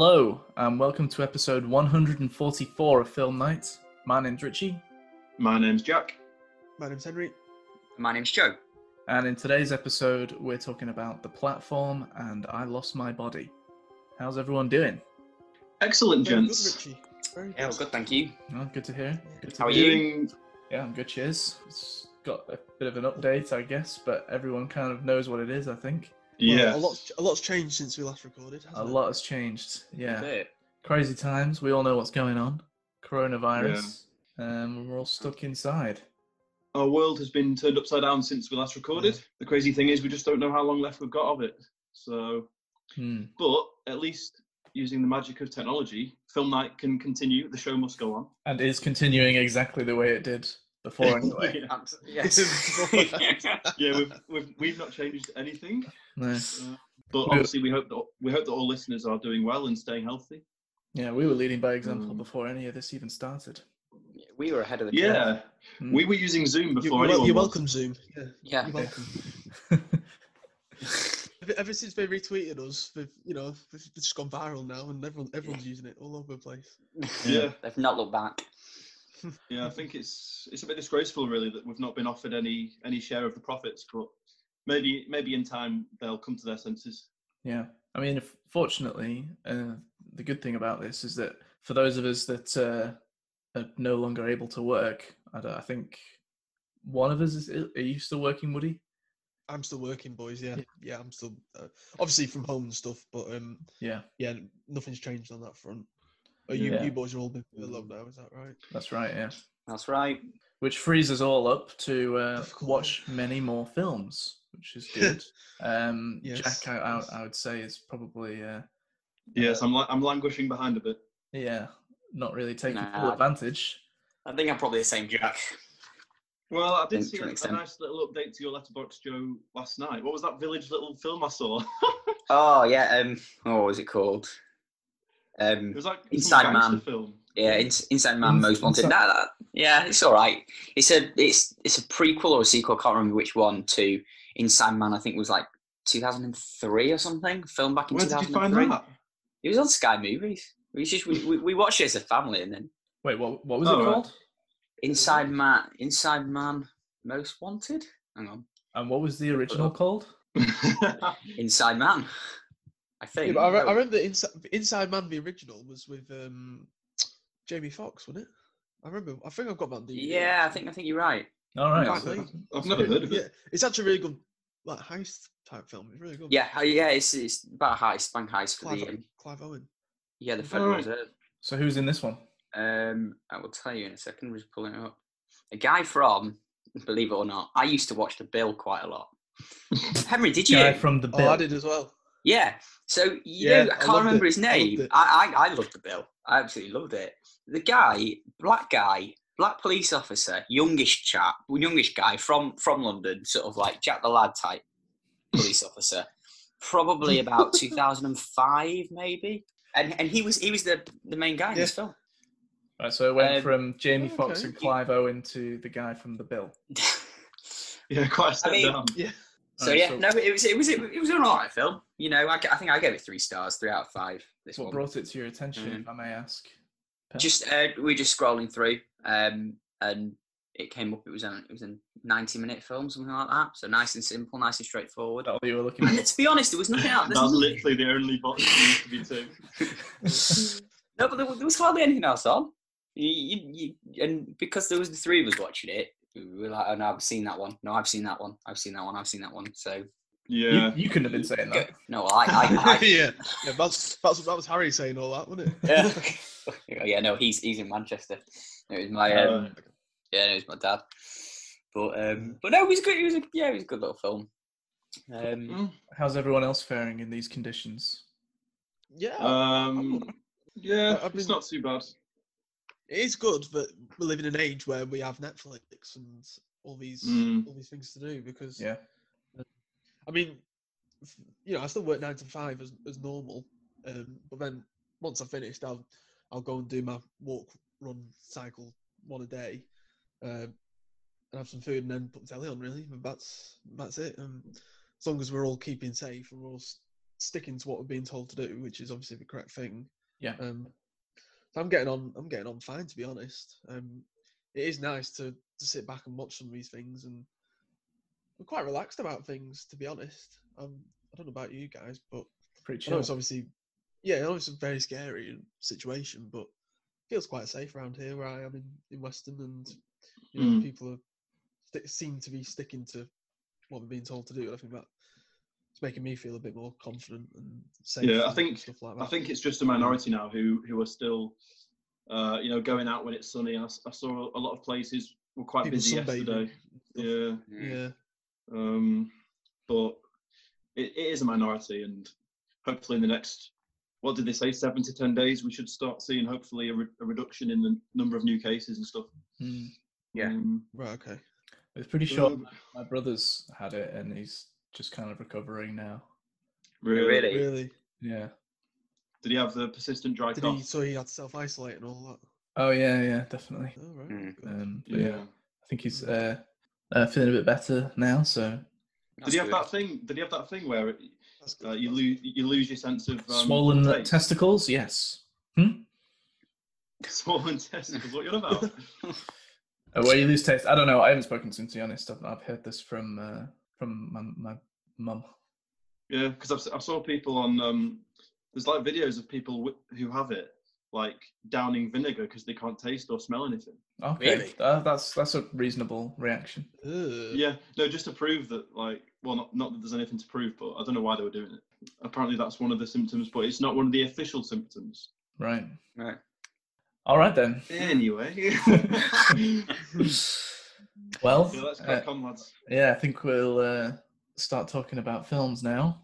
Hello, and welcome to episode 144 of Film Night. My name's Richie, My name's Jack. My name's Henry. My name's Joe. and in today's episode, we're talking about The Platform and I Lost My Body. How's everyone doing? Excellent, Very good, gents. Richie. Very Yeah, well, good, thank you. Oh, good to hear. Good to How are you? Yeah, I'm good, cheers. It's got a bit of an update, I guess, but everyone kind of knows what it is, I think. Well, yeah. A lot's, a lot's changed since we last recorded. A hasn't it? lot has changed. Yeah. Crazy times. We all know what's going on. Coronavirus. Um, we're all stuck inside. Our world has been turned upside down since we last recorded. Yeah. The crazy thing is, we just don't know how long left we've got of it. So, Hmm. but at least using the magic of technology, film night can continue. The show must go on. And is continuing exactly the way it did before, anyway. yeah, Abs- Yes. yeah we've, we've we've not changed anything. No. Uh, but obviously, we hope that we hope that all listeners are doing well and staying healthy. Yeah, we were leading by example Um, before any of this even started. we were ahead of the curve. Yeah, Hmm. we were using Zoom before you're, anyone. you're was. welcome, Zoom. Yeah, Yeah. you're welcome. Ever, ever since they retweeted us, they've you know they've just gone viral now, and everyone everyone's using it all over the place. Yeah. They've not looked back. Yeah, I think it's it's a bit disgraceful, really, that we've not been offered any any share of the profits. But maybe maybe in time they'll come to their senses. Yeah, I mean, f- fortunately, uh, the good thing about this is that for those of us that uh, are no longer able to work, I, don't- I think one of us is. Are you still working, Woody? I'm still working, boys. Yeah, yeah, I'm still uh, obviously from home and stuff, but um, Yeah, yeah, nothing's changed on that front. Oh, you Yeah. you boys are all been alone now, is that right? that's right. Yeah, That's right. which frees us all up to uh, watch many more films, which is good. um, Yes, Jack, I, I. I would say, is probably uh, Yes, I'm la- I'm languishing behind a bit. yeah, not really taking full advantage. I think I'm probably the same Jack. Well, I did see a, a nice little update to your Letterboxd, Joe, last night. What was that village little film I saw? Oh yeah. Um. Oh, what was it called? Um. it was like Inside Man. film. Yeah, Ins- Inside Man Most Wanted. Inside- Nah, that, yeah, it's all right. It's a it's it's a prequel or a sequel. I can't remember which one. To Inside Man, I think was like 2003 or something. Film back in Where did you 2003. find that? It was on Sky Movies. We just we, we, we watched it as a family, and then Wait, what? What was Oh, it right. called? Inside Man, Inside Man Most Wanted. Hang on, And what was the original called? Inside Man. I Yeah, think. but I, re- I No. remember Inside, Inside Man, the original, was with um, Jamie Foxx, wasn't it? I remember. I think I've got that on DVD. Yeah, I think I think you're right. All right. Quite so- I've never heard of it. Yeah, it. it's actually a really good, like heist type film. It's really good. Yeah, uh, yeah. It's it's about a heist, bank heist for Clive, the um, Clive Owen. yeah the Federal Alright. Reserve. So who's in this one? Um, I will tell you in a second. We're just pulling it up. A guy from, believe it or not, I used to watch The Bill quite a lot. Henry, did you? Guy from the Oh, Bill. I did as well. Yeah. So you Yeah, know, I I can't loved remember it. his I loved name. I, I I loved the bill. I absolutely loved it. The guy, black guy, black police officer, youngish chap, youngish guy from from London, sort of like Jack the Lad type police officer. Probably about 2005, maybe. And and he was he was the the main guy in this film. Right, so it went Um, from Jamie oh, Foxx okay. and Clive Owen to the guy from the Bill. Yeah, quite a step mean- down. Yeah. So Alright, yeah, so- no, it was it was it, was an alright film. You know, I think I gave it three stars, three out of five. This What one. brought it to your attention, Um, if I may ask? Pep? just uh, we were just scrolling through um and it came up it was a it was a 90 minute film something like that so nice and simple nice and straightforward All you were looking and for. to be honest there was nothing else That's literally the only box that needs to be ticked. no but there, was- there was hardly anything else on you, you, you, and because there was the three of us watching it we were like oh no I've seen that one no I've seen that one I've seen that one I've seen that one so Yeah. You, you couldn't have been saying that. no I I, I, yeah. Yeah. That's, that's that was Harry saying all that, wasn't it? yeah. yeah no he's he's in Manchester it was my Uh, um, yeah it was my dad but um but no it was good it was a, yeah it was a good little film um Mm. How's everyone else faring in these conditions? Yeah. Um, yeah, I've it's not too bad. It is good that we live in an age where we have Netflix and all these Mm. all these things to do because Yeah. I mean, you know, I still work nine to five as, as normal, um, but then once I've finished, I'll I'll go and do my walk, run, cycle one a day, um, and have some food, and then put the telly on. Really, but that's that's it. Um, as long as we're all keeping safe and we're all sticking to what we're being told to do, which is obviously the correct thing. Yeah. Um, so I'm getting on. I'm getting on fine, to be honest. Um, it is nice to to sit back and watch some of these things, and I'm quite relaxed about things, to be honest. Um, I don't know about you guys, but Pretty I know it's obviously, yeah, I know it's a very scary situation, but it feels quite safe around here where I am in, in Western, and you know, Mm. people are, sti- seem to be sticking to what they're being told to do. I think that it's making me feel a bit more confident and safe. Yeah, I think- stuff like that. I think it's just a minority now who who are still, uh, you know, going out when it's sunny. I saw a lot of places were quite People busy yesterday. Yeah, yeah, um, but it, it is a minority, and hopefully in the next, what did they say, seven to ten days, we should start seeing hopefully a, re- a reduction in the number of new cases and stuff. Mm. Yeah. Um, right, okay. It's pretty sure um, My brother's had it, and he's just kind of recovering now. really? Really? Really? Yeah. Did he have the persistent dry Did cough? he? So he had to self isolate and all that. Oh yeah, yeah, definitely. Oh right. Mm. Um, but yeah. Yeah. I think he's uh, uh, feeling a bit better now. So Did he have that thing? Did he have that thing where it, uh, you lose you lose your sense of um, swollen taste? testicles, yes. Hmm? Swollen testicles? What you on about? Uh, where you lose taste. I don't know. I haven't spoken to him to be honest. I've, I've heard this from uh, from my my mum. Yeah, because I saw people on. Um, there's like videos of people wi- who have it, like downing vinegar because they can't taste or smell anything. Okay, Really? uh, that's that's a reasonable reaction. Ugh. Yeah, no, just to prove that, like, well, not, not that there's anything to prove, but I don't know why they were doing it. Apparently, that's one of the symptoms, but it's not one of the official symptoms. Right. Right. All right then. Anyway, Well, yeah, let's uh, on, lads. yeah, I think we'll uh, start talking about films now.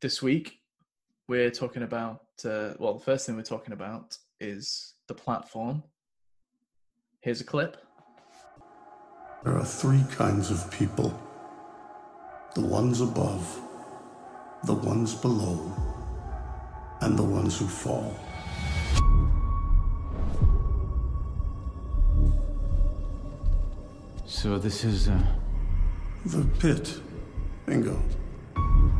This week, we're talking about. Uh, well, the first thing we're talking about is the platform. Here's a clip. There are three kinds of people the ones above, the ones below, and the ones who fall. So this is, uh, The pit. Bingo.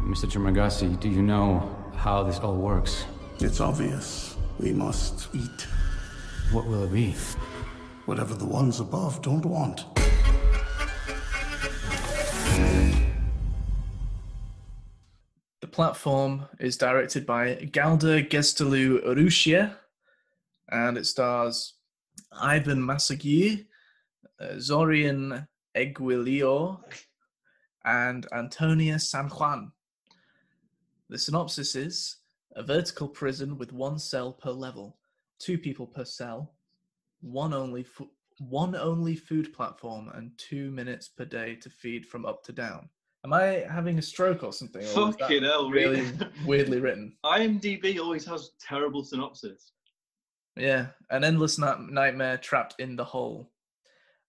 Mr. Trimagasi, do you know how this all works? It's obvious. We must eat What will it be? whatever the ones above don't want. The platform is directed by Galder Gaztelu-Urrutia, and it stars Ivan Massagué, uh, Zorion Eguileor, and Antonia San Juan. The synopsis is a vertical prison with one cell per level, two people per cell, one only fu- one only food platform, and two minutes per day to feed from up to down. Am I having a stroke or something? or Fucking hell, really weirdly written. IMDb always has terrible synopsis. Yeah, an endless night- nightmare trapped in the hole.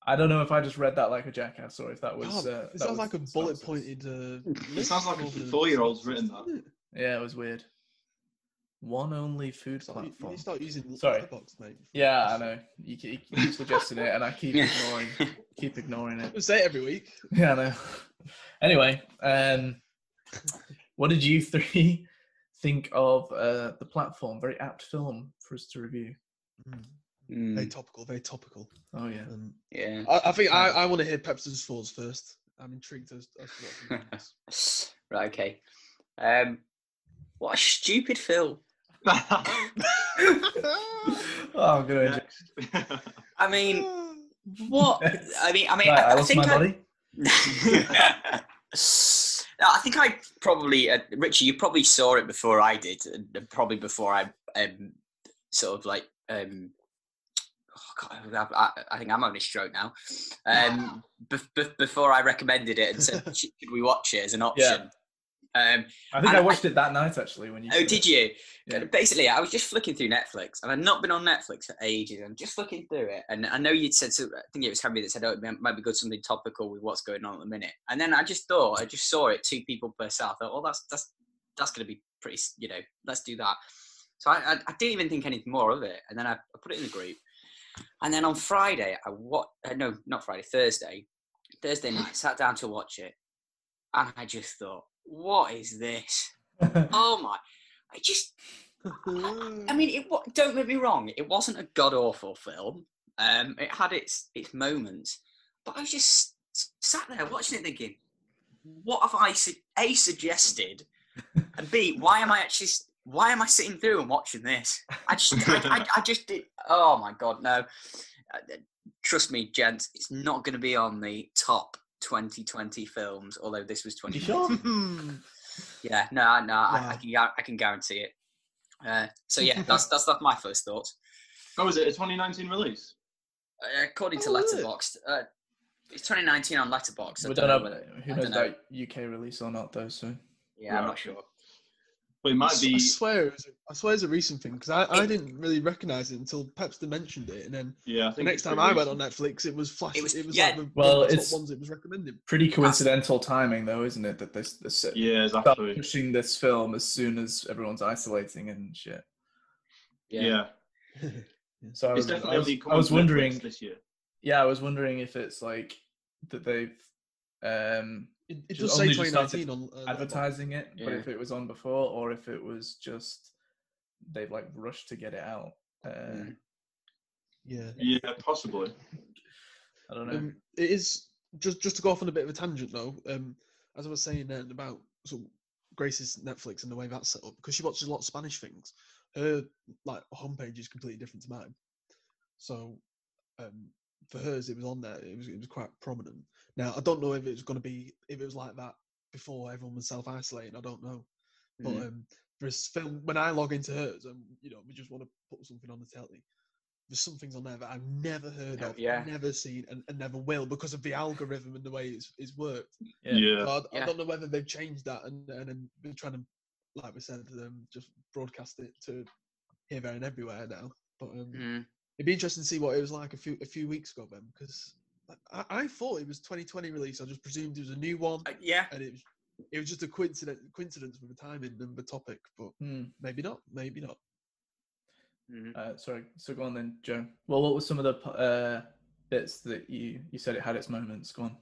I don't know if I just read that like a jackass or if that was. God, uh, it that sounds was like a bullet synopsis. pointed. Uh, It sounds like a four-year-old's synopsis, written that. Yeah, it was weird. One only food Start, you platform. need to start using Sorry. Letterboxd, mate. Yeah, I know. You keep, you keep suggesting it, and I keep ignoring, keep ignoring it. We say it every week. Yeah, I know. Anyway, um, what did you three think of uh, the platform? Very apt film for us to review. Very Mm, topical. Very topical. Oh yeah. Um, yeah. I, I think I, I want to hear Pepson's thoughts first. I'm intrigued as, as to what right. Okay. Um, what a stupid film. oh, I'm gonna. enjoy- I mean, what? I mean, I mean, Right, I, I I lost think my I, body. No, I think I probably, uh, Richie, you probably saw it before I did, and and probably before I um, sort of like, um, oh God, I, I, I think I'm having a stroke now. Um, bef- bef- before I recommended it and said, should we watch it as an option? Um, I think I I- watched it that night actually when you. oh, did you? Yeah. Basically, I was just flicking through Netflix, and I've not been on Netflix for ages. I'm just flicking through it, and I know you'd said, so, I think it was Henry that said, "Oh, it might- might be good something topical with what's going on at the minute." And then I just thought, I just saw it, two people per cell. I thought, "Oh, that's that's that's going to be pretty, you know, let's do that." So I, I, I didn't even think anything more of it, and then I, I put it in the group. And then on Friday, I what? Uh, no, not Friday, Thursday. Thursday night, sat down to watch it, and I just thought, "What is this?" oh my! I just, I mean, it. Don't get me wrong. It wasn't a god awful film. Um, it had its its moments, but I was just sat there watching it, thinking, what have I su- a suggested, and b why am I actually why am I sitting through and watching this? I just I, I, I just did. Oh my god, no! Uh, Trust me, gents, it's not going to be on the top 2020 films. Although this was You 2020. sure? Yeah, no, no, I, I can I can guarantee it. Uh, so yeah, that's that's that's my first thoughts. Oh, is it a 2019 release? Uh, according to Oh, is it? Letterboxd, uh, it's 2019 on Letterboxd. I we don't don't know know. Who knows don't know. about UK release or not, though. So Yeah, I'm not sure. But it I might s- be. I swear, it was, I swear it's a recent thing because I, I It- didn't really recognize it until Pepster mentioned it, and then Yeah, the next time pretty I went on. Netflix, it was flash. It It was- was, yeah. like the, Well, one of the it's- ones it was recommended. pretty coincidental timing, though, isn't it? That this this Yeah, start exactly. pushing this film as soon as everyone's isolating and shit. Yeah, So I it's was, definitely I was, I was wondering. this year. Yeah, I was wondering if it's like that they've um It, it Just does say only just started 2019 on uh, advertising it, but if it was on before or if it was just they've like rushed to get it out. Uh, Mm. Yeah. Yeah, possibly. I don't know. Um, it is just just to go off on a bit of a tangent though. Um, as I was saying then about so Grace's Netflix and the way that's set up because she watches a lot of Spanish things. Her like homepage is completely different to mine. So um, for hers, it was on there. It was it was quite prominent. Now I don't know if it was going to be if it was like that before everyone was self isolating. I don't know. But Mhm. um, there's film when I log into hers and you know we just want to put something on the telly. There's some things on there that I've never heard No, of, yeah. never seen, and, and never will because of the algorithm and the way it's, it's worked. Yeah. Yeah. So I, I don't know whether they've changed that and and then been trying to, like we said, um, just broadcast it to here, there, and everywhere now. But um, Mm. it'd be interesting to see what it was like a few a few weeks ago, then because I, I thought it was 2020 release. I just presumed it was a new one, Uh, yeah, and it was it was just a coincidence coincidence with the timing and the topic, but Hmm. maybe not, maybe not. Mhm. Uh, sorry. So go on then, Joe. Well, what were some of the uh, bits that you you said it had its moments? Go on.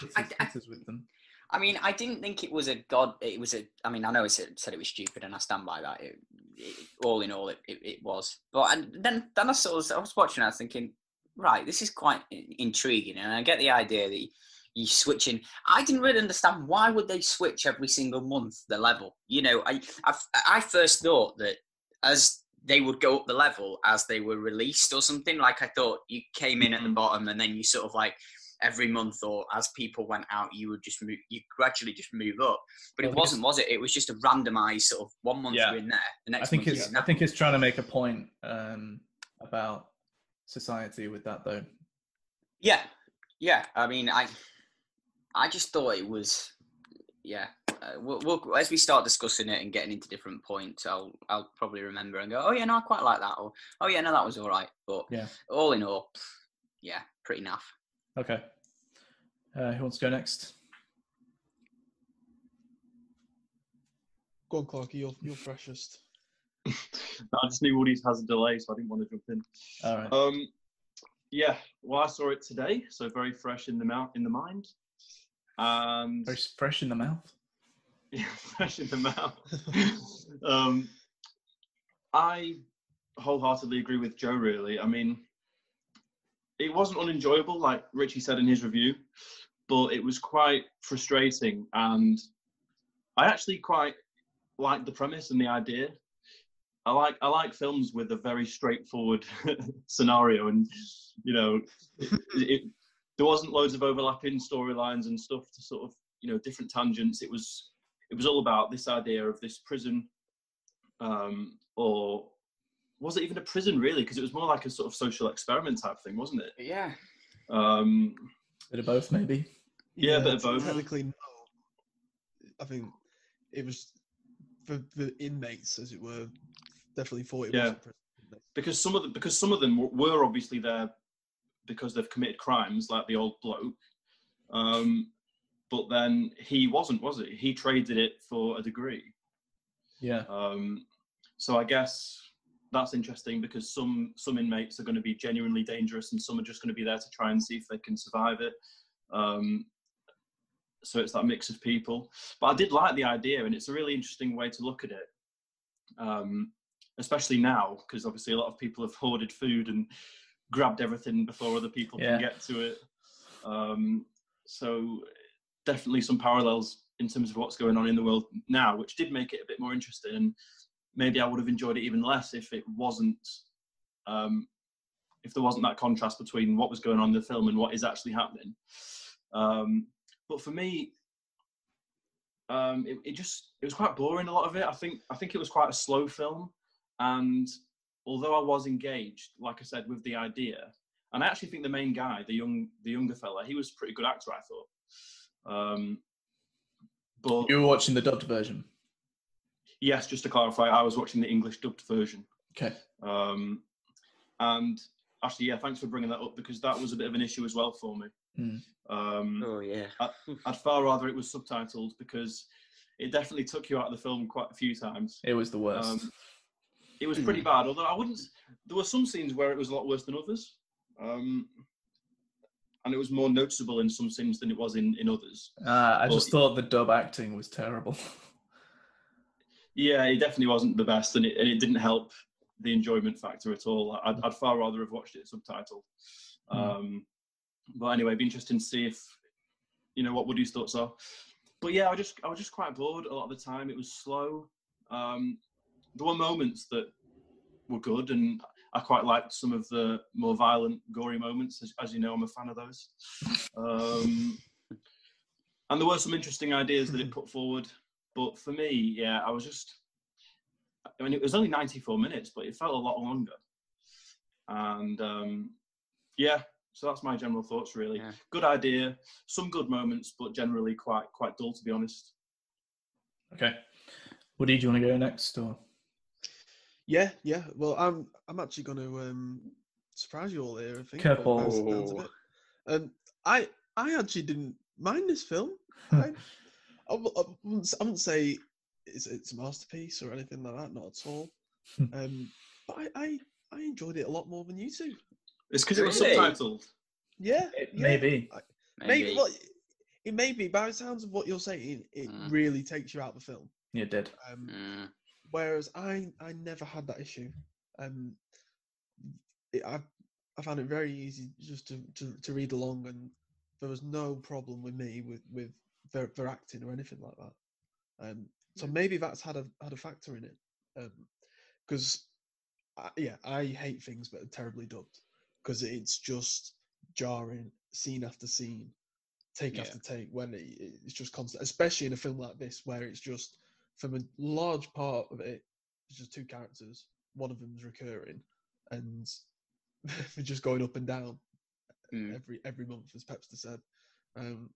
Hit I- us, I- with them. I mean, I didn't think it was a god. It was a. I mean, I know it said, said it was stupid, and I stand by that. It, it, all in all, it, it, it was. But and then then I sort of I was watching. I was thinking, right, this is quite intriguing, and I get the idea that you, switching. I didn't really understand why would they switch every single month the level. You know, I I, I first thought that as they would go up the level as they were released or something. Like I thought you came in at the Mhm. bottom and then you sort of like every month or as people went out you would just move you gradually just move up but Well, it wasn't was it it was just a randomized sort of one month Yeah. you're in there the next I think month it's I think it's trying to make a point um, about society with that though. yeah yeah i mean i i just thought it was yeah uh, we'll, we'll, as we start discussing it and getting into different points i'll i'll probably remember and go oh yeah no i quite like that or oh yeah no that was all right but Yeah. all in all yeah pretty naff Okay. Uh, who wants to go next? Go on, Clarky, you're you're freshest. I just knew Woody's has a delay, so I didn't want to jump in. All right. Um, yeah, well, I saw it today, so very fresh in the mouth, in the mind, and Very fresh in the mouth. yeah, fresh in the mouth. um, I wholeheartedly agree with Joe. Really, I mean, it wasn't unenjoyable, like Richie said in his review, but it was quite frustrating, and I actually quite liked the premise and the idea. I like I like films with a very straightforward scenario, and you know, it, it, there wasn't loads of overlapping storylines and stuff to sort of you know different tangents. It was it was all about this idea of this prison, um, or was it even a prison really? Because it was more like a sort of social experiment type thing, wasn't it? yeah Um, Bit of both, maybe. Yeah, a bit of both. Technically, no. I think it was for the inmates, as it were. Definitely thought it Yeah. was. a because some of them, because some of them were, were obviously there because they've committed crimes, like the old bloke. Um, but then he wasn't, was it? He traded it for a degree. Yeah. Um, so I guess that's interesting because some some inmates are going to be genuinely dangerous and some are just going to be there to try and see if they can survive it. Um, so it's that mix of people. But I did like the idea, and it's a really interesting way to look at it, um, especially now because obviously a lot of people have hoarded food and grabbed everything before other people Yeah. can get to it. Um, so definitely some parallels in terms of what's going on in the world now, which did make it a bit more interesting. And maybe I would have enjoyed it even less if it wasn't, um, if there wasn't that contrast between what was going on in the film and what is actually happening. Um, but for me, um, it, it just it was quite boring. A lot of it, I think. I think it was quite a slow film, and although I was engaged, like I said, with the idea, and I actually think the main guy, the young the younger fella, he was a pretty good actor. I thought. Um, but You were watching the dubbed version. yes, just to clarify, I was watching the English dubbed version. Okay. Um, and actually, yeah, thanks for bringing that up because that was a bit of an issue as well for me. Mm. Um, Oh yeah. I'd far rather it was subtitled because it definitely took you out of the film quite a few times. It was the worst. Um, it was pretty bad, although I wouldn't. There were some scenes where it was a lot worse than others, um, and it was more noticeable in some scenes than it was in in others. Uh, I well, just thought the dub acting was terrible. Yeah, it definitely wasn't the best, and it, and it didn't help the enjoyment factor at all. I'd, I'd far rather have watched it subtitled. Mm. Um, but anyway, it'd be interesting to see if you know what Woody's thoughts are. But yeah, I just I was just quite bored a lot of the time. It was slow. Um, there were moments that were good, and I quite liked some of the more violent, gory moments. As, as you know, I'm a fan of those. Um, and there were some interesting ideas that it put forward. But for me, yeah, I was just. I mean, it was only 94 minutes, but it felt a lot longer. And um, yeah, so that's my general thoughts. Really, Yeah. good idea, some good moments, but generally quite quite dull to be honest. okay. Woody, do you want to go next? Or Yeah, yeah. Well, I'm I'm actually going to um, surprise you all here. I think. by- by the sounds of Curveball. it. Um, I I actually didn't mind this film. I wouldn't, s- I wouldn't say it's, it's a masterpiece or anything like that. Not at all. um, but I, I I enjoyed it a lot more than you two. It's because it was Really? subtitled. Yeah, It yeah. may be. Maybe. Maybe. well, it may be. By the sounds of what you're saying, it Mm. really takes you out of the film. You did. Um, Mm. Whereas I, I never had that issue. Um, it, I, I found it very easy just to, to, to read along, and there was no problem with me with with their, their acting or anything like that. Um, so maybe that's had a had a factor in it. Because, yeah, I hate things that are terribly dubbed because it's just jarring scene after scene, take Yeah. after take when it, it's just constant. Especially in a film like this where it's just from a large part of it, it's just two characters. One of them's recurring, and they're just going up and down Mm. every every month, as Pepster said. Um,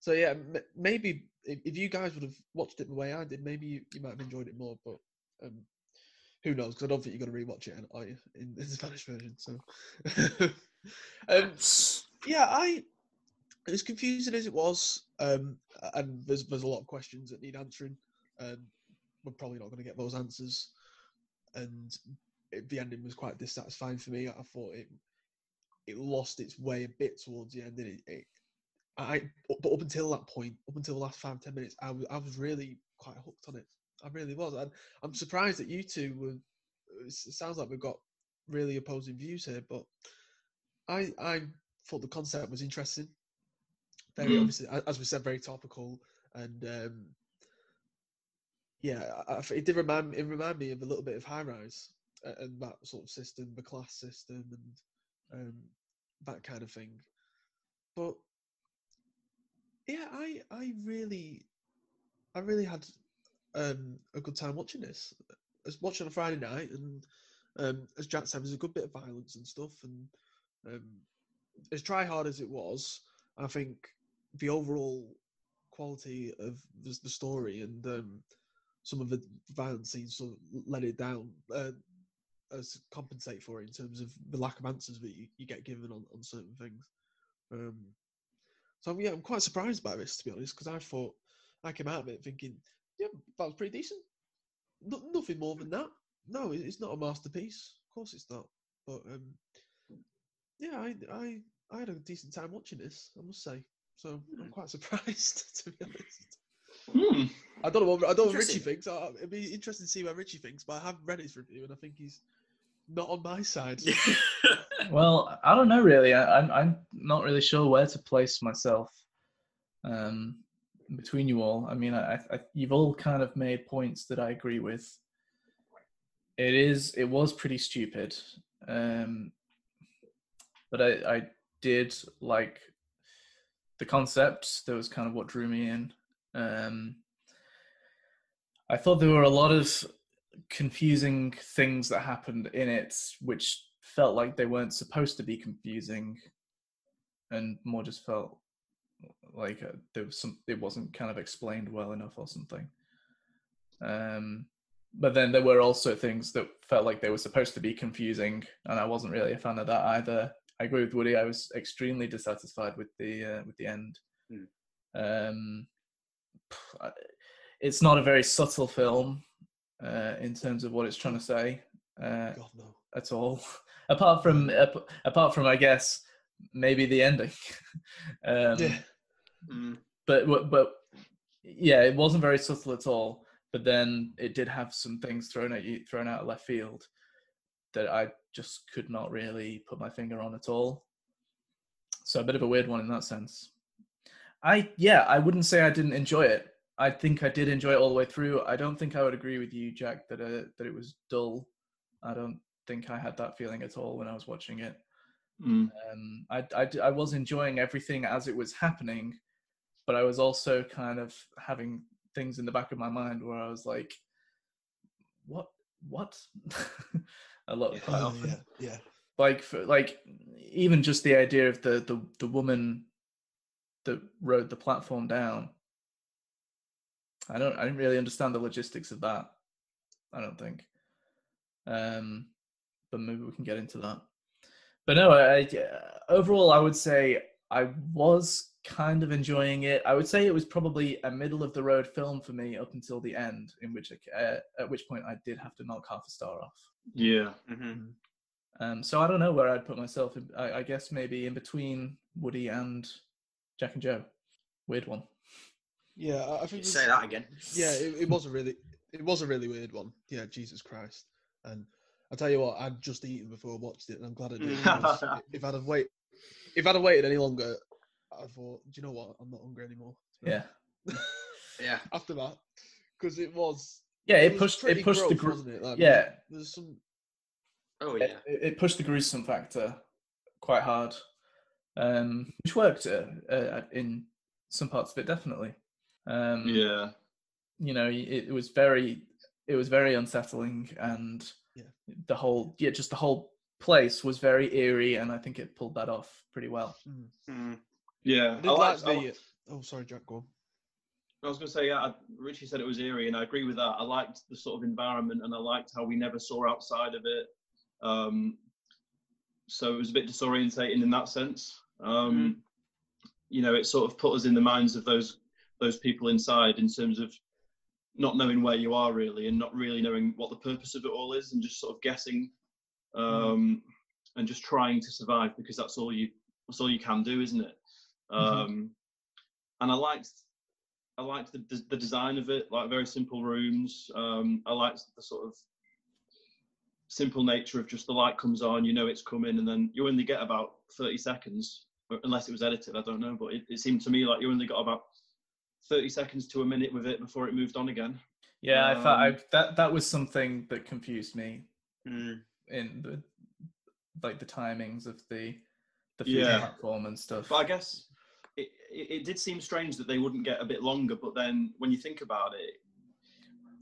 so yeah, m- maybe if, if you guys would have watched it the way I did, maybe you, you might have enjoyed it more. But um, who knows? Because I don't think you're going to rewatch it, are you, in, in the Spanish version? So, um, yeah, I as confusing as it was, um, and there's there's a lot of questions that need answering. Um, we're probably not going to get those answers, and it, the ending was quite dissatisfying for me. I thought it it lost its way a bit towards the end, and it, it I but up until that point, up until the last five ten minutes, I was I was really quite hooked on it. I really was, and I'm surprised that you two were. It sounds like we've got really opposing views here, but I I thought the concept was interesting. Very Mm. obviously, as we said, very topical, and um, yeah, I, it did remind it reminded me of a little bit of High Rise and that sort of system, the class system, and um, that kind of thing. But yeah, I I really I really had um, a good time watching this. I was watching on a Friday night, and um, as Jack said, there's a good bit of violence and stuff. And um, as try hard as it was, I think the overall quality of the, the story and um, some of the violent scenes sort of let it down. Uh, as compensate for it in terms of the lack of answers that you, you get given on, on certain things. Um, so yeah, I'm quite surprised by this to be honest, because I thought I came out of it thinking, yeah, that was pretty decent. No, nothing more than that. No, it's not a masterpiece. Of course, it's not. But um, yeah, I, I I had a decent time watching this. I must say. so I'm quite surprised to be honest. Hmm. I don't know what I don't know what Richie thinks. I- It'd be interesting to see what Richie thinks, but I have read his review and I think he's not on my side. Well, I don't know really. I, I'm I'm not really sure where to place myself um, between you all. I mean, I, I you've all kind of made points that I agree with. It is it was pretty stupid, um, but I I did like the concept. That was kind of what drew me in. Um, I thought there were a lot of confusing things that happened in it, which felt like they weren't supposed to be confusing, and more just felt like uh, there was some. It wasn't kind of explained well enough or something. Um, but then there were also things that felt like they were supposed to be confusing, and I wasn't really a fan of that either. I agree with Woody. I was extremely dissatisfied with the uh, with the end. Um, I- it's not a very subtle film uh, in terms of what it's trying to say uh, God no. at all, apart from ap- apart from I guess maybe the ending. um, Yeah. Mm. but but yeah, it wasn't very subtle at all. But then it did have some things thrown at you, thrown out of left field that I just could not really put my finger on at all. So a bit of a weird one in that sense. I yeah, I wouldn't say I didn't enjoy it. I think I did enjoy it all the way through. I don't think I would agree with you, Jack, that uh, that it was dull. I don't think I had that feeling at all when I was watching it. Hmm. Um, I, I, I was enjoying everything as it was happening, but I was also kind of having things in the back of my mind where I was like, "What? What?" a lot, Yeah. quite Oh, often. yeah. Yeah. Like, for, like even just the idea of the the the woman that rode the platform down. I don't. I didn't really understand the logistics of that. I don't think. Um, but maybe we can get into that. But no, I, I- overall, I would say I was kind of enjoying it. I would say it was probably a middle of the road film for me up until the end, in which I, uh, at which point I did have to knock half a star off. Yeah. hmm Um, so I don't know where I'd put myself. I, I guess maybe in between Woody and Jack and Joe. Weird one. Yeah, I- I think Say that again. Yeah, it, it was a really, it was a really weird one. Yeah, Jesus Christ. And I tell you what, I'd just eaten before I watched it, and I'm glad I did. because if I'd have wait, if I'd have waited any longer, I thought, do you know what? I'm not hungry anymore. Yeah. Yeah. After that, because it was. Yeah, it was pushed. It pushed the. Gr- wasn't it? Like, yeah, There's some. Oh it, yeah. it pushed the gruesome factor quite hard, um, which worked uh, uh, in some parts of it definitely. Um, Yeah. you know, it, it was very, it was very unsettling, and Yeah. the whole, yeah, just the whole place was very eerie, and I think it pulled that off pretty well. Mm. Yeah. I did I like liked- I the. Oh, sorry, Jack. Go on. I was going to say, yeah, I- Richie said it was eerie, and I agree with that. I liked the sort of environment, and I liked how we never saw outside of it. Um, so it was a bit disorientating in that sense. Um, You know, it sort of put us in the minds of those those people inside in terms of not knowing where you are really, and not really knowing what the purpose of it all is, and just sort of guessing, um, and just trying to survive because that's all you that's all you can do, isn't it? Um, and I liked I liked the, the the design of it, like very simple rooms. Um, I liked the sort of simple nature of just the light comes on, you know it's coming, and then you only get about thirty seconds, unless it was edited. I don't know, but it, it seemed to me like you only got about thirty seconds to a minute with it before it moved on again. Yeah, I thought I, Um, that that was something that confused me Mm. in the like the timings of the the food Yeah. platform and stuff. But I guess it, it, it did seem strange that they wouldn't get a bit longer, but then when you think about it,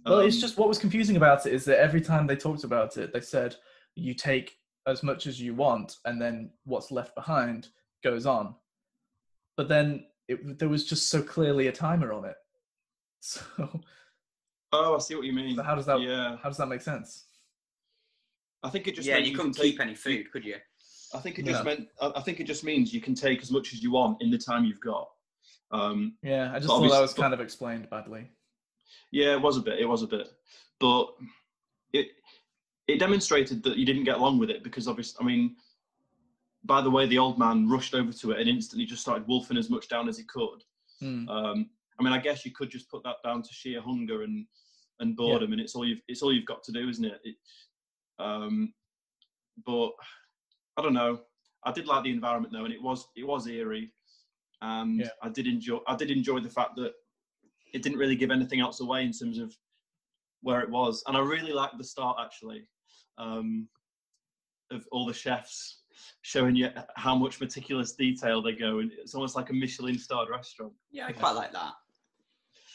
Well, it's um, just what was confusing about it is that every time they talked about it, they said you take as much as you want, and then what's left behind goes on. But then it, there was just so clearly a timer on it. So Oh, I see what you mean. So how does that- Yeah, how does that make sense? I think it just yeah, meant you couldn't take- keep any food, could you? I think it Yeah. just meant. I I think it just means you can take as much as you want in the time you've got. Um, Yeah, I just thought that obvious- was but- kind of explained badly. Yeah, it was a bit. It was a bit, but it it demonstrated that you didn't get along with it because obviously, I mean, by the way the old man rushed over to it and instantly just started wolfing as much down as he could. Hmm. Um, I mean, I guess you could just put that down to sheer hunger and and boredom, and it's all you've it's all you've got to do, isn't it? it um, but I don't know. I did like the environment though, and it was it was eerie, and Yeah. I did enjoy I did enjoy the fact that it didn't really give anything else away in terms of where it was, and I really liked the start actually um, of all the chefs showing you how much meticulous detail they go, and it's almost like a Michelin starred restaurant. Yeah, I quite like that.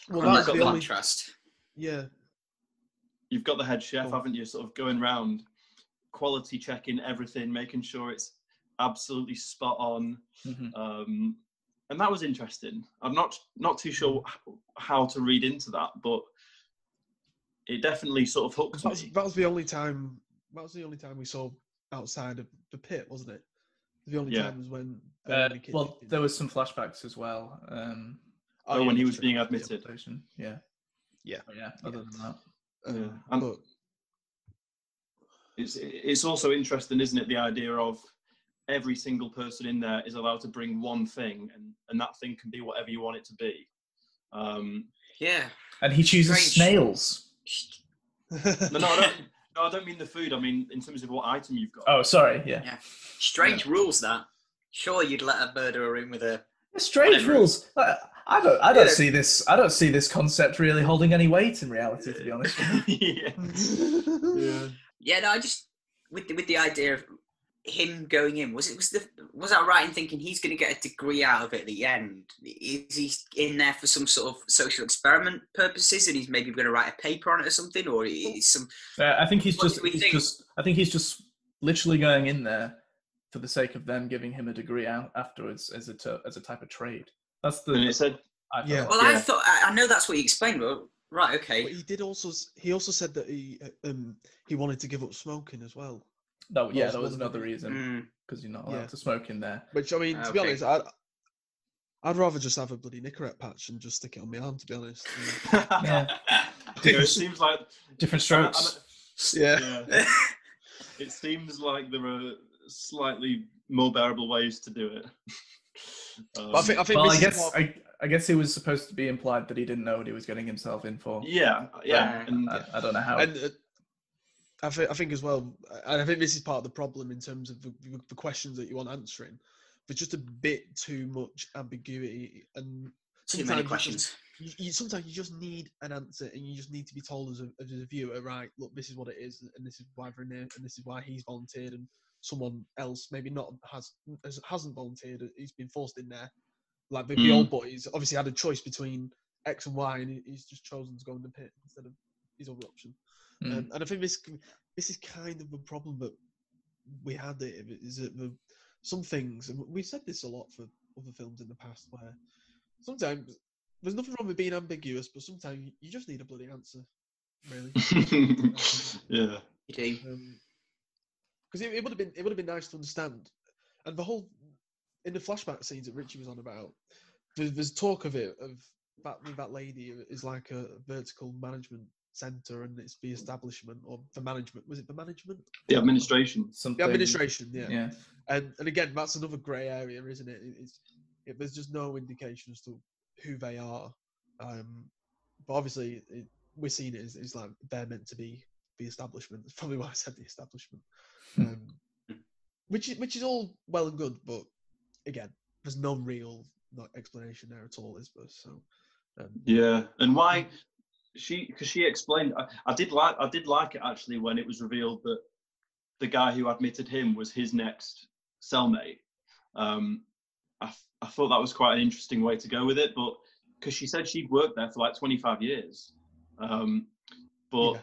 Well, And that's that the got only. contrast. Yeah, You've got the head chef, Cool. haven't you? Sort of going round, quality checking everything, making sure it's absolutely spot on. Mhm. um, and that was interesting. I'm not not too sure how to read into that, but it definitely sort of hooked that was, me. that was the only time. That was the only time we saw outside of the pit, wasn't it? The only Yeah. time was when. Uh, Veronica well, kicked in. there was some flashbacks as well. Um, Oh, yeah, when he was being admitted. Yeah. Yeah. But yeah. Other than that, Um, Yeah. And- but It's it's also interesting, isn't it? The idea of every single person in there is allowed to bring one thing, and and that thing can be whatever you want it to be. Um, Yeah. and he chooses Strange. snails. no, no, I don't. No, I don't mean the food. I mean in terms of what item you've got. Oh, sorry. Yeah. Yeah. Strange rules that. Sure, you'd let a murderer in with a. Strange Whatever. rules. I, I don't. I don't Yeah. see this. I don't see this concept really holding any weight in reality. To be honest. with you. yeah. yeah. Yeah, no, I just with the, with the idea of him going in was it was the was I right in thinking he's going to get a degree out of it at the end? Is he in there for some sort of social experiment purposes, and he's maybe going to write a paper on it or something, or is some Uh, I think he's just. He's think? just. I think he's just literally going in there for the sake of them giving him a degree out afterwards as a t- as a type of trade. That's the. And it said I felt Yeah. like. Well, I thought I, I know that's what he explained, but right, okay. But he did also. He also said that he uh, um he wanted to give up smoking as well. That, yeah, that was one of the- another reason Mm, because you're not allowed Yeah. to smoke in there. Which I mean, to be Okay. honest, I'd I'd rather just have a bloody Nicorette patch and just stick it on my arm. To be honest. Yeah. You it seems like Different I'm a- strokes. Yeah. yeah. it seems like there are slightly more bearable ways to do it. Um, But I think I think well, I guess what- I, I guess it was supposed to be implied that he didn't know what he was getting himself in for. yeah, yeah, and I, I don't know how. and uh, I think I think as well, and I think this is part of the problem in terms of the, the questions that you want answering. There's just a bit too much ambiguity, and Too many sometimes you questions. just- you, sometimes you just need an answer, and you just need to be told as a, as a viewer, right? Look, this is what it is, and this is why they're in there, and this is why he's volunteered, and someone else maybe not has has- hasn't volunteered, he's been forced in there. Like the, the Mm. old boys obviously had a choice between X and Y, and he's just chosen to go in the pit instead of his other option. Mm. Um, and I think this this is kind of the problem that we had it is that the, some things and we've said this a lot for other films in the past where sometimes there's nothing wrong with being ambiguous, but sometimes you- you just need a bloody answer, really. yeah, You do. Because it, it would have been it would have been nice to understand, and the whole in the flashback scenes that Richie was on about, there's, there's talk of it of that that lady is like a vertical management center and it's the establishment or the management was it the management the administration. Something, the administration yeah. Yeah. and and again that's another grey area isn't it It- it's it, there's just no indication as to who they are um but obviously it, we're seeing it as, as like they're meant to be the establishment that's probably why i said the establishment Hmm. um which is which is all well and good but again there's no real like, explanation there at all is there so um, Yeah, and why she? Because she explained. I, I did like. I did like it actually when it was revealed that the guy who admitted him was his next cellmate. Um, I, I thought that was quite an interesting way to go with it, but because she said she'd worked there for like 25 years, um, but Yeah.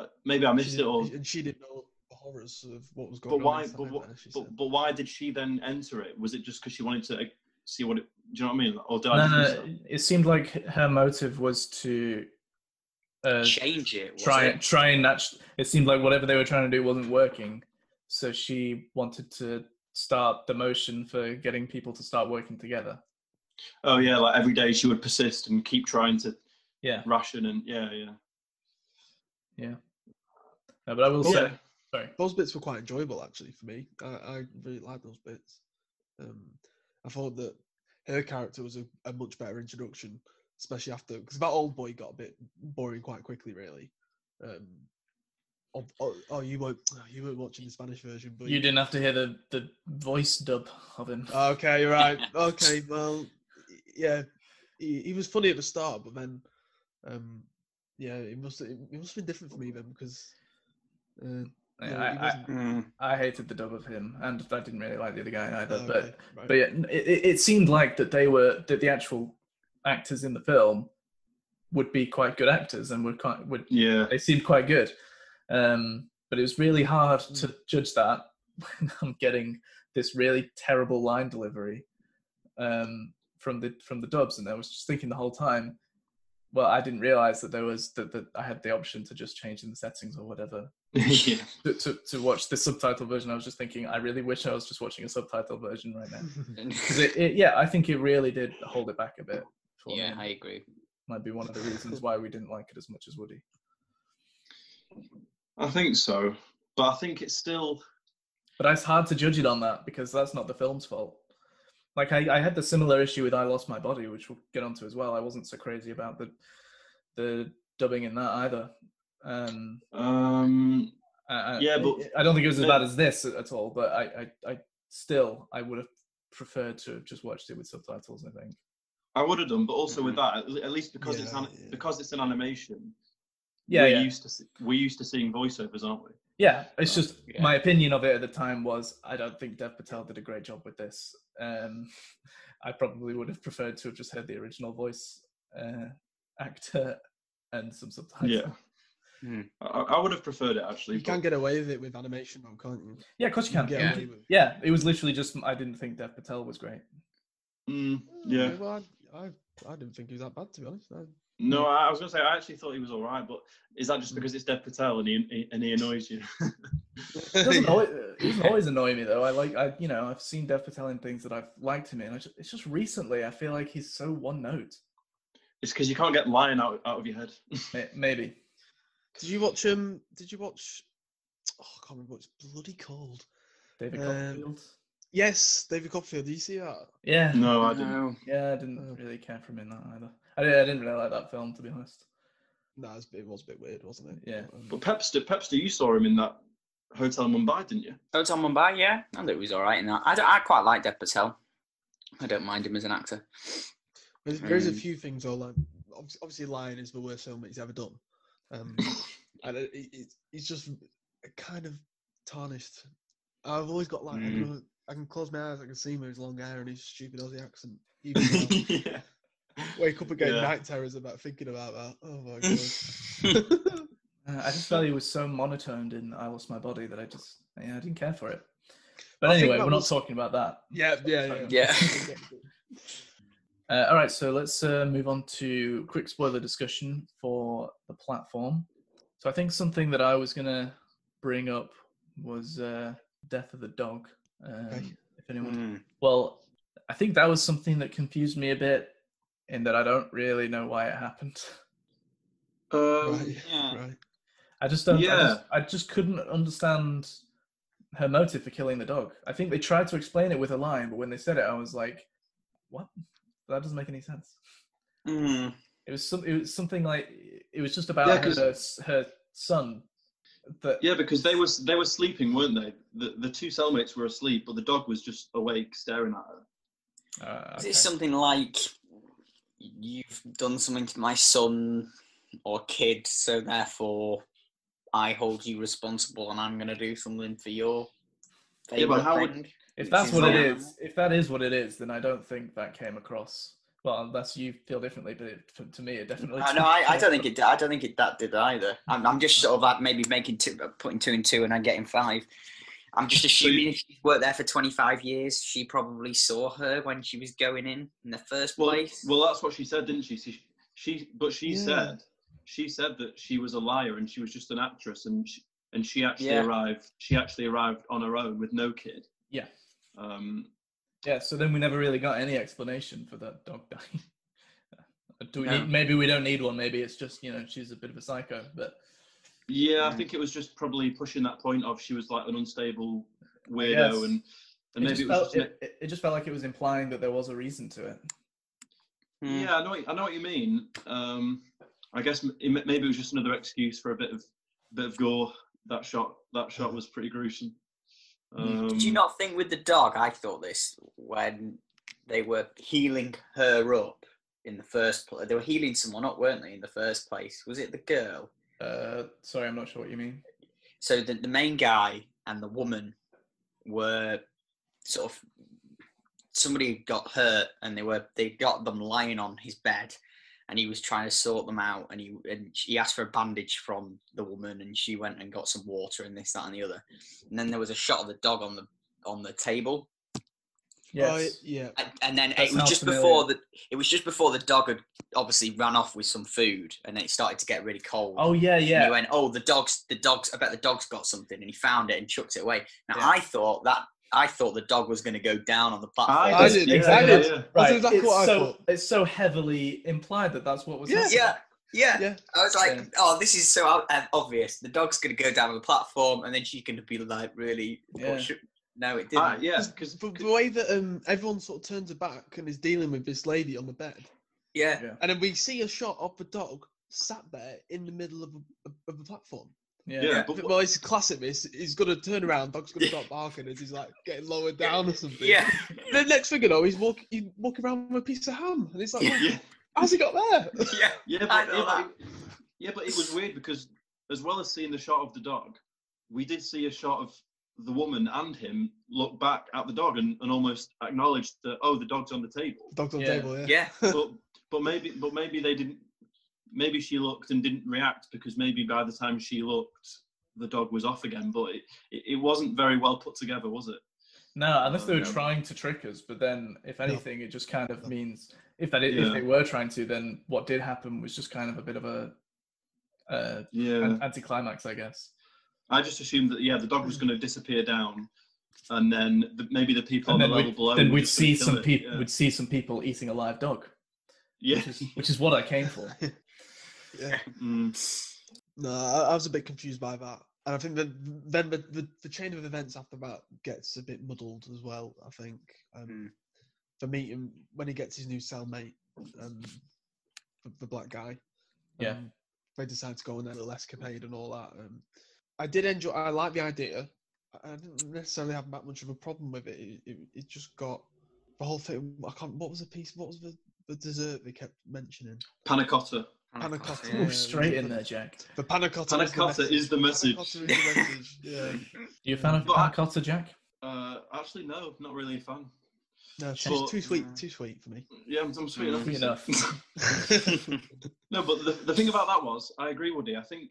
uh, maybe I missed it all. and she didn't know the horrors of what was going But on why? But, what, but, but why did she then enter it? Was it just because she wanted to see what it? Do you know what I mean? Or did I No, just no, it? it seemed like her motive was to uh, Change it. Was try it? try and actually. It seemed like whatever they were trying to do wasn't working, so she wanted to start the motion for getting people to start working together. Oh yeah, like every day she would persist and keep trying to Yeah, ration and yeah, yeah. yeah. No, but I will Okay. say, Sorry. those bits were quite enjoyable actually for me. I, I really liked those bits. Um, I thought that her character was a, a much better introduction, especially after because that old boy got a bit boring quite quickly, really. Um, oh, oh, oh, you weren't you weren't watching the Spanish version, but You didn't have to hear the, the voice dub of him. Okay, right. Okay, well, yeah, he, he was funny at the start, but then, um, yeah, it must it, must have been different for me then because. Uh, I, I, Mm. I hated the dub of him, and I didn't really like the other guy either. oh, But okay, right. but yeah, it, it it seemed like that they were that the actual actors in the film would be quite good actors and would quite would Yeah. they seemed quite good. Um, but it was really hard to judge that when I'm getting this really terrible line delivery um, from the from the dubs, and I was just thinking the whole time. Well, I didn't realize that there was that, that I had the option to just change in the settings or whatever yeah. to, to, to watch the subtitle version. I was just thinking, I really wish I was just watching a subtitle version right now. 'Cause it, it, yeah, I think it really did hold it back a bit. For Yeah, me. I agree. might be one of the reasons why we didn't like it as much as Woody. I think so. But I think it's still But it's hard to judge it on that because that's not the film's fault. Like I, I had the similar issue with I Lost My Body, which we'll get onto as well. I wasn't so crazy about the the dubbing in that either. Um, um I, I- Yeah, but- I don't think it was as bad as this at all. But I, I, I still I would have preferred to have just watched it with subtitles. I think. I would have done, but also with that, at- at least because it's an, yeah. because it's an animation. Yeah, we're yeah. used to see, we're used to seeing voiceovers, aren't we? Yeah, it's just yeah. my opinion of it at the time was I don't think Dev Patel did a great job with this. Um, I probably would have preferred to have just heard the original voice uh, actor and some subtitles. Yeah. Hmm. I, I would have preferred it actually. you but- can get away with it with animation, though, can't you? yeah, of course you can. get Yeah. away. Yeah, it was literally just I didn't think Dev Patel was great. Mm, yeah. Well, I, I, I didn't think he was that bad, to be honest. I, No, I I was gonna say I actually thought he was all right, but is that Mm. just because it's Dev Patel and he, he and he annoys you? It doesn't, always, it doesn't always annoy me though. I like I you know I've seen Dev Patel in things that I've liked him in. I just, it's just recently I feel like he's so one note. it's because you can't get lion out, out of your head. Maybe. Did you watch um? Did you watch? Oh, I can't remember what it's bloody called. David Um, Copperfield. Yes, David Copperfield. Did you see that? Yeah. Oh, I didn't. No. Yeah, I didn't Oh. really care for him in that either. I didn't, I didn't really like that film, to be honest. No, it was, it was a bit weird, wasn't it? Yeah. Um, But Pepster, Pepster, you saw him in that Hotel Mumbai, didn't you? Hotel Mumbai, yeah, I thought he was all right in that. I, don't- I quite like Dev Patel. I don't mind him as an actor. There's, there's a Mm. few things though. Like obviously, obviously, Lion is the worst film that he's ever done, um, and it, it, it's- it's just kind of tarnished. I've always got like I, Mm. can, I can close my eyes, I can see him with his long hair and his stupid Aussie accent. Even yeah. Wake up again, Yeah. night terrors about thinking about that. Oh my god. Uh, I just felt he was so monotoned in I Lost My Body that I just, yeah, I didn't care for it. But I anyway, we're not was- talking about that. yeah, yeah, yeah. Yeah. Uh, all right, so let's uh, move on to quick spoiler discussion for the platform. So I think something that I was going to bring up was uh, Death of the Dog. Um, Okay. If anyone Mm. Well, I think that was something that confused me a bit in that I don't really know why it happened. Um, Right, Yeah. right. I just don't. I, Yeah. just, I just couldn't understand her motive for killing the dog. I think they tried to explain it with a line, but when they said it, I was like, "What? That doesn't make any sense." Mm. It was some. It was something like it was just about Yeah, 'cause- her, her son. That Yeah, because they was they were sleeping, weren't they? The the two cellmates were asleep, but the dog was just awake, staring at her. uh, Is it something like you've done something to my son or kid, so therefore I hold you responsible, and I'm going to do something for your Yeah, but favourite how would- friend? If that's what it wrong. is, if that is what it is, then I don't think that came across. Well, unless you feel differently, but it, to, to me, it definitely. Uh, no, I, I don't think it. did- I don't think it that did either. I'm, I'm just sort of like maybe making two, putting two and two, and I'm getting five. I'm just assuming if she worked there for 25 years, she probably saw her when she was going in in the first Well, place. well, that's what she said, didn't she? She, she but she Yeah. said she said that she was a liar and she was just an actress, and she, and she actually Yeah. arrived. She actually arrived on her own with no kid. Yeah, Um, yeah. So then we never really got any explanation for that dog dying. Do we No. need? Maybe we don't need one. Maybe it's just you know she's a bit of a psycho. But Yeah, I Mm. think it was just probably pushing that point of she was like an unstable weirdo, guess. and and it, maybe just it was felt, just it, it- it just felt like it was implying that there was a reason to it. Mm. Yeah, I know. What, I know what you mean. Um, I guess maybe it was just another excuse for a bit of bit of gore. That shot. That shot was pretty gruesome. Um, Did you not think with the dog? I thought this when they were healing her up in the first place. They were healing someone up, weren't they? In the first place, was it the girl? Uh, sorry, I'm not sure what you mean. So the the main guy and the woman were sort of somebody got hurt, and they were they got them lying on his bed, and he was trying to sort them out, and he and he asked for a bandage from the woman, and she went and got some water and this that and the other, and then there was a shot of the dog on the on the table, Yes. Oh, yeah. and, and then That it was just familiar. before the it was just before the dog had obviously ran off with some food, and then it started to get really cold. oh yeah, And yeah. he went, "Oh, the dog's the dog's. I bet the dog's got something." And he found it and chucked it away. Now Yeah. I thought that I thought the dog was going to go down on the platform. I did, yeah, exactly. yeah, yeah. Right. exactly it's what I so thought. it's so heavily implied that that's what was Yeah. happening. yeah, yeah, Yeah. I was like, Yeah. "Oh, this is so uh, obvious. The dog's going to go down on the platform, and then she's going to be like, really." Yeah. No, it didn't. Ah, yeah, 'Cause because the, the way that um, everyone sort of turns her back and is dealing with this lady on the bed, yeah, Yeah. and then we see a shot of the dog sat there in the middle of a, of the platform. Yeah. yeah, but Well, it's classic. This he's gonna turn around. Dog's gonna start barking as he's like getting lowered down or something. yeah. The next thing you know, he's walking, he's walking around with a piece of ham, and it's like, Yeah. yeah, how's he got there? yeah. yeah, I uh, but, know yeah, but that. it, yeah, but it was weird because as well as seeing the shot of the dog, we did see a shot of the woman and him look back at the dog and, and almost acknowledge that oh the dog's on the table. Dog's on Yeah. the table. Yeah. Yeah, but but maybe but maybe they didn't maybe she looked and didn't react because maybe by the time she looked the dog was off again but it, it, it wasn't very well put together was it No, unless they were Yeah. trying to trick us, but then if anything, it just kind of means if that i- Yeah. if they were trying to, then what did happen was just kind of a bit of a uh, yeah an anticlimax, I guess. i just assumed that yeah the dog was going to disappear down and then the, maybe the people And on then the level we'd, below then we'd see some people yeah. we'd see some people eating a live dog, yeah which is which is what I came for. yeah. Mm. No, I, I was a bit confused by that, and I think that then the, the, the chain of events after that gets a bit muddled as well. I think um, Mm. for meeting when he gets his new cellmate, um, the, the black guy. Yeah. um, they decide to go on their little escapade and all that. Um, I did enjoy. I like the idea. I didn't necessarily have that much of a problem with it. It, it, it just got the whole thing. I can't. What was the piece? What was the, the dessert they kept mentioning? panna cotta Panna cotta. Yeah. Ooh, straight in there, Jack. The panna cotta. panna is the message. is the Panna message cotta is the message. Yeah. You a fan of But I- panna cotta, Jack? uh, actually no not really a fan No, Too- too, too sweet. Too sweet for me. yeah i'm, I'm sweet Mm. enough, Sweet enough. No, but the, the thing about that was, I agree, Woody. I think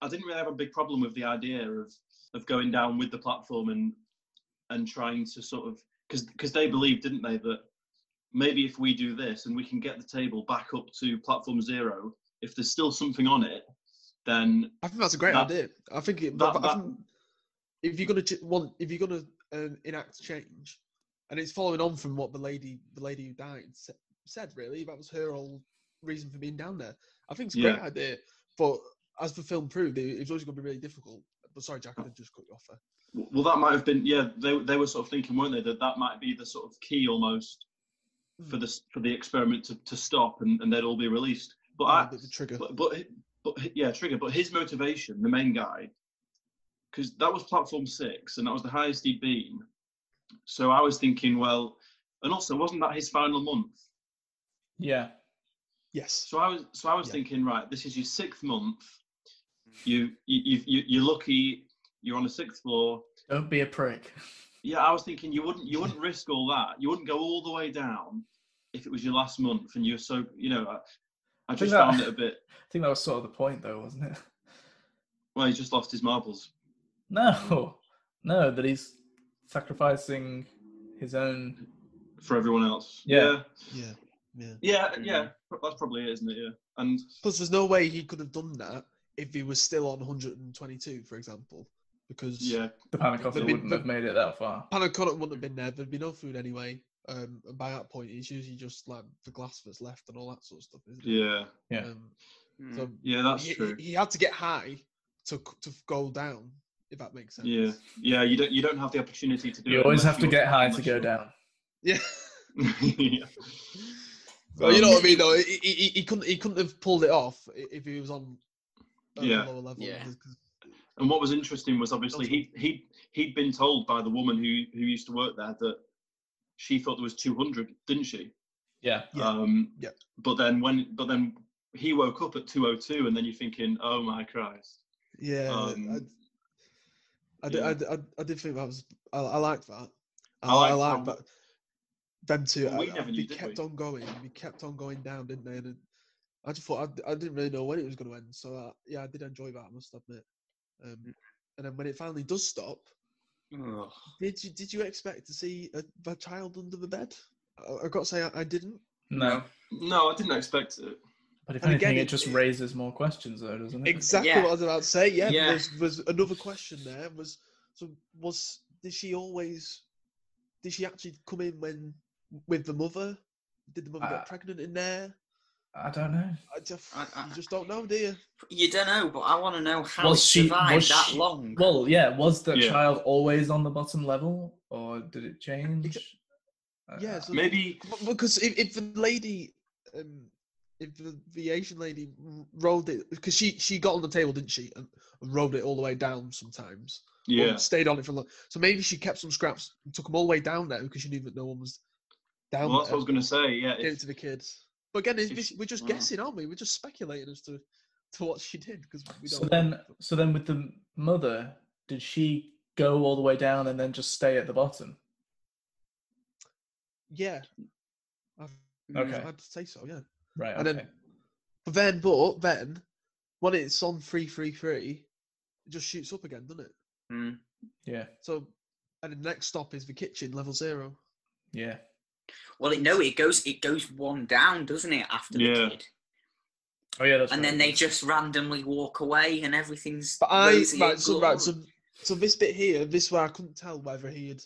I didn't really have a big problem with the idea of of going down with the platform and and trying to sort of because because they believed, didn't they, that maybe if we do this and we can get the table back up to platform zero, if there's still something on it, then I think that's a great That- idea. I think, it, that- but I think if you're gonna ch- want, if you're gonna um, enact change, and it's following on from what the lady, the lady who died said, really, that was her whole reason for being down there. I think it's a great Yeah. idea, but as the film proved, it, it's always going to be really difficult. But sorry, Jack, I just cut you off there. well, that might have been yeah. They they were sort of thinking, weren't they, that that might be the sort of key almost for this hmm. for the experiment to, to stop and, and they'd all be released. But I, the, the trigger. but but but yeah, trigger. But his motivation, the main guy, because that was platform six, and that was the highest he'd been. So I was thinking, well, and also wasn't that his final month? Yeah. yes. So I was so I was Yeah. thinking, right, this is your sixth month. You you you you- you're lucky. You're on the sixth floor. Don't be a prick. Yeah, I was thinking you wouldn't you wouldn't risk all that. You wouldn't go all the way down if it was your last month and you're so you know. I, I think just that- found it a bit. I think that was sort of the point, though, wasn't it? Well, he just lost his marbles. No, no, that he's sacrificing his own. for everyone else. Yeah. Yeah. Yeah. yeah, yeah, yeah. That's probably it, isn't it? Yeah, and Plus, there's no way he could have done that if he was still on 122, for example, because yeah, The panna cotta The- the- wouldn't have made it that far. panna cotta wouldn't have been there. There'd be no food anyway. Um, and by that point, it's usually just like the glass that's left and all that sort of stuff. Isn't it? yeah, Yeah. Um, Mm. so yeah. That's he, true. he had to get high to to go down. If that makes sense. Yeah, yeah. You don't you don't have the opportunity to do. You it always have to get high to go you're- down. Yeah. yeah. Well, you know what I Um, mean, though. He, he, he couldn't he couldn't have pulled it off if he was on a Yeah. lower level. Yeah. because- And what was interesting was obviously he he he'd been told by the woman who who used to work there that she thought there was 200, didn't she? Yeah. Yeah. Um, Yeah. But then when but then he woke up at 202, and then you're thinking, oh my Christ. Yeah, Um, I, I, did, yeah. I, I, I did think that was I, I liked that. I, I I, liked like how- that. Them two, Well, we I- never I- knew, they kept we? on going. We kept on going down, didn't they? And I just thought I, I didn't really know when it was going to end. So uh, yeah, I did enjoy that. I must admit. Um, and then when it finally does stop, Ugh. did you did you expect to see a, a child under the bed? I, I got to say I, I didn't. No. No, I didn't expect it. But if And anything, again, it it- just it- raises more questions, though, doesn't it? Exactly Yeah. what I was about to say. Yeah, Yeah. There's, was another question there. Was so was did she always did she actually come in when with the mother? Did the mother Uh, get pregnant in there? I don't know. I just I- I- you just don't know, do you? You don't know, but I want to know how Was it she- survived was that she- long. Well, yeah. Was the Yeah. child always on the bottom level, or did it change? Uh, Yeah, so Maybe b- because if, if the lady, um, if the, the Asian lady rolled it because she she got on the table, didn't she, and, and rolled it all the way down sometimes. or yeah. stayed on it for a long. So maybe she kept some scraps and took them all the way down there because she knew that no one was down Well, that's there. what I was going to say. Yeah. Gave it to the kids. But again, it's, we're just guessing, aren't we? We're just speculating as to to what she did because we don't. So know. then, so then, with the mother, did she go all the way down and then just stay at the bottom? yeah, I'd, Okay. I'd say so. Yeah, Right. and Okay. then but then but then when it's on three three three, it just shoots up again, doesn't it? Mm. yeah. So and the next stop is the kitchen, level zero. Yeah. Well, it, no, it goes it goes one down, doesn't it? After the Yeah. kid, Oh yeah. That's and right, then they just randomly walk away, and everything's. But I rosy right and so right glory. so so this bit here, this where I couldn't tell whether he had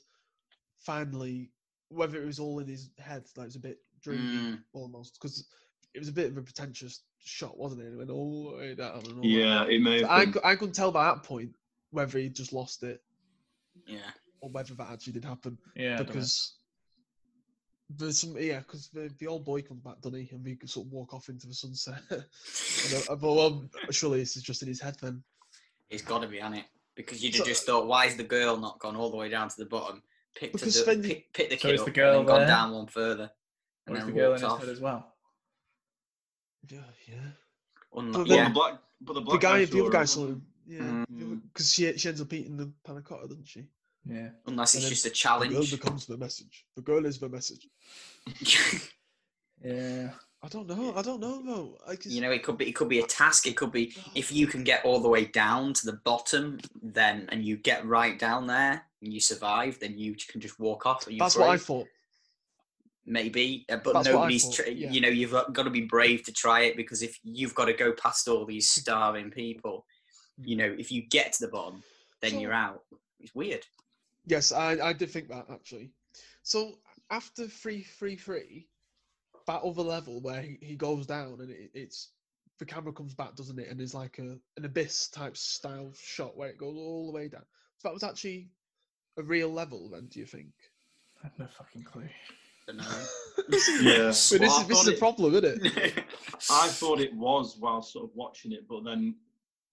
finally whether it was all in his head, like was a bit dreamy Mm. almost because it was a bit of a pretentious shot, wasn't it? It went all the way down. And all that. Yeah, it may have I, been. cou- I couldn't tell by that point whether he just lost it Yeah. or whether that actually did happen Yeah. I don't know. because there's some yeah because the, the old boy comes back, doesn't he? And we could sort of walk off into the sunset. and, uh, but well, surely this is just in his head then. It's got to be on it because you'd have So- just thought, why is the girl not gone all the way down to the bottom? Picked Because the, then- pick, pick the kid is up the girl and then gone down one further, and then the girl in walked his head as well? Yeah, yeah. Unlo- But Well, then- the black, but the The guy, the saw other guy her. saw him. Yeah, Mm. because she she ends up eating the panna cotta, doesn't she? Yeah. Unless And it's just a challenge. The girl becomes the message. The girl is the message. Yeah. I don't know. I don't know though. I just, you know, it could be it could be a task. It could be if you can get all the way down to the bottom, then and you get right down there and you survive, then you can just walk off. That's what I thought. maybe, uh, but That's nobody's. thought, Tra- yeah. You know, you've got to be brave to try it because if you've got to go past all these starving people, you know, if you get to the bottom, then So- you're out. It's weird. Yes, I, I did think that actually. So after three three three, that other level where he, he goes down and it, it's the camera comes back, doesn't it? And it's like a an abyss type style shot where it goes all the way down. So that was actually a real level then, do you think? I have no fucking clue. Don't know. Yeah. But this Well, I is this is thought a it- problem, isn't it? I thought it was while sort of watching it, but then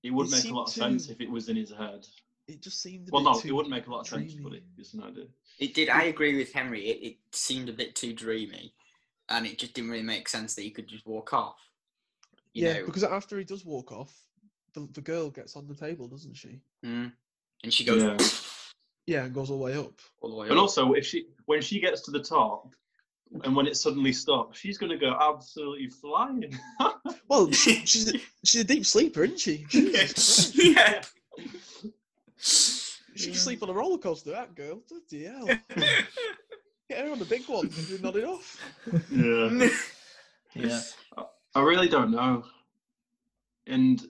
it would It make a lot of to- sense if it was in his head. It just seemed a Well, bit no, too it wouldn't make a lot of sense, but it, it's an idea. It did. I agree with Henry. It, it seemed a bit too dreamy, and it just didn't really make sense that he could just walk off. You yeah, know, because after he does walk off, the, the girl gets on the table, doesn't she? mm, and she goes Yeah. Yeah, and goes all the way up. all the way up. And up. also, if she when she gets to the top, and when it suddenly stops, she's going to go absolutely flying. Well, she's a, she's a deep sleeper, isn't she? Jesus Christ. yeah. She can sleep on a roller coaster, that girl. Bloody hell. Get her on the big one. You're nodding off. yeah. Yeah. I really don't know. And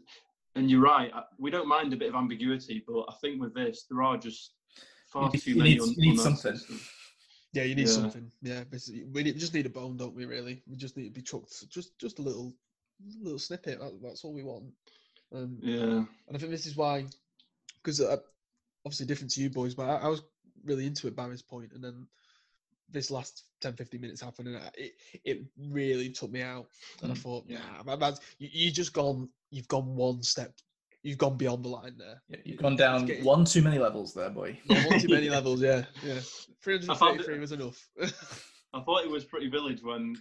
and you're right. I- We don't mind a bit of ambiguity, but I think with this, there are just far need- too you many. need- un- you need something. stuff. Yeah, you need Yeah. something. Yeah, basically, we need, just need a bone, don't we? Really, we just need to be chucked just just a little little snippet. That, that's all we want. Um, Yeah. and I think this is why, because uh, obviously different to you boys, but I, I was really into it by this point, and then this last 10, 15 minutes happened, and I, it it really took me out. And I Mm, thought, yeah. yeah, man, man, you, you just gone, you've gone one step, you've gone beyond the line there. Yeah, You've gone down getting- one too many levels there, boy. Yeah, one too many levels, yeah, yeah. Three hundred found thirty-three it- was enough. I thought it was pretty village when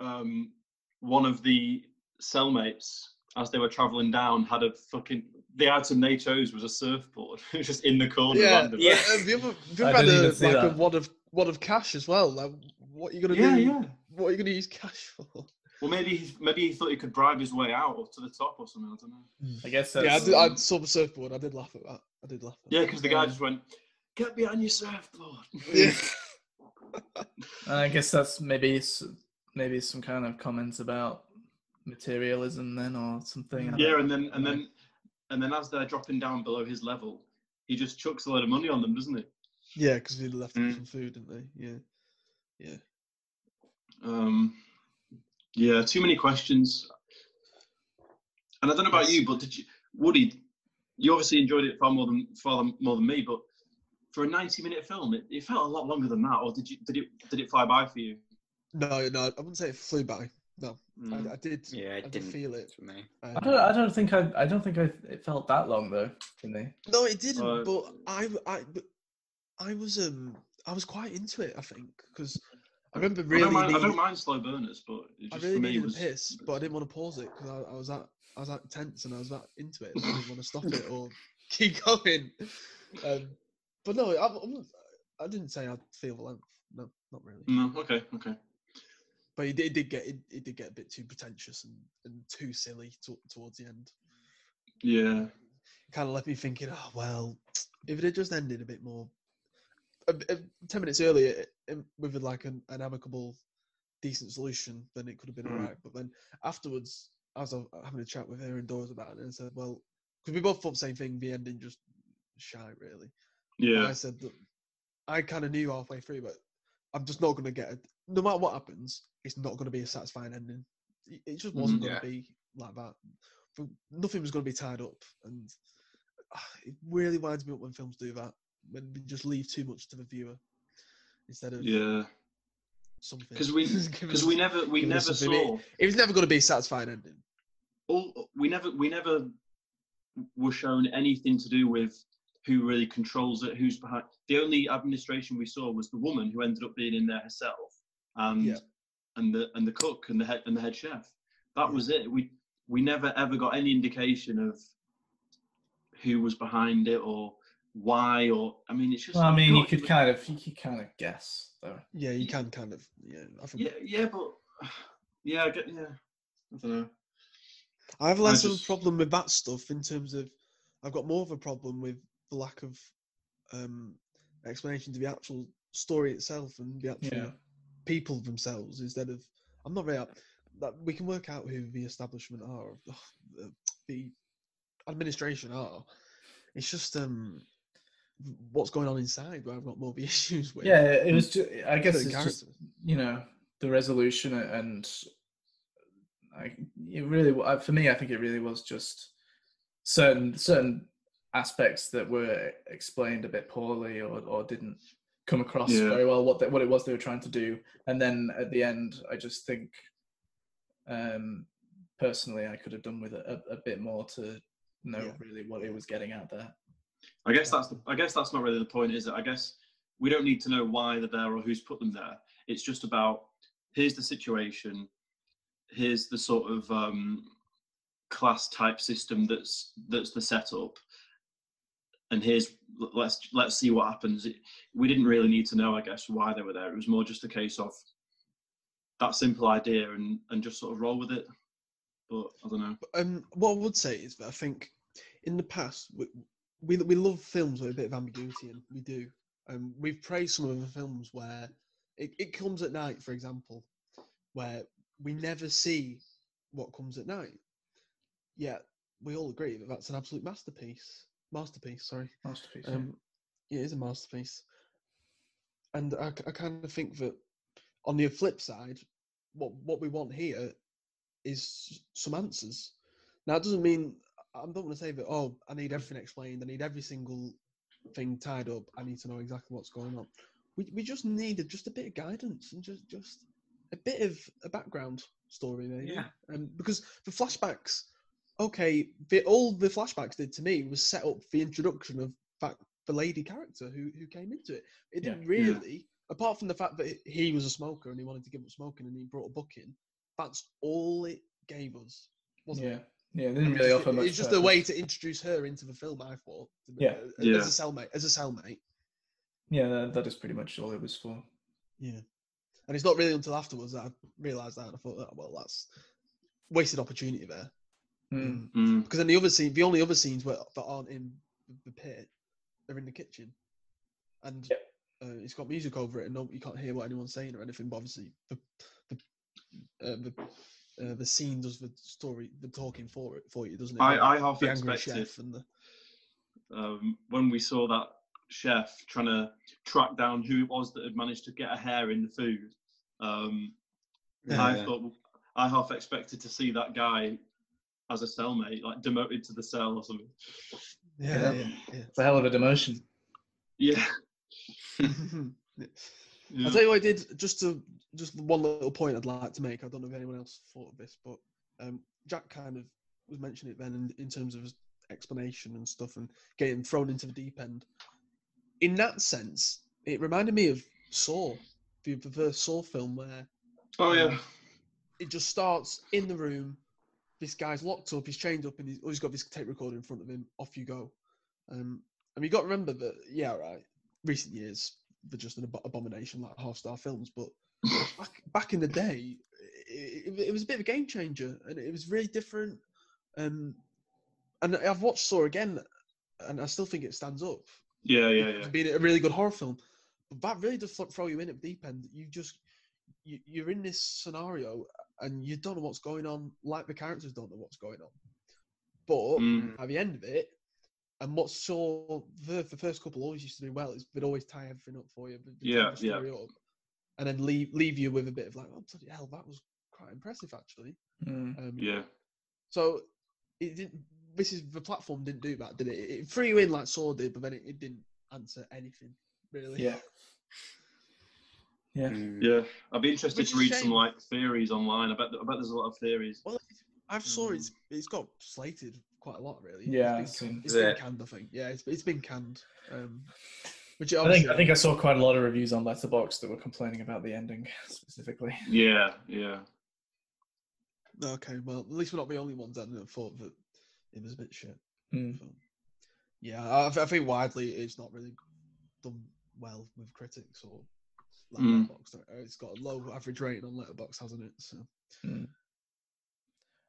um, one of the cellmates, as they were travelling down, had a fucking. The item they chose was a surfboard, It was just in the corner. yeah, randomly. Yeah. uh, the other, the I other had didn't a, even see like a that. wad of wad of cash as well. Like, what are you gonna yeah, do? yeah. What are you gonna use cash for? Well, maybe he, maybe he thought he could bribe his way out or to the top or something. I don't know. I guess that's. yeah, I, did, I saw the surfboard. I did laugh at that. I did laugh. At Yeah, because the guy Um, just went, "Get behind your surfboard." Yeah. I guess that's maybe maybe some kind of comments about materialism then or something. I Yeah, and then and then and then as they're dropping down below his level, he just chucks a load of money on them, doesn't he? Yeah, because he left them Mm. some food, didn't they? Yeah. Yeah. Um, yeah, too many questions. And I don't know about Yes. you, but did you, Woody? You obviously enjoyed it far more than far more than me, but for a ninety-minute film, it, it felt a lot longer than that. Or did you did it did it fly by for you? No, no, I wouldn't say it flew by. No, Mm. I, I did. Yeah, I it did didn't feel it. for me. I don't. I don't think I. I don't think I. It felt that long though to me. No, it didn't. Uh, but I, I, but I was um, I was quite into it. I think because I remember I, really. don't mind, I don't mind slow burners, but it I just really for me needed was a piss, but I didn't want to pause it because I, I was that I was that tense and I was that into it. and I didn't want to stop it or keep going. Um, but no, I, I'm- I didn't say I'd feel the length. No, not really. no. Okay, okay. But it did, it did get it, it did get a bit too pretentious and, and too silly to, towards the end. Yeah, Kind of left me thinking, oh well, if it had just ended a bit more, a, a- ten minutes earlier, with like an, an amicable, decent solution, then it could have been Mm. alright. But then afterwards, I was having a chat with her and Doris about it, and I said, well, because we both thought the same thing, the ending just shy really. And yeah, I said I kind of knew halfway through, but I'm just not going to get it. No matter what happens, it's not going to be a satisfying ending. It- It just wasn't Mhm. going to be like that. For- Nothing was going to be tied up, and ah, it really winds me up when films do that. When they just leave too much to the viewer instead of yeah. something. Because we because we never we never saw. It was never going to be a satisfying ending. all we never we never were shown anything to do with who really controls it, who's behind. The only administration we saw was the woman who ended up being in there herself, and Yeah. and the and the cook and the head and the head chef. That Yeah. was it. We we never ever got any indication of who was behind it or why or I mean it's just. Well, I mean, you could kind of. You could kind of guess though. Yeah, you can kind of. Yeah, I think. Yeah, yeah, but yeah, I get yeah. I don't know. I have less of just- a problem with that stuff in terms of I've got more of a problem with the lack of um, explanation to the actual story itself and the actual Yeah. People themselves instead of I'm not very up that we can work out who the establishment are or the, the administration are. It's just um what's going on inside where I've got more of the issues with. Yeah, it was. Just, I guess it's just you know the resolution and I it really for me I think it really was just certain certain aspects that were explained a bit poorly or or didn't come across Yeah. very well what they, what it was they were trying to do and then at the end I just think um personally I could have done with a, a bit more to know Yeah. really what it was getting at there I guess that's the, I guess that's not really the point, is it? I guess we don't need to know why they're there or who's put them there. It's just about here's the situation, here's the sort of um, class type system that's that's the setup, and here's let's let's see what happens. We didn't really need to know, I guess, why they were there. It was more just a case of that simple idea and and just sort of roll with it. But I don't know. um, what I would say is that I think in the past we, we we love films with a bit of ambiguity, and we do. Um, we've praised some of the films where it, it comes at night, for example, where we never see what comes at night. Yet we all agree that that's an absolute masterpiece. Masterpiece, sorry. masterpiece yeah. Um, yeah, it is a masterpiece. And I, I kind of think that on the flip side, what what we want here is some answers. Now, it doesn't mean I don't want to say that. Oh, I need everything explained. I need every single thing tied up. I need to know exactly what's going on. We we just needed just a bit of guidance and just just a bit of a background story, maybe. Yeah. Um, because the flashbacks, okay, the, all the flashbacks did to me was set up the introduction of that the lady character who who came into it. It Yeah. didn't really, apart from the fact that he was a smoker and he wanted to give up smoking and he brought a book in. That's all it gave us, wasn't Yeah, it? yeah, they didn't It's really just- offer much. It's just a way to introduce her into the film. I thought. Yeah. uh, Yeah. As a cellmate, as a cellmate. Yeah, that, that is pretty much all it was for. Yeah. And it's not really until afterwards that I realised that. And I thought, oh, well, that's wasted opportunity there. Mm. Mm. Because then the other scene, the only other scenes where, that aren't in the pit, they're in the kitchen, and Yep. uh, it's got music over it, and no, you can't hear what anyone's saying or anything. But obviously, the the uh, the, uh, the scene does the story, the talking for it for you, doesn't it? I, I half the expected chef and the um, when we saw that chef trying to track down who it was that had managed to get a hair in the food. Um, I Yeah. thought I half expected to see that guy as a cellmate, like demoted to the cell or something. yeah, Yeah. yeah, yeah. It's a hell of a demotion. Yeah. Yeah. yeah. I'll tell you what I did. Just to just one little point I'd like to make. I don't know if anyone else thought of this, but um, Jack kind of was mentioning it then in, in terms of his explanation and stuff and getting thrown into the deep end. In that sense, it reminded me of Saw, the, the first Saw film, where oh yeah. it just starts in the room. This guy's locked up. He's chained up, and he's, oh, he's got this tape recorder in front of him. Off you go. Um, and you got to remember that, yeah, right. Recent years, they're just an abo- abomination, like half-star films. But back back in the day, it, it, it was a bit of a game changer, and it was really different. Um, and I've watched Saw again, and I still think it stands up Yeah, yeah, yeah. being a really good horror film. But that really does throw you in at the deep end. You just you, you're in this scenario and you don't know what's going on, like the characters don't know what's going on. But Mm. at the end of it, and what saw the, the first couple always used to do well is they'd always tie everything up for you. Yeah, the yeah. up, and then leave leave you with a bit of like, oh bloody hell, that was quite impressive actually. Mm. Um, Yeah. So it didn't. This is the platform didn't do that, did it? It, it threw you in like Saw did, but then it, it didn't answer anything really. Yeah. Yeah. Mm. Yeah. I'd be interested Which to read some like theories online. I bet I bet there's a lot of theories. Well, I've saw Mm. it's it's got slated quite a lot really. Yeah, It's been, it's Is been it? canned. I think. Yeah, it's it's been canned. Um, which I think I think I saw quite a lot of reviews on Letterboxd that were complaining about the ending specifically. Yeah, yeah. Okay, well, at least we're not the only ones that thought that it was a bit shit. Mm. So, yeah, I, I think widely it's not really done well with critics or like Mm. Letterboxd. Uh, It's got a low average rating on Letterboxd, hasn't it? So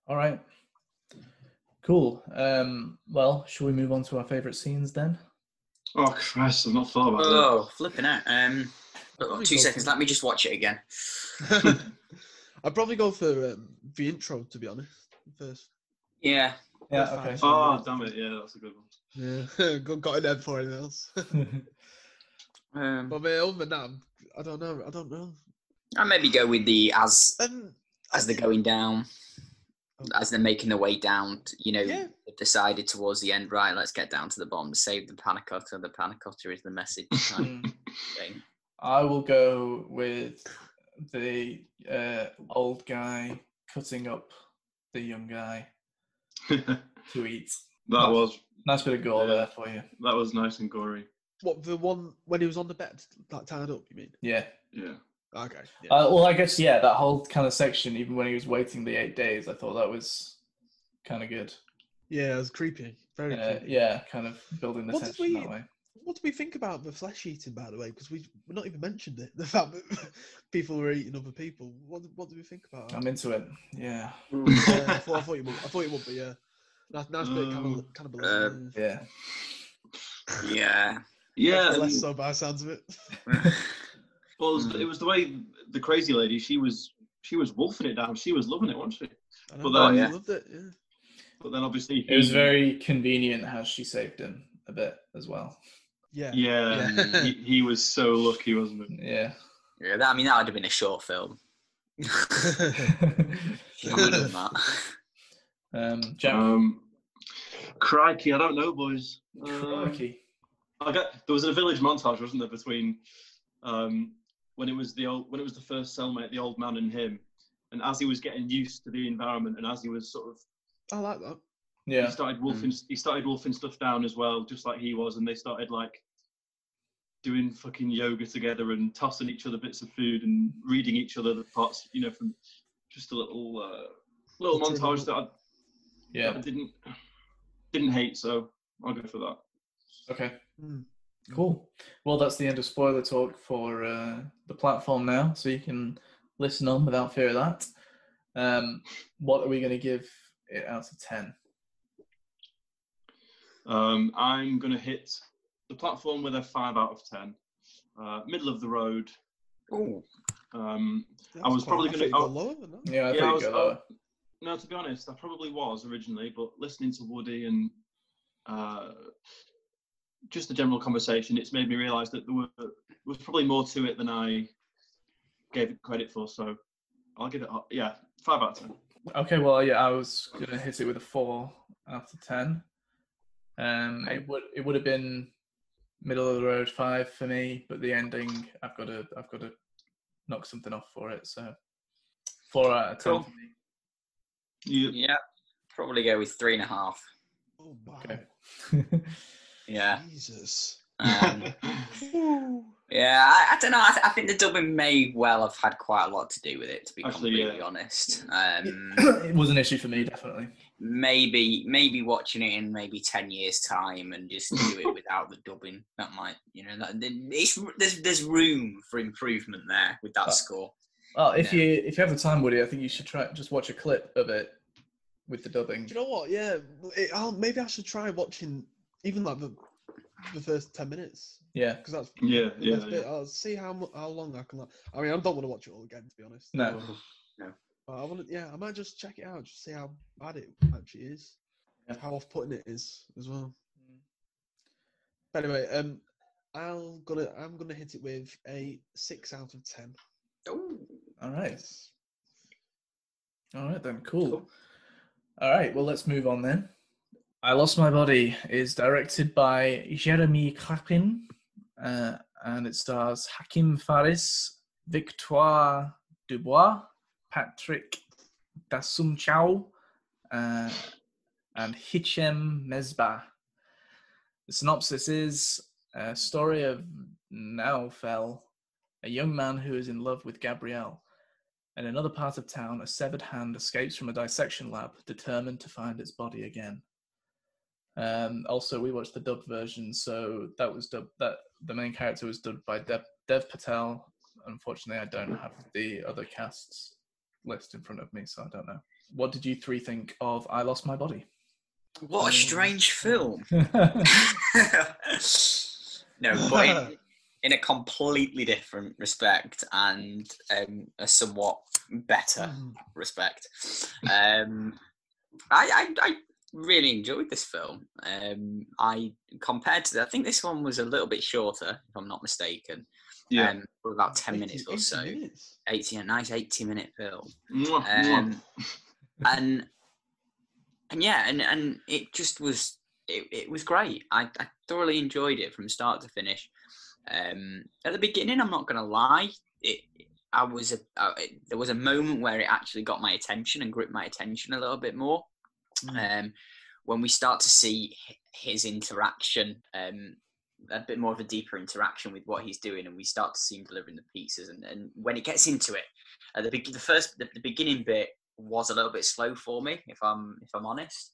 All right. Cool. Um, well, shall we move on to our favourite scenes then? Oh Christ, I've not thought about Oh, flipping out. Um, oh, two seconds. for- Let me just watch it again. I'd probably go for um, the intro to be honest. First, Yeah. Yeah. First Okay. Oh damn it, yeah, that's a good one. yeah, got got in there before anything else. Um, but uh, other than that, I don't know. I don't know. I maybe go with the as Um, as they're going down, as they're making their way down. t- You know, Yeah. decided towards the end. Right, let's get down to the bottom. Save the panna cotta. The panna cotta is the message. kind of Mm. thing. I will go with the uh, old guy cutting up the young guy to eat. That was Nice bit of gore Yeah. there for you. that was nice and gory. What the one when he was on the bed, like tied up? You mean? Yeah. Yeah. Okay. Yeah. Uh, well, I guess yeah. That whole kind of section, even when he was waiting the eight days, I thought that was kind of good. yeah, it was creepy. Very Uh, creepy. yeah, kind of building the What tension we- that way. What do we think about the flesh eating, by the way? Because we we not even mentioned it. The fact that people were eating other people. What what do we think about? that? I'm into it. Yeah. yeah, I thought I thought you would. I thought you would, but yeah. Nice, nice bit of cannibal, Um, cannibalism. Uh, Yeah. Yeah. Yeah. yeah. Less so by the sounds of it. Well, it was, it was the way the crazy lady. She was she was wolfing it down. She was loving it, wasn't she? I know, But I then- yeah. loved it. Yeah. But then obviously It was very convenient how she saved him a bit as well. Yeah. Yeah, Yeah. he, he was so lucky, wasn't he? Yeah. Yeah. That, I mean, that would have been a short film. She would that. Um, Jack, Um, crikey, I don't know, boys. Crikey. I got there was a village montage, wasn't there, between um, when it was the old when it was the first cellmate, the old man and him, and as he was getting used to the environment, and as he was sort of I like that. Yeah, he started wolfing he started wolfing stuff down as well, just like he was, and they started like doing fucking yoga together and tossing each other bits of food and reading each other the parts, you know, from just a little uh, little montage that I, yeah. that I didn't didn't hate, so I'll go for that. Okay. Mm. Cool. Well, that's the end of spoiler talk for uh, the platform now, so you can listen on without fear of that. Um, what are we going to give it out of ten? Um, I'm going to hit the platform with a five out of ten. Uh, middle of the road. Ooh. Um, I was probably gonna- oh. lower than. Yeah, I Yeah, thought I was- go no, to be honest, I probably was originally, but listening to Woody and uh, just the general conversation, it's made me realise that there were, was probably more to it than I gave it credit for. So I'll give it, a- yeah, five out of ten. Okay, well, yeah, I was gonna hit it with a four out of ten. Um, it would it would have been middle of the road five for me, but the ending, I've got to I've got to knock something off for it. So four out of ten. Cool. For me. You, Yeah, probably go with three and a half. Oh wow. Okay. Yeah. Jesus. Um, yeah, I, I don't know. I, th- I think the dubbing may well have had quite a lot to do with it, to be Actually, completely yeah. honest. Um, it was an issue for me, definitely. maybe, maybe watching it in maybe ten years' time and just do it without the dubbing. That might, you know, that, it's, there's there's room for improvement there with that Uh, score. Well, if Yeah. you if you have the time, Woody, I think you should try just watch a clip of it with the dubbing. Do you know what? Yeah, it, I'll, maybe I should try watching even like the the first ten minutes Yeah. because that's yeah, the yeah, best yeah. bit. I'll see how how long I can. like- I mean, I don't want to watch it all again, to be honest. No. no. But I want to. Yeah, I might just check it out, just see how bad it actually is, Yeah. how off-putting it is as well. But anyway, um, I'll gonna I'm gonna hit it with a six out of ten. Ooh. All right. All right then. Cool. Cool. All right. Well, let's move on then. I Lost My Body is directed by Jeremy Clapin, uh, and it stars Hakim Faris, Victoire Du Bois, Patrick d'Assumçao, uh, and Hichem Mesbah. The synopsis is a story of Naoufel, a young man who is in love with Gabrielle. In another part of town, a severed hand escapes from a dissection lab, determined to find its body again. Um, also, we watched the dubbed version, so that was dubbed. That the main character was dubbed by Dev, Dev Patel. Unfortunately, I don't have the other casts list in front of me, so I don't know. What did you three think of I Lost My Body? What a strange film. no, but in, in a completely different respect and um, a somewhat better Mhm. respect. Um, I, I, I really enjoyed this film. Um, I compared to, the, I think this one was a little bit shorter, if I'm not mistaken. Yeah. Um, for about ten 80 minutes or 80 so. minutes. Eighty, a nice eighty-minute film Mwah, mwah. um, and and yeah, and and it just was it, it was great. I, I thoroughly enjoyed it from start to finish. Um, at the beginning, I'm not gonna lie, it I was a uh, it, there was a moment where it actually got my attention and gripped my attention a little bit more. Um, when we start to see his interaction, um, a bit more of a deeper interaction with what he's doing, and we start to see him delivering the pizzas, and, and when it gets into it, at the, the first the, the beginning bit was a little bit slow for me, if I'm if I'm honest.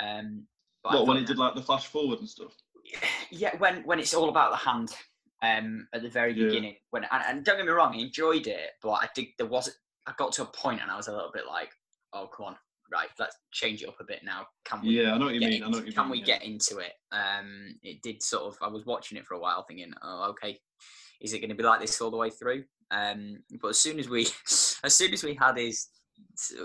Um, but what when he did like the flash forward and stuff? yeah, when when it's all about the hand um, at the very Yeah. beginning. When and, and don't get me wrong, I enjoyed it, but I think there was I got to a point and I was a little bit like, oh come on, right, let's change it up a bit now. Can we? Yeah, I know what you mean. I know what you can mean. we yeah. get into it? Um, it did sort of. I was watching it for a while, thinking, "Oh, okay, is it going to be like this all the way through?" Um, but as soon as we, as soon as we had his,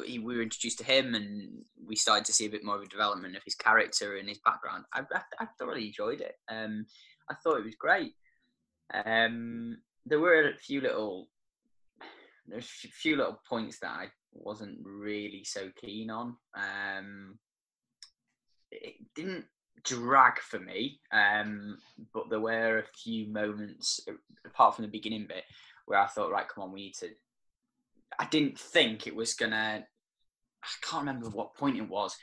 we were introduced to him, and we started to see a bit more of a development of his character and his background. I, I, I thoroughly enjoyed it. Um, I thought it was great. Um, there were a few little, there's a few little points that I wasn't really so keen on. Um, it didn't drag for me, um, but there were a few moments, apart from the beginning bit, where I thought, right, come on, we need to. I didn't think it was gonna. I can't remember what point it was,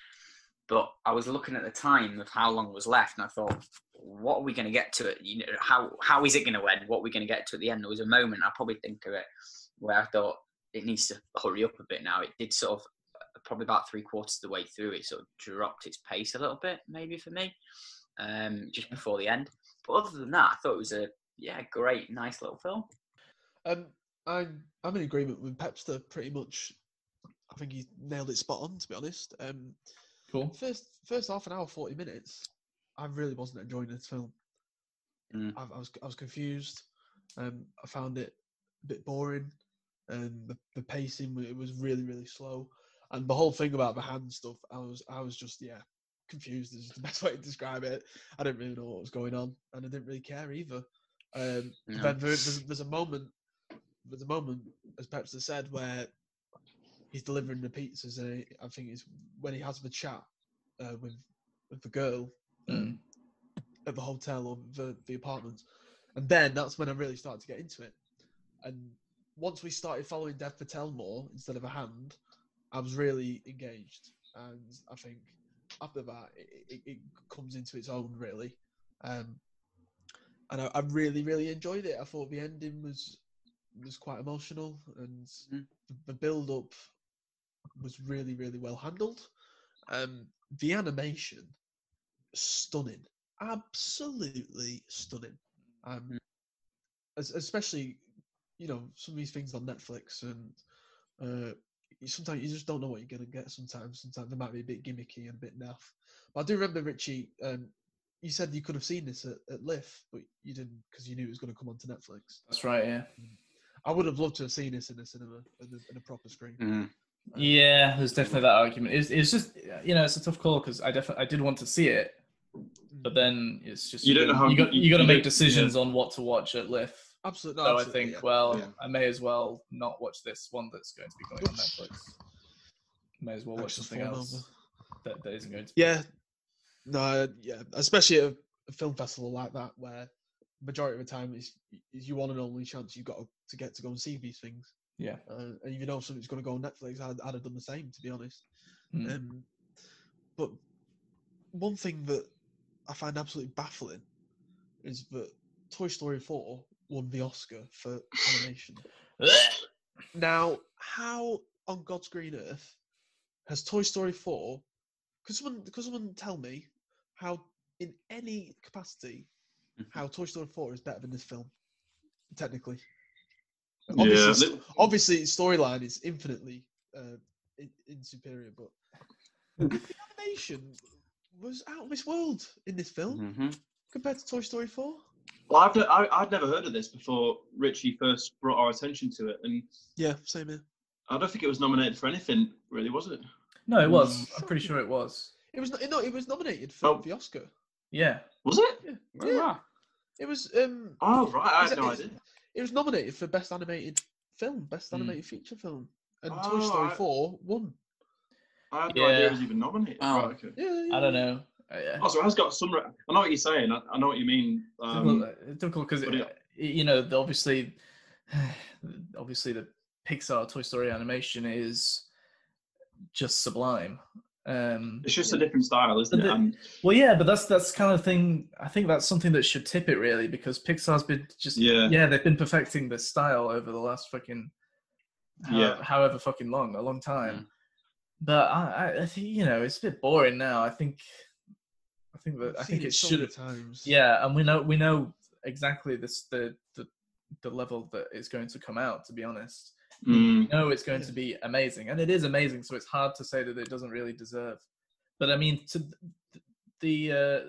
but I was looking at the time of how long was left, and I thought, what are we going to get to it? You know, how how is it going to end? What are we going to get to at the end? There was a moment I probably think of it where I thought it needs to hurry up a bit now. It did sort of probably about three quarters of the way through. It sort of dropped its pace a little bit, maybe for me, um, just before the end. But other than that, I thought it was a yeah, great, nice little film. Um, I'm I'm in agreement with Pepster pretty much. I think he nailed it spot on. To be honest, um, Cool. first first half an hour, forty minutes, I really wasn't enjoying this film. Mm. I, I was I was confused. Um, I found it a bit boring, and the, the pacing it was really really slow, and the whole thing about the hand stuff, I was I was just yeah confused is the best way to describe it. I didn't really know what was going on, and I didn't really care either. Um, No. Then there, there's, there's a moment, there's a moment, as Pepster said, where he's delivering the pizzas, and he, I think it's when he has the chat uh, with with the girl um, at the hotel or the the apartments, and then that's when I really started to get into it. And once we started following Dev Patel more instead of a hand, I was really engaged, and I think after that it, it, it comes into its own really. Um, and I, I really, really enjoyed it. I thought the ending was was quite emotional, and Mm. the, the build up was really, really well handled. Um, the animation, stunning, absolutely stunning. Um, Mm. es- especially, you know, some of these things on Netflix, and uh, you- sometimes you just don't know what you're gonna get. Sometimes, sometimes they might be a bit gimmicky and a bit naff. But I do remember Richie. Um, you said you could have seen this at, at LIF, but you didn't because you knew it was going to come onto Netflix. That's right. Yeah. I would have loved to have seen this in a cinema, in a, in a proper screen. Mm. Yeah, there's definitely that argument. It's, it's just you know it's a tough call because I definitely I did want to see it, but then it's just You don't know how- you got you- you got to make don't- decisions on what to watch at LIF. Absolutely. So No, I think yeah. well Yeah. I may as well not watch this one that's going to be going on Netflix. May as well watch something else that, that isn't going to. Be. Yeah, no, yeah, especially at a, film festival like that, where majority of the time is is your one and only chance you've got to, to get to go and see these things. Yeah. Uh, and if you know something's going to go on Netflix, I'd, I'd have done the same, to be honest. Mm. Um, but one thing that I find absolutely baffling is that Toy Story 4 won the Oscar for animation. Now, how on God's green earth has Toy Story 4? Could someone, could someone tell me how, in any capacity, how Toy Story 4 is better than this film? Technically. Obviously, Yeah, obviously storyline is infinitely uh, in, in superior, but the animation was out of this world in this film hmm compared to Toy Story 4. Well, I've, I, I'd never heard of this before Richie first brought our attention to it, and Yeah, same here. I don't think it was nominated for anything, really, was it? No, it was. Mm. I'm pretty sure it was. It was no, it was nominated for Oh. the Oscar. Yeah. Was it? Yeah, yeah. It was um Oh, right. I Is had it- no idea. it was nominated for best animated film, best Hmm. animated feature film, and Toy Oh, Story I- 4 won. I had no idea Yeah. it was even nominated. Oh. Right, okay. Yeah, yeah. I don't know. Uh, yeah. Oh, so it has got some. Re- I know what you're saying. I, I know what you mean. Um, difficult, difficult because it- you know the- obviously, obviously the Pixar Toy Story animation is just sublime. Um, it's just a different style, isn't But it? the- And well, yeah, but that's that's kind of thing. I think that's something that should tip it really because Pixar's been just Yeah. yeah they've been perfecting this style over the last fucking how- Yeah. however fucking long a long time. Mm. But I, I, I think you know it's a bit boring now. I think I think that I I've think seen it so should many have times. yeah, and we know we know exactly this the the the level that it's going to come out. To be honest, mm, we know it's going Yeah. to be amazing, and it is amazing. So it's hard to say that it doesn't really deserve. But I mean, to the uh,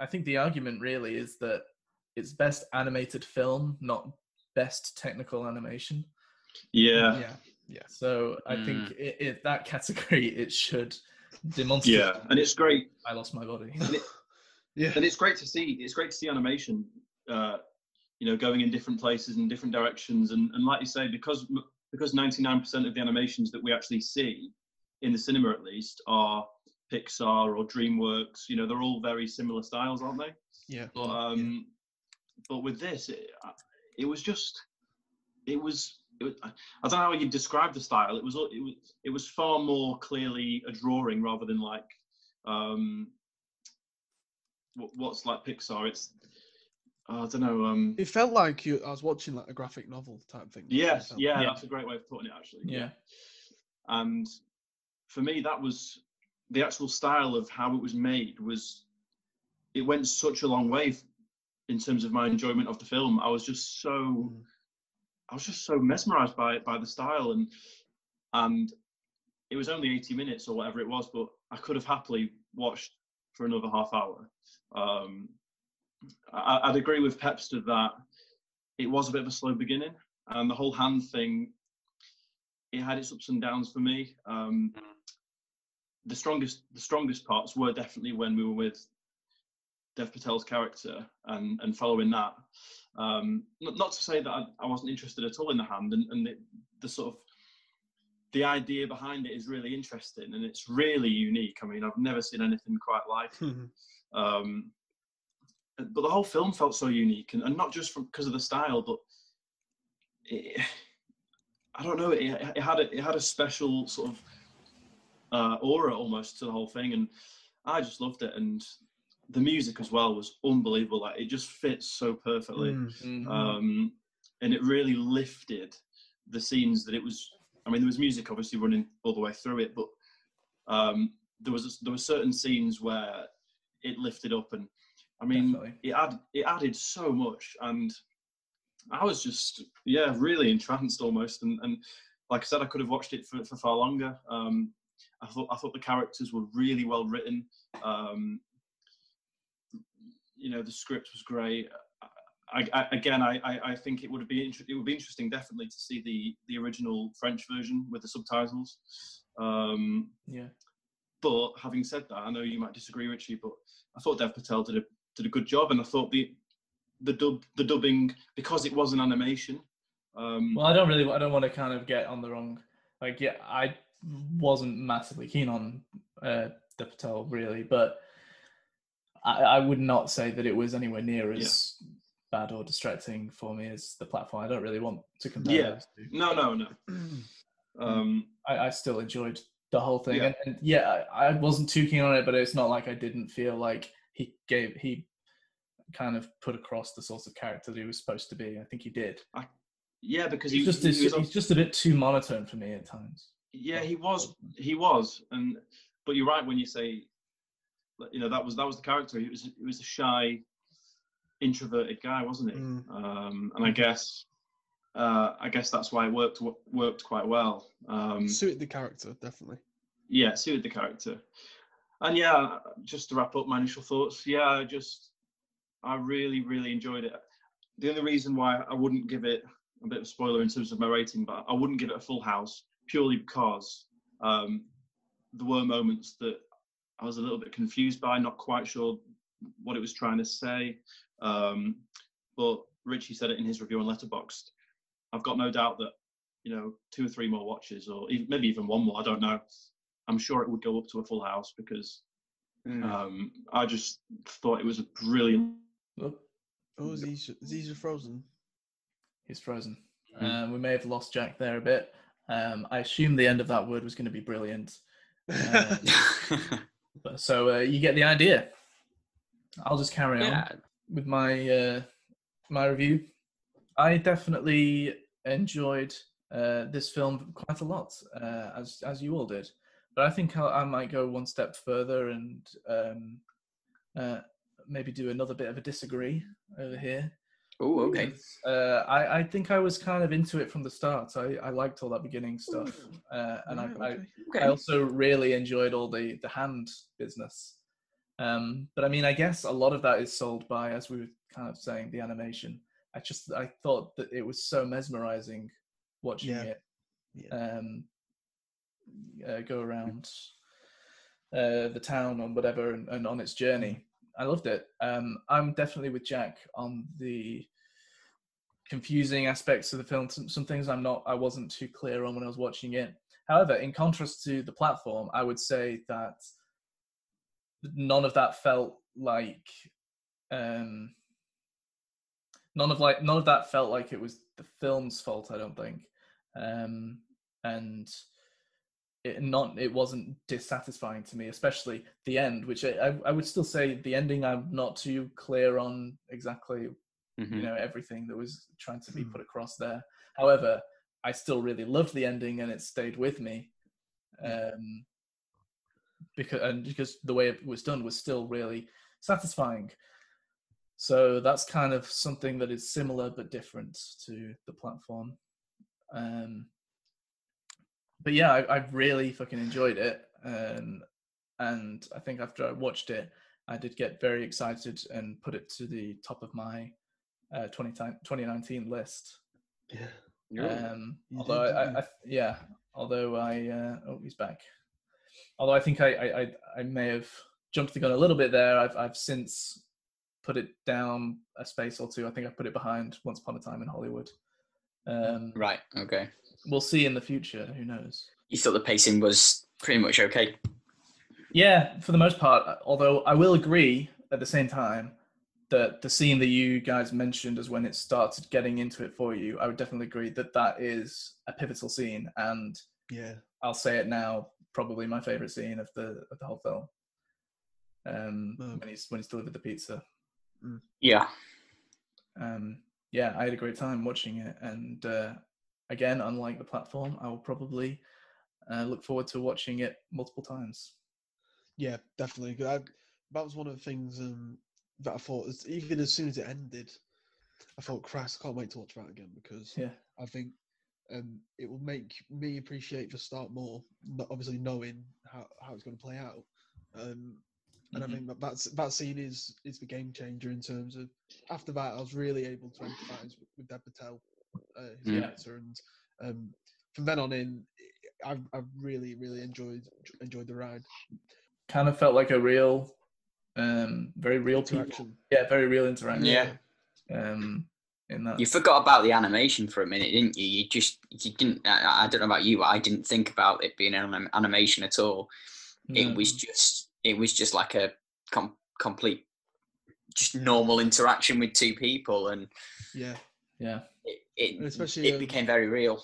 I think the argument really is that it's best animated film, not best technical animation. yeah, yeah, yeah. So I think i i that category it should demonstrate. yeah, and it's great. I lost my body. And, it, Yeah, and it's great to see. It's great to see animation. Uh, you know, going in different places and different directions, and, and like you say, because because 99% of the animations that we actually see in the cinema at least are Pixar or DreamWorks. You know, they're all very similar styles, aren't they? Yeah. But um, but with this, it, it was just, it was, it was. I don't know how you'd describe the style. It was, it was, it was far more clearly a drawing rather than like, um, what, what's like Pixar. It's, I don't know. Um, It felt like you. I was watching like a graphic novel type thing. That's yes, yeah, like. Yeah. that's a great way of putting it. Actually, Yeah. and for me that was the actual style of how it was made was it went such a long way in terms of my enjoyment of the film i was just so Mm. I was just so mesmerized by it by the style and and it was only 80 minutes or whatever it was but i could have happily watched for another half hour um I, i'd agree with pepster that it was a bit of a slow beginning and the whole hand thing it had its ups and downs for me. Um, the strongest the strongest parts were definitely when we were with Dev Patel's character and and following that. Um, not, not to say that I, I wasn't interested at all in the hand and, and the, the sort of the idea behind it is really interesting and it's really unique. I mean, I've never seen anything quite like it. Um, but the whole film felt so unique, and, and not just from because of the style, but it, I don't know. It, it had a, it had a special sort of uh, aura almost to the whole thing, and I just loved it. And the music as well was unbelievable. Like it just fits so perfectly, Mm. Mhm. um, and it really lifted the scenes that it was. I mean, there was music obviously running all the way through it, but um, there was there were certain scenes where it lifted up, and I mean, Definitely. it add it added so much, and I was just yeah really entranced almost, and and like I said, I could have watched it for, for far longer. Um, I thought I thought the characters were really well written. Um, you know, the script was great. I, I, again, I, I, think it would be inter- it would be interesting definitely to see the the original French version with the subtitles. Um, yeah. but having said that, I know you might disagree, Richie, but I thought Dev Patel did a did a good job, and I thought the the dub the dubbing because it was an animation. Um, Well, I don't really. I don't want to kind of get on the wrong. Like, yeah, I wasn't massively keen on uh, Dev Patel really, but I, I would not say that it was anywhere near as bad or distracting for me as the platform. I don't really want to compare Yeah. those two. no, no, no. Um, I, I still enjoyed the whole thing, Yeah. and, and yeah, I, I wasn't too keen on it, but it's not like I didn't feel like he gave he kind of put across the sort of character that he was supposed to be. I think he did. yeah, because He's he, just he he's, just a bit too monotone for me at times. Yeah, he was. He was, and but you're right when you say, you know, that was that was the character. He was he was a shy, introverted guy, wasn't he? Mm. Um, and I guess, uh, I guess that's why it worked worked quite well. Um, Suited the character definitely. yeah, suited the character. And yeah, just to wrap up my initial thoughts, yeah, I just, I really, really enjoyed it. The only reason why I wouldn't give it a bit of a spoiler in terms of my rating, but I wouldn't give it a full house purely because um, there were moments that I was a little bit confused by, not quite sure what it was trying to say. Um, but Richie said it in his review on Letterboxd. I've got no doubt that you know two or three more watches, or even, maybe even one more. I don't know. I'm sure it would go up to a full house because um, I just thought it was a brilliant. Oh, Oh, Z's Z's are frozen. he's frozen. Hmm. Um, we may have lost Jack there a bit. Um, I assumed the end of that word was going to be brilliant. Uh, But, so uh, you get the idea. I'll just carry on. with my uh, my review. I definitely enjoyed uh, this film quite a lot, uh, as as you all did. But I think I, I might go one step further and um, uh, maybe do another bit of a disagree over here. Oh, okay. Uh, I I think I was kind of into it from the start. I, I liked all that beginning stuff, uh, and I, I okay. Okay. I also really enjoyed all the the hand business. Um, but I mean, I guess a lot of that is sold by, as we were kind of saying, the animation. I just I thought that it was so mesmerizing watching Yeah. it Yeah. um, uh, go around uh, the town on whatever and, and on its journey. I loved it. Um, I'm definitely with Jack on the confusing aspects of the film. Some, some things I'm not, I wasn't too clear on when I was watching it. However, in contrast to the platform, I would say that none of that felt like um none of like none of that felt like it was the film's fault i don't think um and it not it wasn't dissatisfying to me especially the end which I, I would still say the ending i'm not too clear on exactly Mhm. you know everything that was trying to be Hmm. put across there however i still really loved the ending and it stayed with me um because and because the way it was done was still really satisfying so that's kind of something that is similar but different to the platform um but yeah i, I really fucking enjoyed it um and i think after i watched it i did get very excited and put it to the top of my uh 20, 2019 list Yeah. um, You although I, I, I, yeah, although I, uh, oh, he's back. Although I think I, I, I, I may have jumped the gun a little bit there. I've, I've since put it down a space or two. I think I put it behind Once Upon a Time in Hollywood. Um, Right. Okay. We'll see in the future. Who knows? You thought the pacing was pretty much okay. Yeah, for the most part. Although I will agree at the same time that the scene that you guys mentioned as when it started getting into it for you, I would definitely agree that that is a pivotal scene, and Yeah. I'll say it now, probably my favorite scene of the of the whole film. Um, Oh. when he's when he's delivered the pizza. Yeah. Um, yeah, I had a great time watching it, and uh, again, unlike the platform, I will probably uh, look forward to watching it multiple times. Yeah, definitely. I, that was one of the things um, that I thought, as, even as soon as it ended, I thought, Christ, I can't wait to watch that again because Yeah, I think um, it will make me appreciate the start more, obviously knowing how, how it's going to play out. Um, and Mhm. I think that that's, that scene is is the game changer in terms of after that I was really able to empathise with, with Dev Patel, uh, his Mm. character, and um, from then on in, I've, I've really really enjoyed enjoyed the ride. kind of felt like a real, um, very real people. Interaction. Yeah, very real interaction. Yeah. Um, in that. You forgot about the animation for a minute, didn't you? You just you didn't. I, I don't know about you, but I didn't think about it being an animation at all. No. It was just it was just like a com- complete, just normal interaction with two people, and Yeah, Yeah. it it, And especially, it um, became very real.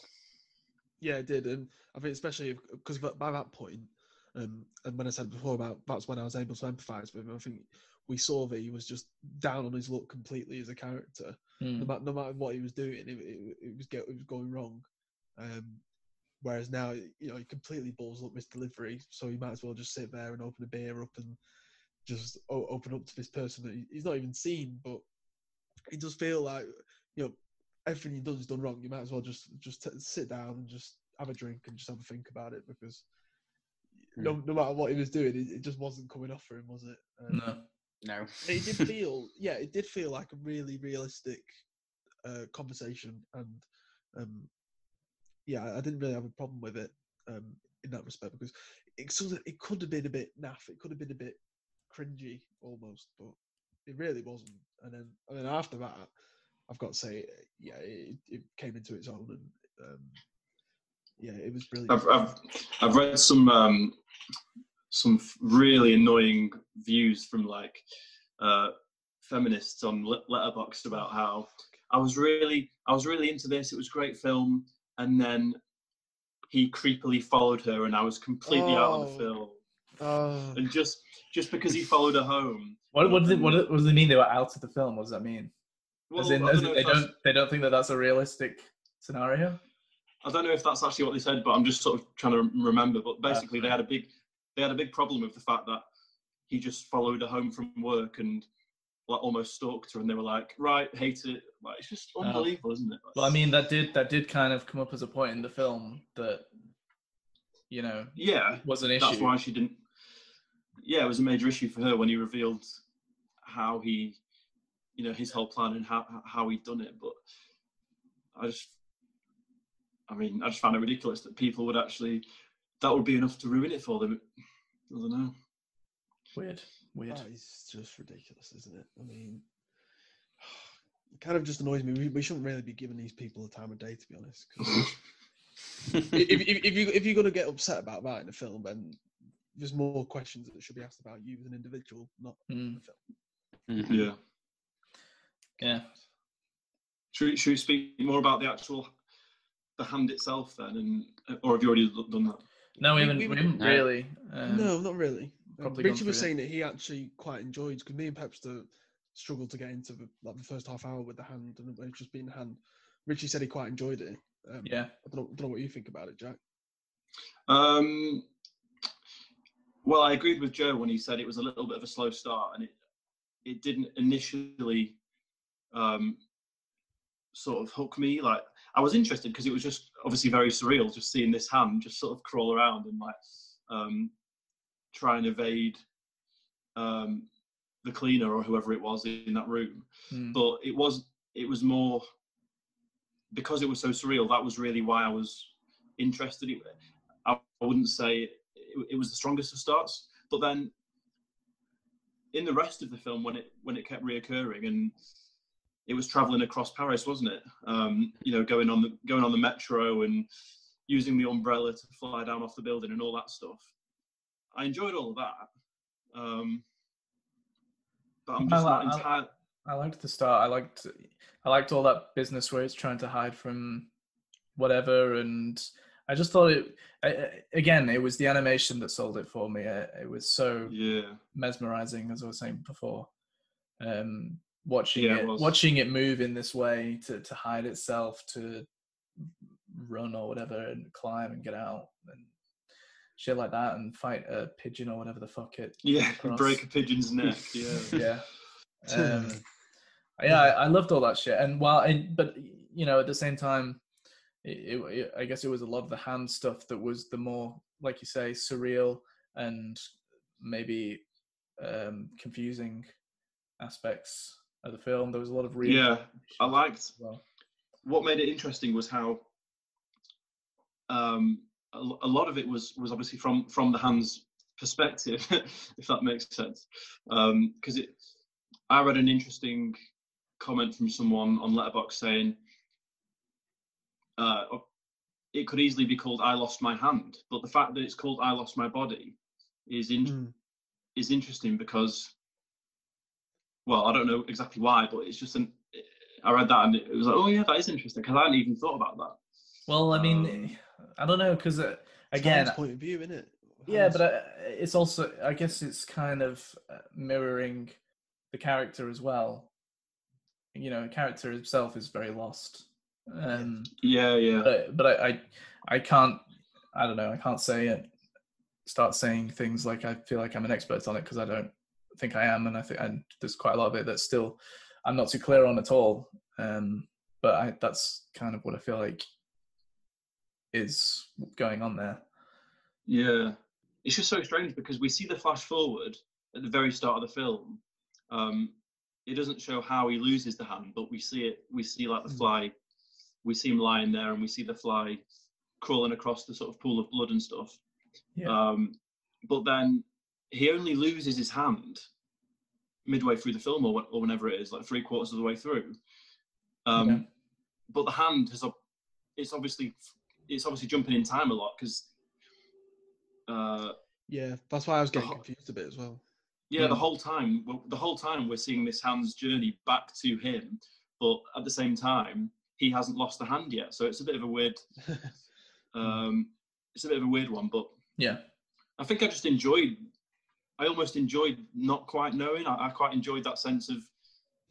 yeah, it did, and I think especially because by that point, um, and when I said before about that's when I was able to empathise with him. I think we saw that he was just down on his luck completely as a character. Mm. No, matter, no matter what he was doing, it, it, it was get, it was going wrong. Um, whereas now, you know, he completely balls up his delivery, so he might as well just sit there and open a beer up and just o- open up to this person that he, he's not even seen. But it does feel like you know everything he does is done wrong. You might as well just just t- sit down and just have a drink and just have a think about it because no, no matter what he was doing, it, it just wasn't coming off for him, was it? Um, No. No, it did feel yeah it did feel like a really realistic uh, conversation and um, yeah I didn't really have a problem with it um, in that respect because it sort of it could have been a bit naff it could have been a bit cringy almost but it really wasn't and then and then after that I've got to say yeah it, it came into its own and um, yeah it was brilliant I've, I've, I've read some um, some really annoying views from like uh, feminists on Let- Letterboxd about how I was really I was really into this. It was a great film, and then he creepily followed her, and I was completely out of the Oh. film. oh And just just because he followed her home, What what does it what, do- what does it mean they were out of the film? What does that mean? Well, as in, don't they don't they don't think that that's a realistic scenario. I don't know if that's actually what they said, but I'm just sort of trying to remember. But basically, they had a big they had a big problem with the fact that he just followed her home from work and like almost stalked her, and they were like, "Right, hate it." Like it's just uh-huh. unbelievable, isn't it? Well, I mean that did that did kind of come up as a point in the film that you know yeah, was an issue. that's why she didn't. Yeah, it was a major issue for her when he revealed how he, you know, his whole plan and how how he'd done it. But I just, I mean, I just found it ridiculous that people would actually that would be enough to ruin it for them. I don't know. Weird, weird. It's just ridiculous, isn't it? I mean, It kind of just annoys me. We, we shouldn't really be giving these people the time of day, to be honest. if, if, if you if you're gonna get upset about that in a film, then there's more questions that should be asked about you as an individual, not Mm, the film. Mhm. Yeah. Yeah. Should we, should we speak more about the actual the hand itself then, and or have you already done that? No, we We- haven't, we- we haven't No. really. Um, no, not really. Um, probably gone Richie was through saying that he actually quite enjoyed because me and Pepster struggled to get into the like the first half hour with the hand and it just being the hand. Richie said he quite enjoyed it. Um, Yeah. I don't know, don't know what you think about it, Jack. Um, well, I agreed with Joe when he said it was a little bit of a slow start, and it it didn't initially um, sort of hook me. Like I was interested because it was just obviously very surreal, just seeing this hand just sort of crawl around and like um, try and evade um, the cleaner or whoever it was in that room. mm, But it was it was more because it was so surreal. That was really why I was interested. I I wouldn't say it, it was the strongest of starts, but then in the rest of the film, when it when it kept reoccurring and it was traveling across Paris, wasn't it? Um, you know, going on the going on the metro and using the umbrella to fly down off the building and all that stuff. I enjoyed all of that, um, but I'm just not entirely. I liked the start. I liked I liked all that business where it's trying to hide from whatever, and I just thought it. I, again, it was the animation that sold it for me. Uh, It was so Yeah, mesmerizing, as I was saying before. Um, watching Yeah, it it, watching it move in this way to to hide itself, to run or whatever, and climb and get out and shit like that, and fight a pigeon or whatever the fuck it. yeah, break a pigeon's neck. Yeah, yeah. Um, yeah, I, I loved all that shit. And while, I, but you know, at the same time, it, it, it- I guess it was a lot of the hand stuff that was the more, like you say, surreal and maybe um, confusing aspects of the film. There was a lot of real. Yeah, I liked well. what made it interesting was how um, a, a lot of it was was obviously from from the hands perspective, if that makes sense. Because it, I read an interesting comment from someone on Letterboxd saying uh, it could easily be called "I lost my hand," but the fact that it's called "I lost my body" is in, Mm. is interesting because, well, I don't know exactly why, but it's just an. I read that and it was like, oh yeah, that is interesting because I hadn't even thought about that. Well, I mean, Um, I don't know because uh, again, point of view, isn't it? Yeah, but uh, it's also, I guess, it's kind of uh, mirroring the character as well. You know, the character himself is very lost. Um, Yeah, yeah, but but I, I, I can't, I don't know, I can't say it. Start saying things like I feel like I'm an expert on it because I don't think I am, and I think and there's quite a lot of it that's still I'm not too clear on at all. Um, but I, that's kind of what I feel like is going on there. yeah. It's just so strange because we see the flash forward at the very start of the film. Um, it doesn't show how he loses the hand, but we see it. We see like the Mm. fly. We see him lying there, and we see the fly crawling across the sort of pool of blood and stuff. Yeah. Um, but then he only loses his hand midway through the film, or, or whenever it is, like three quarters of the way through. Um, Yeah. But the hand has, ob- it's obviously, it's obviously jumping in time a lot because, uh, yeah, that's why I was getting ho- confused a bit as well. yeah, the Mm. whole time, the whole time we're seeing this hand's journey back to him, but at the same time, he hasn't lost the hand yet. So it's a bit of a weird, um, it's a bit of a weird one, but Yeah. I think I just enjoyed. I almost enjoyed not quite knowing. I, I quite enjoyed that sense of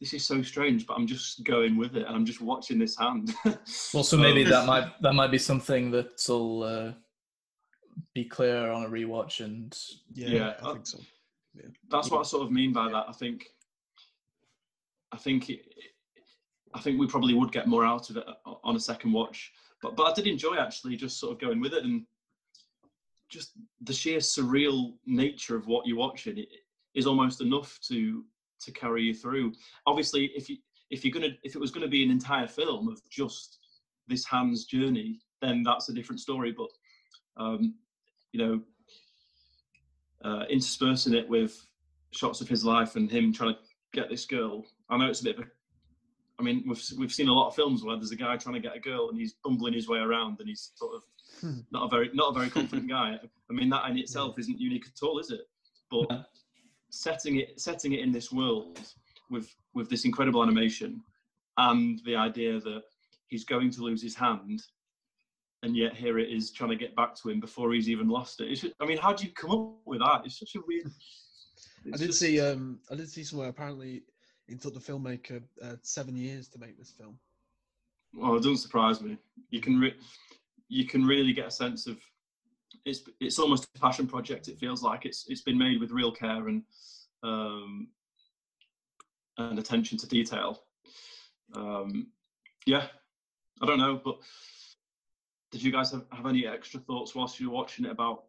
this is so strange, but I'm just going with it and I'm just watching this hand. Well, so maybe that might that might be something that'll uh, be clear on a rewatch, and Yeah, Yeah, I uh, think so. That's what I sort of mean by that. I think. I think. It, I think we probably would get more out of it on a second watch, but but I did enjoy actually just sort of going with it and just the sheer surreal nature of what you're watching is almost enough to to carry you through. Obviously, if you if you're gonna if it was gonna be an entire film of just this hand's journey, then that's a different story. But um, you know, uh, interspersing it with shots of his life and him trying to get this girl. I know it's a bit of a I mean, we've we've seen a lot of films where there's a guy trying to get a girl and he's bumbling his way around and he's sort of Hmm. not a very not a very confident guy. I mean, that in itself isn't unique at all, is it? But setting it setting it in this world with with this incredible animation and the idea that he's going to lose his hand and yet here it is trying to get back to him before he's even lost it. It's just, I mean, how do you come up with that? It's such a weird. I did just- see. Um, I did see somewhere. Apparently, it took the filmmaker uh, seven years to make this film. Well, it doesn't surprise me. You can re- you can really get a sense of it's it's almost a passion project. It feels like it's it's been made with real care and um, and attention to detail. Um, yeah, I don't know, but did you guys have, have any extra thoughts whilst you were watching it about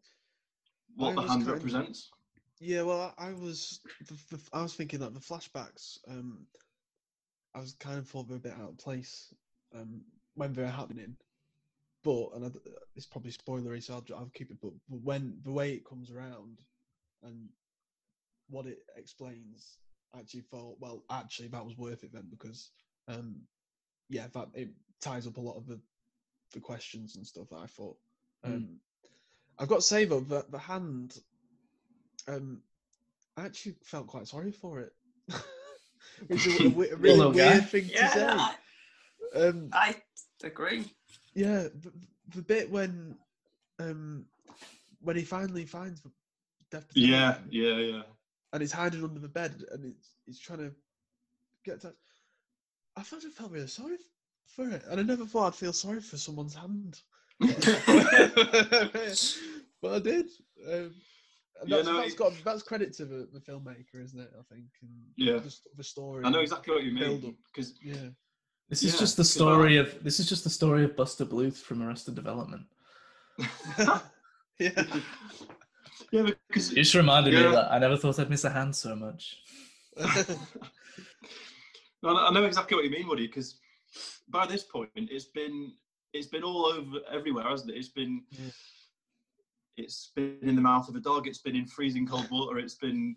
what I the hand represents? Yeah, well, I I was the, the, I was thinking that the flashbacks. Um, I was kind of thought they were a bit out of place um, when they were happening, but and I, it's probably spoilery, so I'll, I'll keep it. But, but when the way it comes around and what it explains, I actually thought, well, actually that was worth it then because, um, yeah, that it ties up a lot of the the questions and stuff that I thought. Mm. Um, I've got to say though that the hand um, I actually felt quite sorry for it, which is a, we- a really little guy. weird thing to Yeah, say. I, Um, I agree. yeah, the, the bit when um, when he finally finds Dev Patel Yeah, yeah, yeah. and he's hiding under the bed and it's he's trying to get to. I thought I felt really sorry for it, and I never thought I'd feel sorry for someone's hand. but I did. Um, and Yeah, that's, no, that's it- got that's credit to the, the filmmaker, isn't it? I think. And Yeah. The, the story. I know exactly what you Build mean up. because Yeah. This is Yeah, just the story of this is just the story of Buster Bluth from Arrested Development. yeah. yeah, because It just reminded Yeah. me that I never thought I'd miss a hand so much. No, I know exactly what you mean, Woody. Because by this point, it's been it's been all over everywhere, hasn't it? It's been Yeah. It's been in the mouth of a dog. It's been in freezing cold water. It's been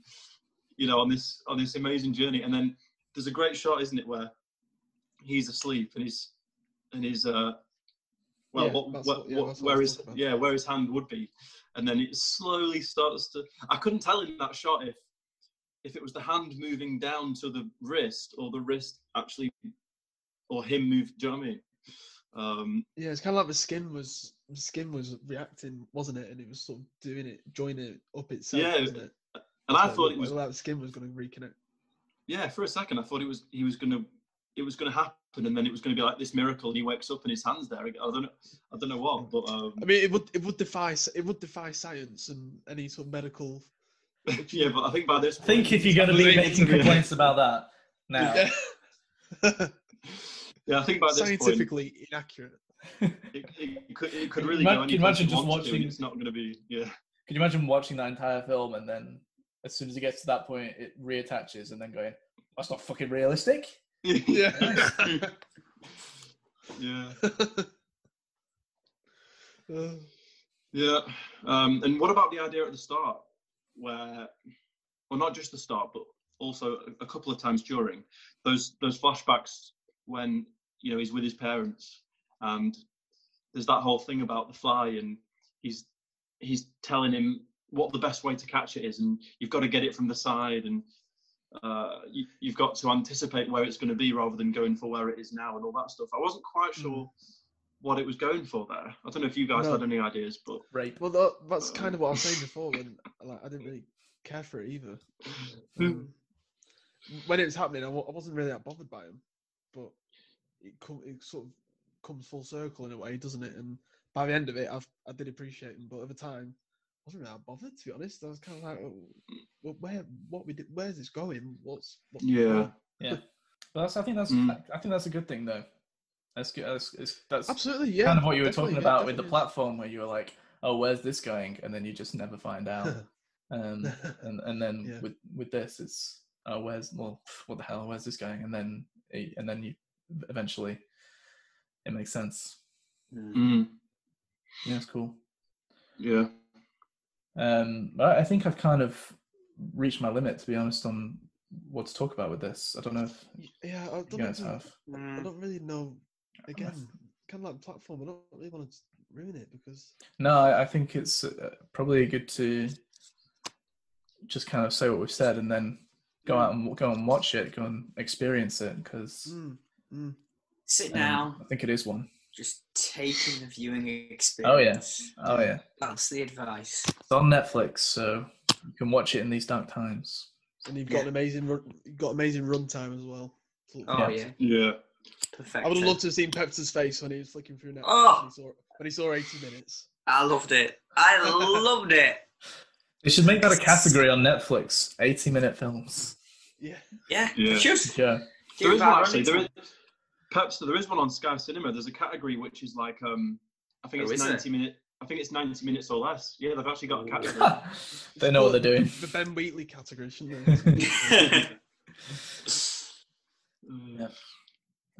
you know on this on this amazing journey. And then there's a great shot, isn't it, where he's asleep and he's and he's uh well Yeah, what, what, yeah, what- that's what I where his yeah where his hand would be, and then it slowly starts to. I couldn't tell in that shot if if it was the hand moving down to the wrist or the wrist actually or him move do you know what I mean? Um yeah, it's kind of like the skin was the skin was reacting, wasn't it? And it was sort of doing it, joining it up itself, Yeah, wasn't it? and I thought it was like the skin was going to reconnect. yeah, for a second I thought it was he was gonna it was gonna happen and then it was gonna be like this miracle and he wakes up and his hand's there. I don't know I don't know what, but um I mean, it would it would defy it would defy science and any sort of medical. yeah, but I think by this I think if you're going to be making complaints about that now, Yeah. Yeah, I think by this point Scientifically inaccurate. it, it could it could really Ima- go can you imagine just wants to, and watching- it's not gonna be yeah. Can you imagine watching that entire film and then as soon as it gets to that point, it reattaches and then going, "That's not fucking realistic." Yeah. yeah. Uh, Yeah. Um, and what about the idea at the start, where, well, not just the start, but also a, a couple of times during those those flashbacks when you know he's with his parents, and there's that whole thing about the fly, and he's he's telling him what the best way to catch it is, and you've got to get it from the side, and uh, you, you've got to anticipate where it's going to be rather than going for where it is now, and all that stuff. I wasn't quite sure what it was going for there. I don't know if you guys No. had any ideas, but Rape. well, that, that's kind of what I was saying before. When like I didn't really care for it either. Um, when it was happening, I wa- I wasn't really that bothered by him, but it com- it sort of comes full circle in a way, doesn't it? And by the end of it, I've, I did appreciate him, but at the time, I wasn't really that bothered to be honest. I was kind of like, oh, well, where, what we did, where's this going? What's, what's Yeah. point? Yeah, but that's, I think that's Mm. I think that's a good thing though. That's good. That's, it's, that's absolutely, yeah. kind of what you were definitely, talking yeah, about with the platform, where you were like, "Oh, where's this going?" and then you just never find out. um, and and then Yeah. with with this, it's oh, where's well, what the hell? Where's this going? And then and then you eventually it makes sense. mm, Yeah, it's cool. yeah. Um, I I think I've kind of reached my limit, to be honest, on what to talk about with this. I don't know if Yeah, I don't, You guys know, have. I Mm. don't really know. Again, kind of like platform. I don't really want to ruin it because No, I, I think it's uh, probably good to just kind of say what we've said and then go out and go and watch it, go and experience it because mm, mm, Sit um, down, I think it is one. just taking the viewing experience. Oh experience. yeah, oh yeah. That's the advice. It's on Netflix, so you can watch it in these dark times. and you've got Yeah. an amazing, run, you've got amazing runtime as well. Oh Yeah. yeah, Yeah. perfect. I would have loved to have seen Pepper's face when he was flicking through Netflix Oh! when, he saw, when he saw 80 minutes. I loved it. I loved it. They should make that a category on Netflix: eighty-minute films. Yeah. Yeah, Yeah. just Yeah, There is one actually. There running is, perhaps there is one on Sky Cinema. There's a category which is like um, I think Oh, it's is there? ninety minute. I think it's ninety minutes or less. Yeah, they've actually got a category. they know what they're doing. The Ben Wheatley category, shouldn't they? time. Uh,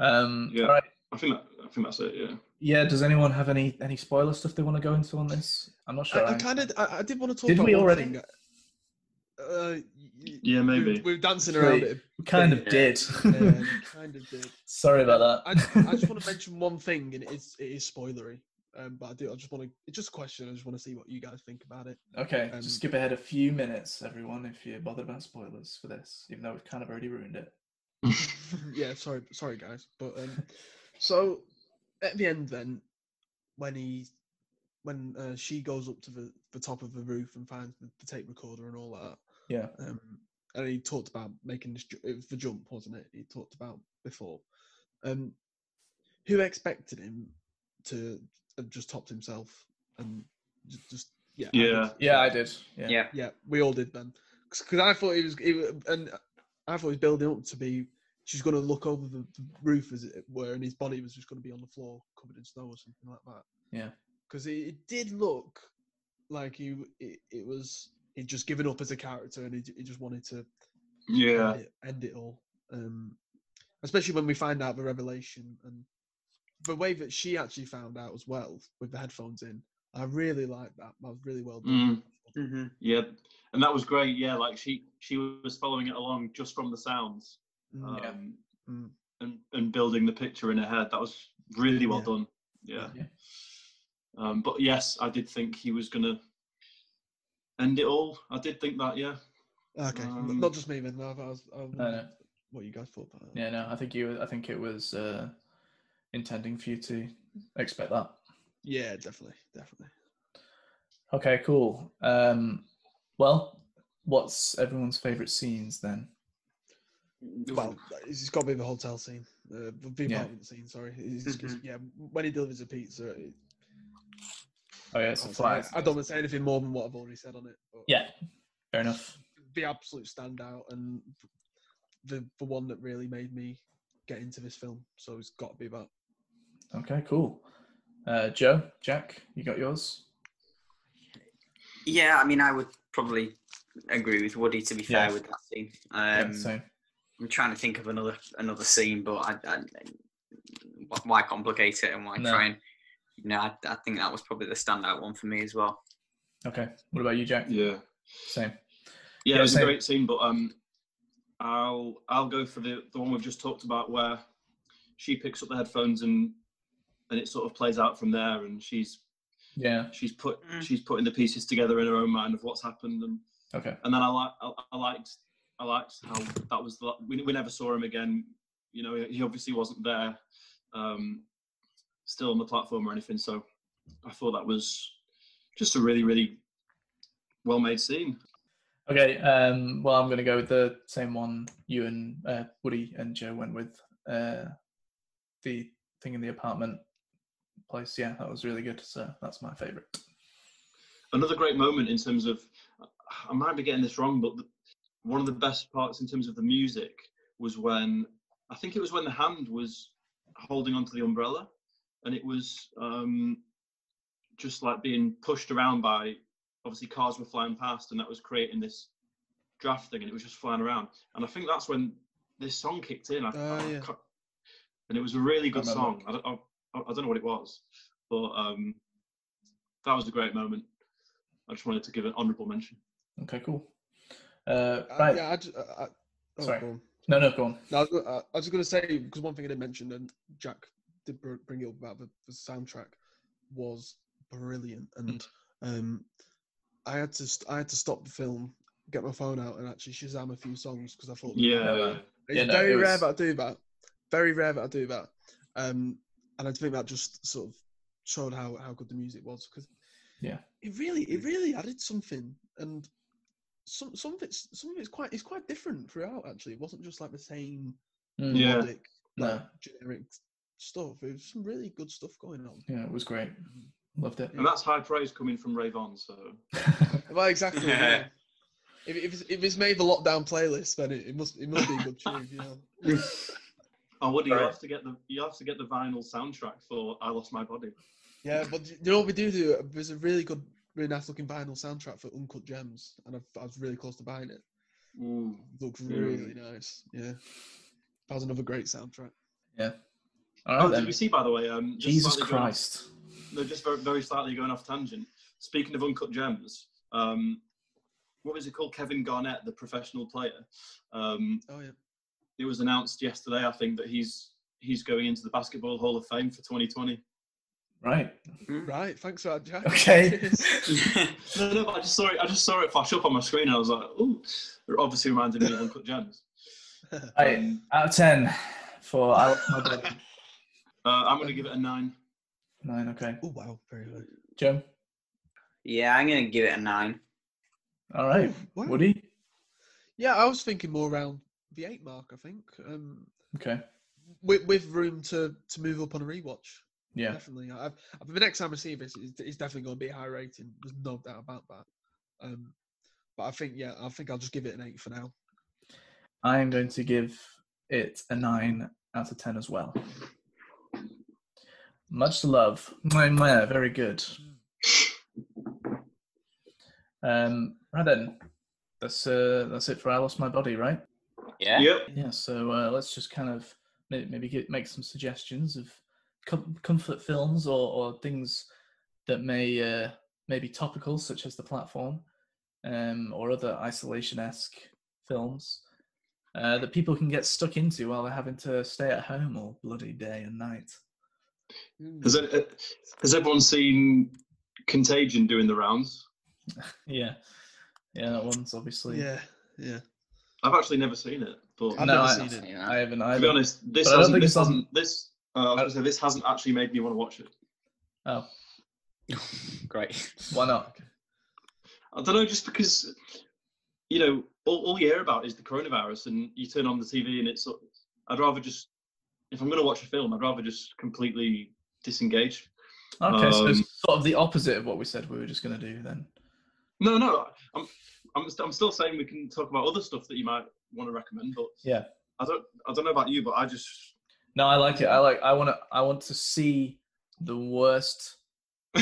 Um, Yeah. all right. I think that, I think that's it. Yeah. Yeah. Does anyone have any any spoiler stuff they want to go into on this? I'm not sure. I, I I- kind of, I, I did want to talk Did about we one already? thing. Uh, y- y- Yeah, we- maybe. We're dancing around it. We kind of Yeah. did. Yeah, kind of did. Sorry about that. I, I just want to mention one thing, and it is it is spoilery. Um, but I do. I just want to. It's just a question. I just want to see what you guys think about it. Okay, Um, just skip ahead a few minutes, everyone, if you're bothered about spoilers for this, even though we've kind of already ruined it. yeah, sorry, sorry guys. But um, so at the end, then when he when uh, she goes up to the, the top of the roof and finds the, the tape recorder and all that, Yeah. um, and he talked about making this. ju- It was the jump, wasn't it? He talked about before. Um, who expected him to have just topped himself and just, just yeah, I. Yeah. Yeah, I did. Yeah. yeah, Yeah, we all did then. Because I thought he was, he, and I thought he was building up to be. She's going to look over the, the roof, as it were, and his body was just going to be on the floor, covered in snow or something like that. Yeah. Because it, it did look like he, it, it was he'd just given up as a character, and he, he just wanted to Yeah. end, it, end it all. Um, especially when we find out the revelation and the way that she actually found out as well with the headphones in. I really liked that. That was really well done. hmm Yeah. And that was great. Yeah, like she she was following it along just from the sounds. Mm, Yeah. Um, mm. and and building the picture in her head. That was really well Yeah. done. Yeah. Yeah. Um, but yes, I did think he was gonna end it all. I did think that. Yeah. Okay, Um, not just me then. No, I was, I was No, no. what you guys thought about that. Yeah, no, I think you. I think it was uh, intending for you to expect that. Yeah, definitely, definitely. Okay, cool. Um, well, what's everyone's favorite scenes then? Well, it's got to be the hotel scene, uh, the the Yeah. scene. Sorry, it's, it's- yeah, when he delivers a pizza. It, Oh yeah, I, it's a can't say- flight. I don't want to say anything more than what I've already said on it. But Yeah, fair enough. the absolute standout and the the one that really made me get into this film. So it's got to be that. Okay, cool. Uh, Joe, Jack, you got yours? yeah. I mean, I would probably agree with Woody. To be fair, Yeah. with that scene. Yeah, Um, same. I'm trying to think of another another scene, but I, I why complicate it and why No. try and you know I, I think that was probably the standout one for me as well. Okay. What about you, Jack? Yeah. Same. Yeah, Yeah, it was same. a great scene, but um, I'll I'll go for the the one we've just talked about where she picks up the headphones and and it sort of plays out from there, and she's Yeah. she's put Mm. she's putting the pieces together in her own mind of what's happened, and Okay. and then I like I, I liked I liked how that was the, we we never saw him again. You know, he obviously wasn't there, um, still on the platform or anything. So I thought that was just a really really well made scene. Okay. Um, well, I'm going to go with the same one you and uh, Woody and Joe went with. Uh, the thing in the apartment place. Yeah, that was really good. So that's my favorite. another great moment in terms of I might be getting this wrong, but the, one of the best parts in terms of the music was when I think it was when the hand was holding onto the umbrella, and it was um, just like being pushed around by obviously cars were flying past, and that was creating this draft thing, and it was just flying around. And I think that's when this song kicked in. I, Oh, I yeah. can't- and it was a really good remember. song. I don't, I, I don't know what it was, but um, that was a great moment. I just wanted to give an honourable mention. Okay, cool. Uh, Uh, right. yeah, I, ju- I, I, oh, Sorry. No, no, go on. No, I was, uh, I was just going to say because one thing I didn't mention, and Jack did br- bring it up about the, the soundtrack, was brilliant, and um, I had to st- I had to stop the film, get my phone out, and actually Shazam a few songs because I thought Yeah. Yeah. it's Yeah, no, very it rare that I do that. Very rare that I do that. Um, and I think that just sort of showed how, how good the music was because Yeah. it really it really added something and some some of it's some of it's quite it's quite different throughout actually. It wasn't just like the same Mm, Yeah. melodic, No. like, generic stuff. It was some really good stuff going on. Yeah, it was great. Mm-hmm. Loved it. And that's high praise coming from Ray Vaughan. So Well, exactly. yeah. If, if, it's, if it's made the lockdown playlist, then it, it must it must be a good tune, you know. oh, Woody, you Right. have to get the you have to get the vinyl soundtrack for I Lost My Body. Yeah, but you know what we do do? There's a really good, really nice looking vinyl soundtrack for Uncut Gems, and I've, I was really close to buying it. Ooh. Looks really nice. Yeah, that was another great soundtrack. yeah. All Oh, right did then. you see by the way? Um, Jesus slightly going off- Christ. no, just very, very slightly going off tangent. Speaking of uncut gems, um, what was it called? Kevin Garnett, the professional player. Um, Oh yeah. it was announced yesterday, I think, that he's he's going into the Basketball Hall of Fame for 2020. Right. Right. Thanks for that, Jack. Okay. Cheers. No, no, but I just saw it. I just saw it flash up on my screen. And I was like, "Ooh!" It obviously reminded me of Uncut Gems. Right. Um, Out of ten for I Lost My Body. Uh, I'm going to give it a nine. Nine. Okay. oh wow, very good. Joe. yeah, I'm gonna give it a nine. All right. Wow. Woody. Yeah, I was thinking more around the eight mark. I think, um, Okay. with with room to to move up on a rewatch. Yeah. Definitely. I've, I've, the next time I see this, it's, it's definitely going to be a high rating. There's no doubt about that. Um, but I think, yeah, I think I'll just give it an eight for now. I am going to give it a nine out of ten as well. Much love. Mwah, mwah, Very good. Um, right then, that's uh, that's it for I lost my body, right? Yeah. Yep. Yeah. So uh, let's just kind of maybe get, make some suggestions of com- comfort films or, or things that may uh, may be topical, such as the platform, um, or other isolation-esque films uh, that people can get stuck into while they're having to stay at home all bloody day and night. Has, it, uh, has everyone seen Contagion doing the rounds? Yeah, yeah, that one's obviously. Yeah, yeah. I've actually never seen it, but I've No, never I- seen it. I haven't. I to haven't. be honest, this But hasn't. This hasn't. This. Uh, I was gonna say this hasn't actually made me want to watch it. Oh, Great. why not? I don't know, just because you know all, all you hear about is the coronavirus, and you turn on the TV and it's. I'd rather just, if I'm going to watch a film, I'd rather just completely disengage. Okay, so Um, it's sort of the opposite of what we said we were just going to do then. No, no, I'm, I'm, I'm still saying we can talk about other stuff that you might want to recommend, but Yeah. I don't, I don't know about you, but I just, No, I like it. I like. I want to. I want to see the worst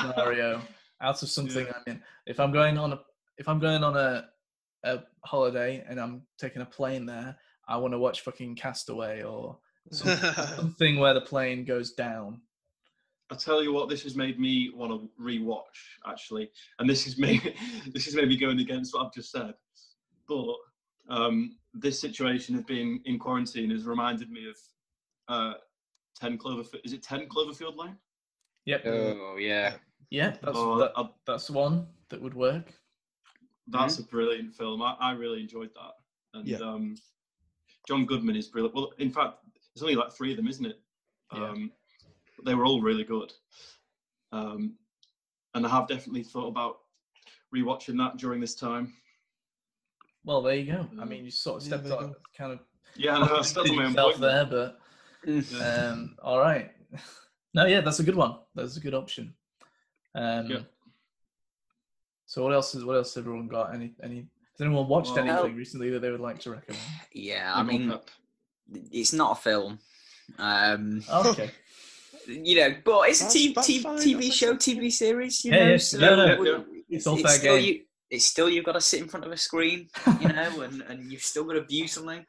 scenario out of something Yeah. I'm in. If I'm going on a, if I'm going on a, a holiday and I'm taking a plane there, I want to watch fucking Castaway or something, something where the plane goes down. I tell you what, this has made me want to rewatch actually, and this is maybe, this is maybe going against what I've just said, but um, this situation of being in quarantine has reminded me of uh, Ten Cloverfield. Is it Ten Cloverfield Lane? Yep. Oh yeah. yeah, that's Oh, that, I- that's one that would work. That's a brilliant film. I, I really enjoyed that. And Yeah. um, John Goodman is brilliant. Well, in fact, there's only like three of them, isn't it? Yeah. Um, they were all really good. Um, and I have definitely thought about rewatching that during this time. Well, there you go. I Mm. mean, you sort of stepped there you kind of Yeah, I know, I stepped on my own point there, but Um, all right. No, yeah, that's a good one. That's a good option. Um, Yeah. So what else is what else has everyone got? Any any has anyone watched Well- anything recently that they would like to recommend? Yeah. I Come mean, Pep. It's not a film. Um, okay. you know, but it's a That's- T- that's T- TV that's show. TV series. You Yeah, know, yeah, so no, no, It's all fair still game. you. It's still you've got to sit in front of a screen, you know, and, and you've still got to view something.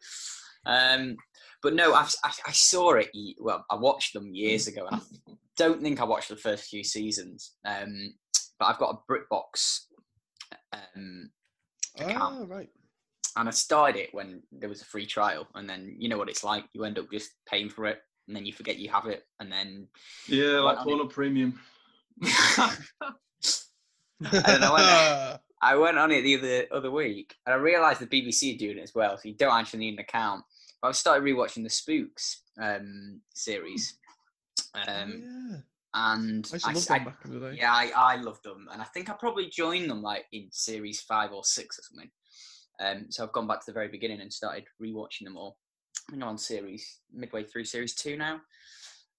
Um, but no, I've, I, I saw it. Well, I watched them years ago, and I don't think I watched the first few seasons. Um, but I've got a BritBox um, ah, right. And I started it when there was a free trial, and then you know what it's like. You end up just paying for it, and then you forget you have it, and then Yeah, like Pornhub Premium. And I went, I went on it the other other week, and I realised the BBC are doing it as well. So you don't actually need an account. But I started rewatching the Spooks um, series, um, yeah. and I I, love I- them back in the day. yeah, I, I loved them, and I think I probably joined them like in series five or six or something. Um, so I've gone back to the very beginning and started rewatching them all. I'm on series midway through series two now.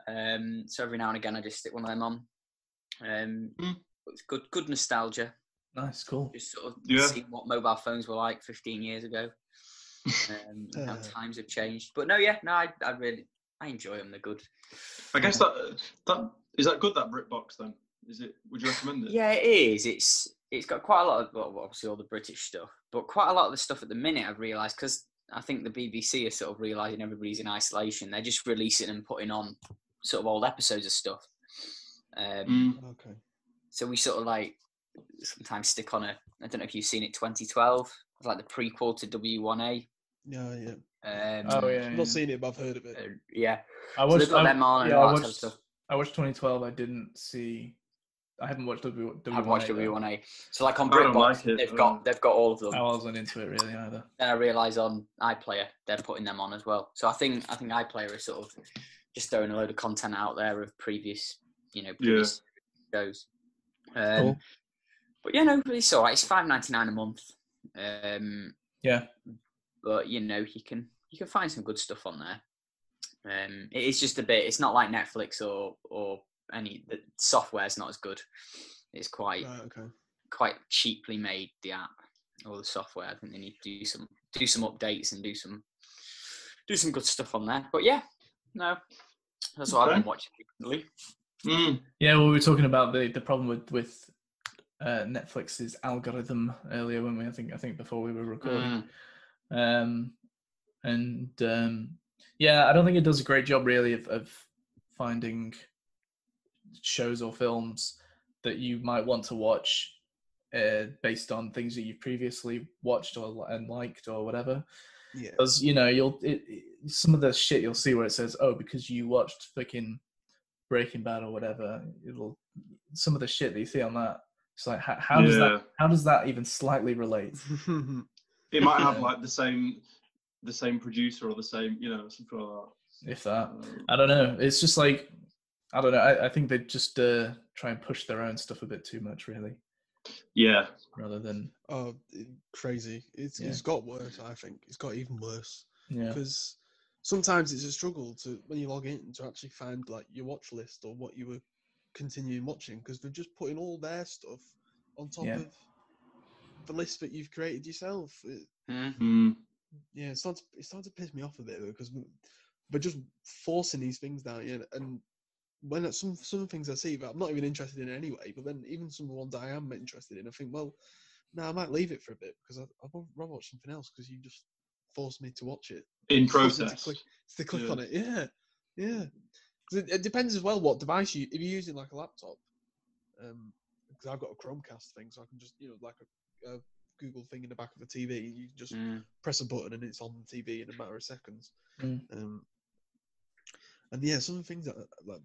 Um, so every now and again I just stick one of them on. Um, Mm. It's good, good nostalgia. Nice, cool. Just sort of Yeah. seeing what mobile phones were like 15 years ago. Um, and how Uh. times have changed. But no, yeah, no, I, I really, I enjoy them. They're good. I guess that that is that good that BritBox then? Is it? Would you recommend it? Yeah, it is. It's it's got quite a lot of well, obviously all the British stuff, but quite a lot of the stuff at the minute I've realised because I think the BBC are sort of realising everybody's in isolation. They're just releasing and putting on sort of old episodes of stuff. Um, Mm. Okay. So we sort of like sometimes stick on a. I don't know if you've seen it. 2012, It's like the prequel to W1A. Yeah, yeah. Um, Oh yeah, I've yeah. not seen it, but I've heard of it. uh, yeah. I watched they've got I- them on yeah, all I that sort watched, stuff. I watched 2012. I didn't see. I haven't watched W. I've watched W1A, though. W1A. So like on I don't BritBox, like it, they've got they've got all of them. I wasn't into it really either. then I realise on iPlayer they're putting them on as well. So I think I think iPlayer is sort of just throwing a load of content out there of previous, you know, previous shows. Um, Cool. But yeah, no, it's all right. It's five ninety nine a month. Um, Yeah, but you know, you can you can find some good stuff on there. Um, it is just a bit. It's not like Netflix or or any the software's not as good. It's quite Right, okay. quite cheaply made the app or the software. I think they need to do some do some updates and do some do some good stuff on there. But yeah, no, that's what I've been watching recently. Mm. yeah. Well, we were talking about the the problem with with uh, Netflix's algorithm earlier when we I think I think before we were recording. Mm. um, and um, yeah, I don't think it does a great job really of, of finding shows or films that you might want to watch uh, based on things that you've previously watched or and liked or whatever. Yeah. Because you know, you'll it, it- some of the shit you'll see where it says, "Oh, because you watched fucking Breaking Bad or whatever." It'll some of the shit that you see on that. It's like, how, how does that how does that even slightly relate? It might have like the same the same producer or the same, you know, something like If that. that. I don't know. It's just like I don't know. I, I think they just uh, try and push their own stuff a bit too much, really, Yeah. rather than oh, crazy. It's Yeah. it's got worse. I think it's got even worse yeah, because sometimes it's a struggle to when you log in to actually find like your watch list or what you were continuing watching because they're just putting all their stuff on top Yeah. of the list that you've created yourself. It, Mm. Mm. yeah, it's starting to, it's starting to piss me off a bit because they're just forcing these things down. Yeah, and when it's some some things I see that I'm not even interested in anyway, but then even some of the ones I am interested in, I think, well, no, I might leave it for a bit because I I would rather watch something else because you just forced me to watch it. In Forced me to process. click, to click Yeah. on it. Yeah, yeah. 'Cause It, it depends as well what device you if you're using like a laptop. Um, because I've got a Chromecast thing, so I can just you know like a, a Google thing in the back of the TV. You just Mm. press a button and it's on the TV in a matter of seconds. Mm. Um, and yeah, some things that like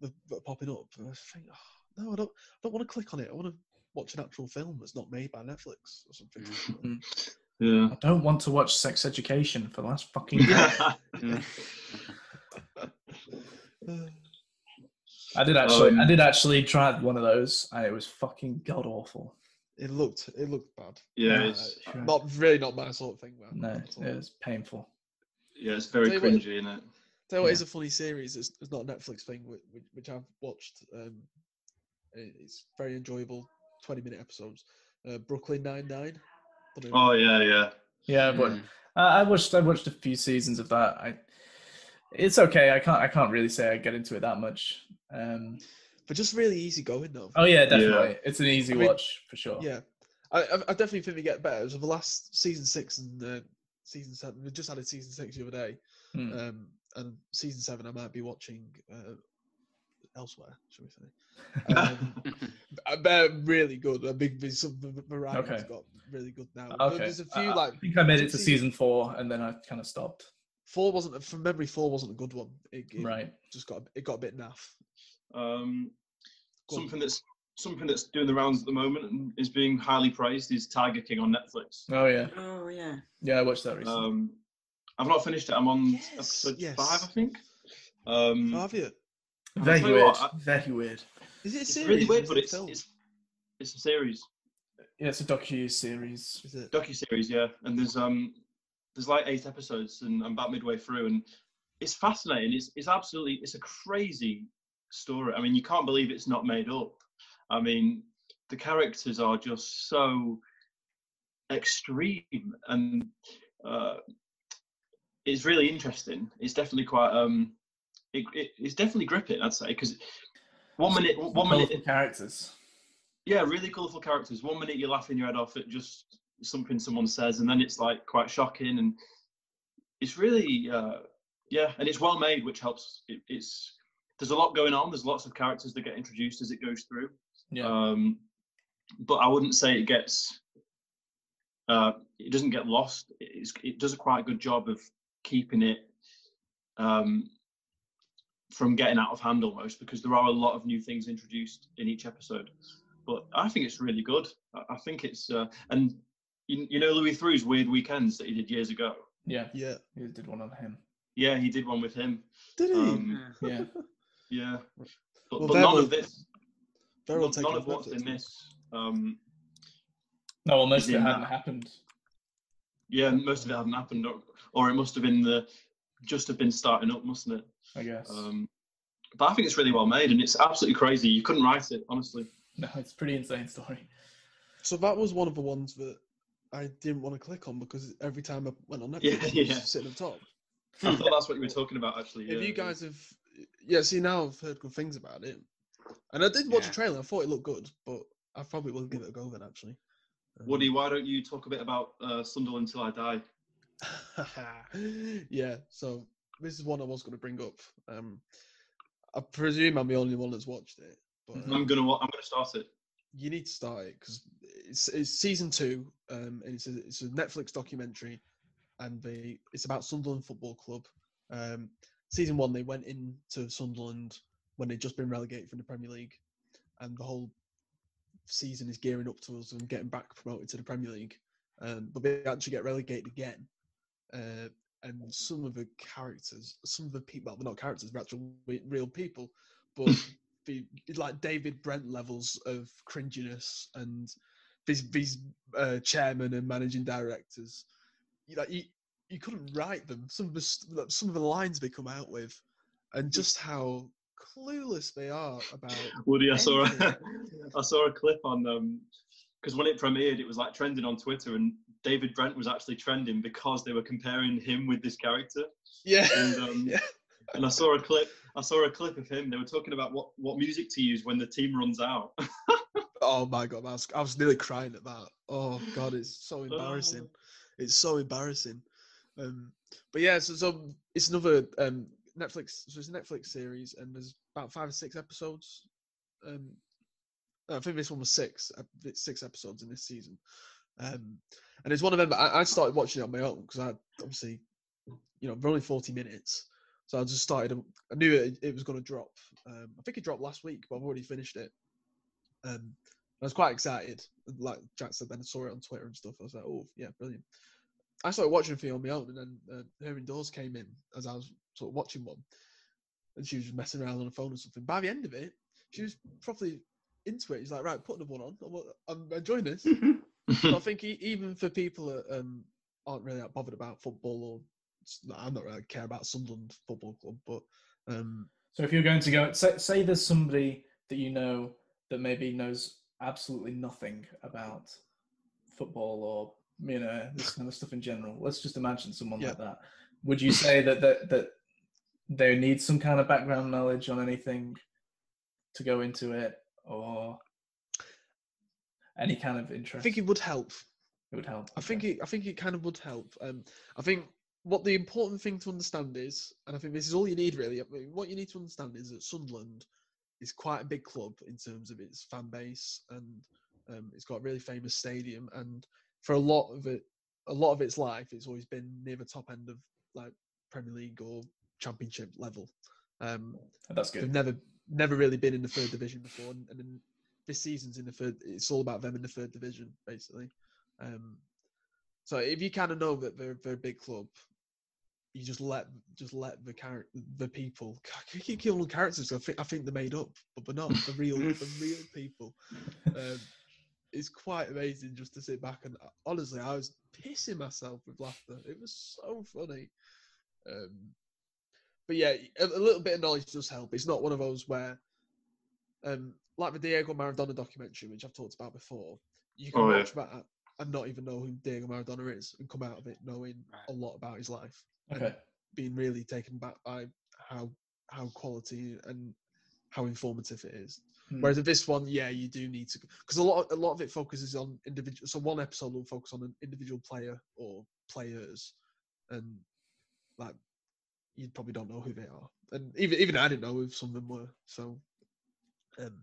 that that are popping up, I think, oh, no, I don't, I don't want to click on it. I want to watch an actual film that's not made by Netflix or something. Mm. Yeah. I don't want to watch Sex Education for the last fucking. hour. Uh, I did actually, I Um, did actually try one of those, and it was fucking god awful. it looked, it looked bad. yeah, Yeah. it's Uh, Not really, not my sort of thing, man. No, Not it was painful. yeah, it's very Tell you what- cringy, isn't it? Tell you what Yeah. is a funny series. It's, it's not a Netflix thing, which, which I've watched. Um, it's very enjoyable, twenty minute episodes. Uh, Brooklyn Nine Nine. Oh yeah, yeah. Yeah, but Mm. I I watched, I watched a few seasons of that. I, it's okay. I can't, I can't really say I get into it that much. Um, but just really easy going though. oh yeah, definitely. It's an easy I mean, watch for sure. Yeah, I, I I definitely think we get better. So the last season six and uh, season seven, we just added season six the other day, Hmm. um, and season seven I might be watching uh, elsewhere, shall we say? Um, uh, they're really good. A big some v- variety's Okay. got really good now. Okay. There's a I- few I, like think I made it to season- season four, and then I kind of stopped. four wasn't from memory. Four wasn't a good one. It, it Right. just got it got a bit naff. Um, Go on. something that's something that's doing the rounds at the moment and is being highly praised is Tiger King on Netflix. Oh yeah, Oh yeah. yeah. I watched that recently. Um, I've not finished it. I'm on Yes, episode yes. five, I think. Um, have you? very weird. what, I- very weird. Is it a it's series? really weird, is but a it's, film? it's it's a series, Yeah, it's a docu series. Is it? docu series, yeah. And there's um there's like eight episodes, and I'm about midway through, and it's fascinating. It's it's absolutely it's a crazy story. I mean, you can't believe it's not made up. I mean, the characters are just so extreme, and uh, it's really interesting. It's definitely quite um, it, it, it's definitely gripping, I'd say, because one minute, one minute, characters. yeah, really colourful characters. One minute you're laughing your head off at just something someone says, and then it's like quite shocking, and it's really, uh, yeah, and it's well made, which helps. It, it's there's a lot going on. There's lots of characters that get introduced as it goes through. Yeah. Um, but I wouldn't say it gets. Uh, it doesn't get lost. It's, it does a quite good job of keeping it um, from getting out of hand almost because there are a lot of new things introduced in each episode. But I think it's really good. I, I think it's uh, and you, you know Louis Theroux's Weird Weekends that he did years ago. yeah, Yeah. he did one on him. Yeah, he did one with him. Did he? Um, Yeah, yeah, but, Well, but none all- of this, They're all none, taken of what's in this. Um, no, well, most of it in hadn't happened. yeah, most of it hadn't happened, or, or it must have been the just have been starting up, mustn't it? I guess. Um, but I think it's really well made, and it's absolutely crazy. You couldn't write it, honestly. no, it's a pretty insane story. So that was one of the ones that I didn't want to click on because every time I went on Netflix, Yeah, it was yeah. sitting up top. I thought that's what you were talking about, actually. If yeah. you guys have, yeah, see now I've heard good things about it, and I did watch Yeah. the trailer. I thought it looked good, but I probably will give it a go then. Actually, Um, Woody, why don't you talk a bit about uh, Sunderland till I die? yeah, so this is one I was going to bring up. Um, I presume I'm the only one that's watched it, but um, I'm gonna wa- I'm gonna start it. you need to start it because it's, it's season two, um, and it's a, it's a Netflix documentary, and they it's about Sunderland Football Club. Um, season one, they went into Sunderland when they'd just been relegated from the Premier League, and the whole season is gearing up to us and getting back promoted to the Premier League. Um, but they actually get relegated again, uh, and some of the characters, some of the people, well, they're not characters, they're actual real people, but the like David Brent levels of cringiness and these these uh, chairmen and managing directors. You know, you, you couldn't write them. Some of the some of the lines they come out with, and just how clueless they are about. Woody, I saw a. I saw a clip on them, because when it premiered, it was like trending on Twitter, and David Brent was actually trending because they were comparing him with this character. Yeah, And um, Yeah. and I saw a clip. I saw a clip of him. They were talking about what what music to use when the team runs out. Oh my god, I was, I was nearly crying at that. Oh god, it's so Oh. embarrassing. It's so embarrassing. Um, but yeah, so, so it's another um, Netflix. So it's a Netflix series, and there's about five or six episodes. Um, I think this one was six, six episodes in this season. Um, and it's one of them. I, I started watching it on my own because I obviously, you know, only forty minutes, so I just started. I knew it, it was going to drop. Um, I think it dropped last week, but I've already finished it. Um, I was quite excited. Like Jack said, then I saw it on Twitter and stuff. I was like, oh, yeah, brilliant. I started watching it on my own, and then uh, her indoors came in as I was sort of watching one, and she was just messing around on the phone or something. By the end of it, she was properly into it. He's like, right, put another one on. I'm, I'm enjoying this. so I think e- even for people that um, aren't really that bothered about football, or I'm not really care about Sunderland Football Club, but um, So if you're going to go, say, say there's somebody that you know that maybe knows absolutely nothing about football or you know this kind of stuff in general. Let's just imagine someone Yeah. like that. Would you say that that that they need some kind of background knowledge on anything to go into it, or any kind of interest? I think it would help. it would help. I think it. I think it kind of would help. Um, I think what the important thing to understand is, and I think this is all you need really. I mean, what you need to understand is that Sunderland is quite a big club in terms of its fan base, and um, it's got a really famous stadium. And for a lot of it, a lot of its life, it's always been near the top end of like Premier League or Championship level. Um, That's good. they've never never really been in the third division before, and, and then this season's in the third. It's all about them in the third division, basically. Um, so if you kind of know that they're, they're a big club, you just let just let the char- the people. I keep calling them characters. I think I think they're made up, but they're not. They're real. they're real people. Um, it's quite amazing just to sit back and honestly, I was pissing myself with laughter. It was so funny. Um, but yeah, a, a little bit of knowledge does help. It's not one of those where, um, like the Diego Maradona documentary, which I've talked about before. You can Oh, yeah. watch that and not even know who Diego Maradona is, and come out of it knowing a lot about his life Okay. being really taken back by how how quality and how informative it is. Hmm. Whereas with this one, yeah, you do need to because a lot a lot of it focuses on individual. So one episode will focus on an individual player or players, and like you probably don't know who they are, and even even I didn't know who some of them were. So, um,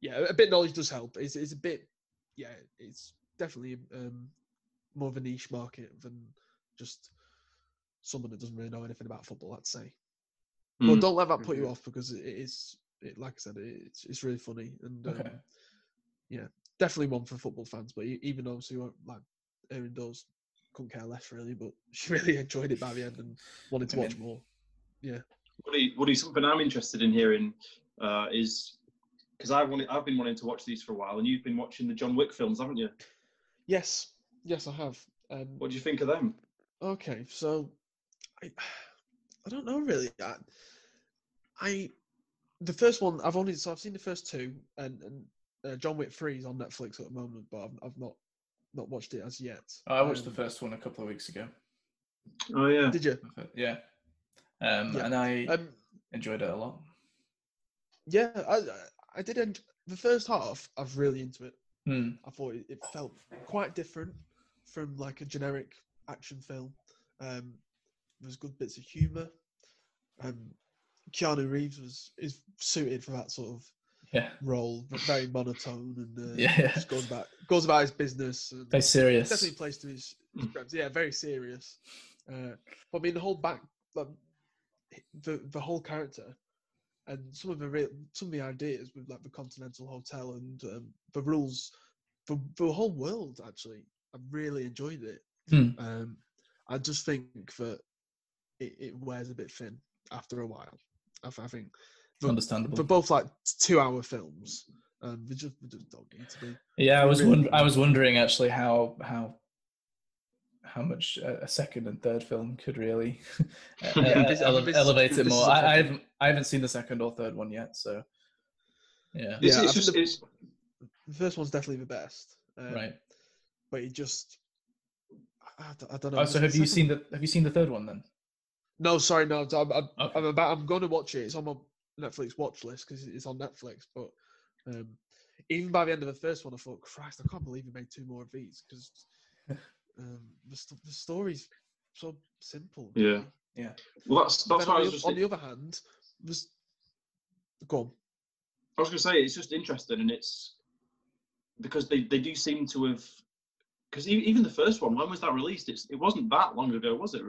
yeah, a bit of knowledge does help. It's it's a bit, yeah, it's definitely um more of a niche market than just someone that doesn't really know anything about football. I'd say. But Mm. don't let that put you Mhm. off because it is, it, like I said, it's it's really funny and um, Okay. yeah, definitely one for football fans. But even though so like her indoors, couldn't care less really, but she really enjoyed it by the end and wanted to I watch mean- more. Woody, Woody, something I'm interested in hearing uh, is because I wanted, I've been wanting to watch these for a while, and you've been watching the John Wick films, haven't you? Yes, yes, I have. Um, What do you think of them? Okay, so I, I don't know really. I, I the first one I've only so I've seen the first two, and and uh, John Wick Three is on Netflix at the moment, but I've, I've not not watched it as yet. I watched the Um, first one a couple of weeks ago. Oh yeah, Did you? Yeah. Um, Yeah. And I Um, enjoyed it a lot. yeah, I I- did. Enjoy, the first half, I was really into it. Hmm. I thought it, it felt quite different from like a generic action film. Um, there was good bits of humour. Um, Keanu Reeves was is suited for that sort of Yeah. role, but very monotone and uh, Yeah, just goes about goes about his business. And Very serious. definitely plays to his, his strengths. Yeah, very serious. Uh, but I mean, the whole back, like, the the whole character, and some of the real, some of the ideas with like the Continental Hotel and um, the rules, for the whole world. Actually, I really enjoyed it. Hmm. Um, I just think that it, it wears a bit thin after a while. I, I think for, Understandable. for both like two hour films, um, they just, they just don't need to be. Yeah, I was really- wond- I was wondering actually how how how much a a second and third film could really uh, ele- elevate it more. is a I, I problem. haven't I haven't seen the second or third one yet, so yeah, it's, Yeah, I it's just the- The first one's definitely the best. Um, right. But it just, I, I don't- I don't know. Oh, so have you second- seen the have you seen the third one then? No, sorry, no. I'm, I'm, Okay. I'm about. I'm going to watch it. It's on my Netflix watch list because it's on Netflix. But um, even by the end of the first one, I thought, Christ, I can't believe he made two more of these because um, the, st- the story's so simple. Yeah. Yeah. well, that's that's why I on, was the, just on the other hand, was go on. I was going to say it's just interesting, and it's because they, they do seem to have because even the first one, when was that released? It's it wasn't that long ago, was it?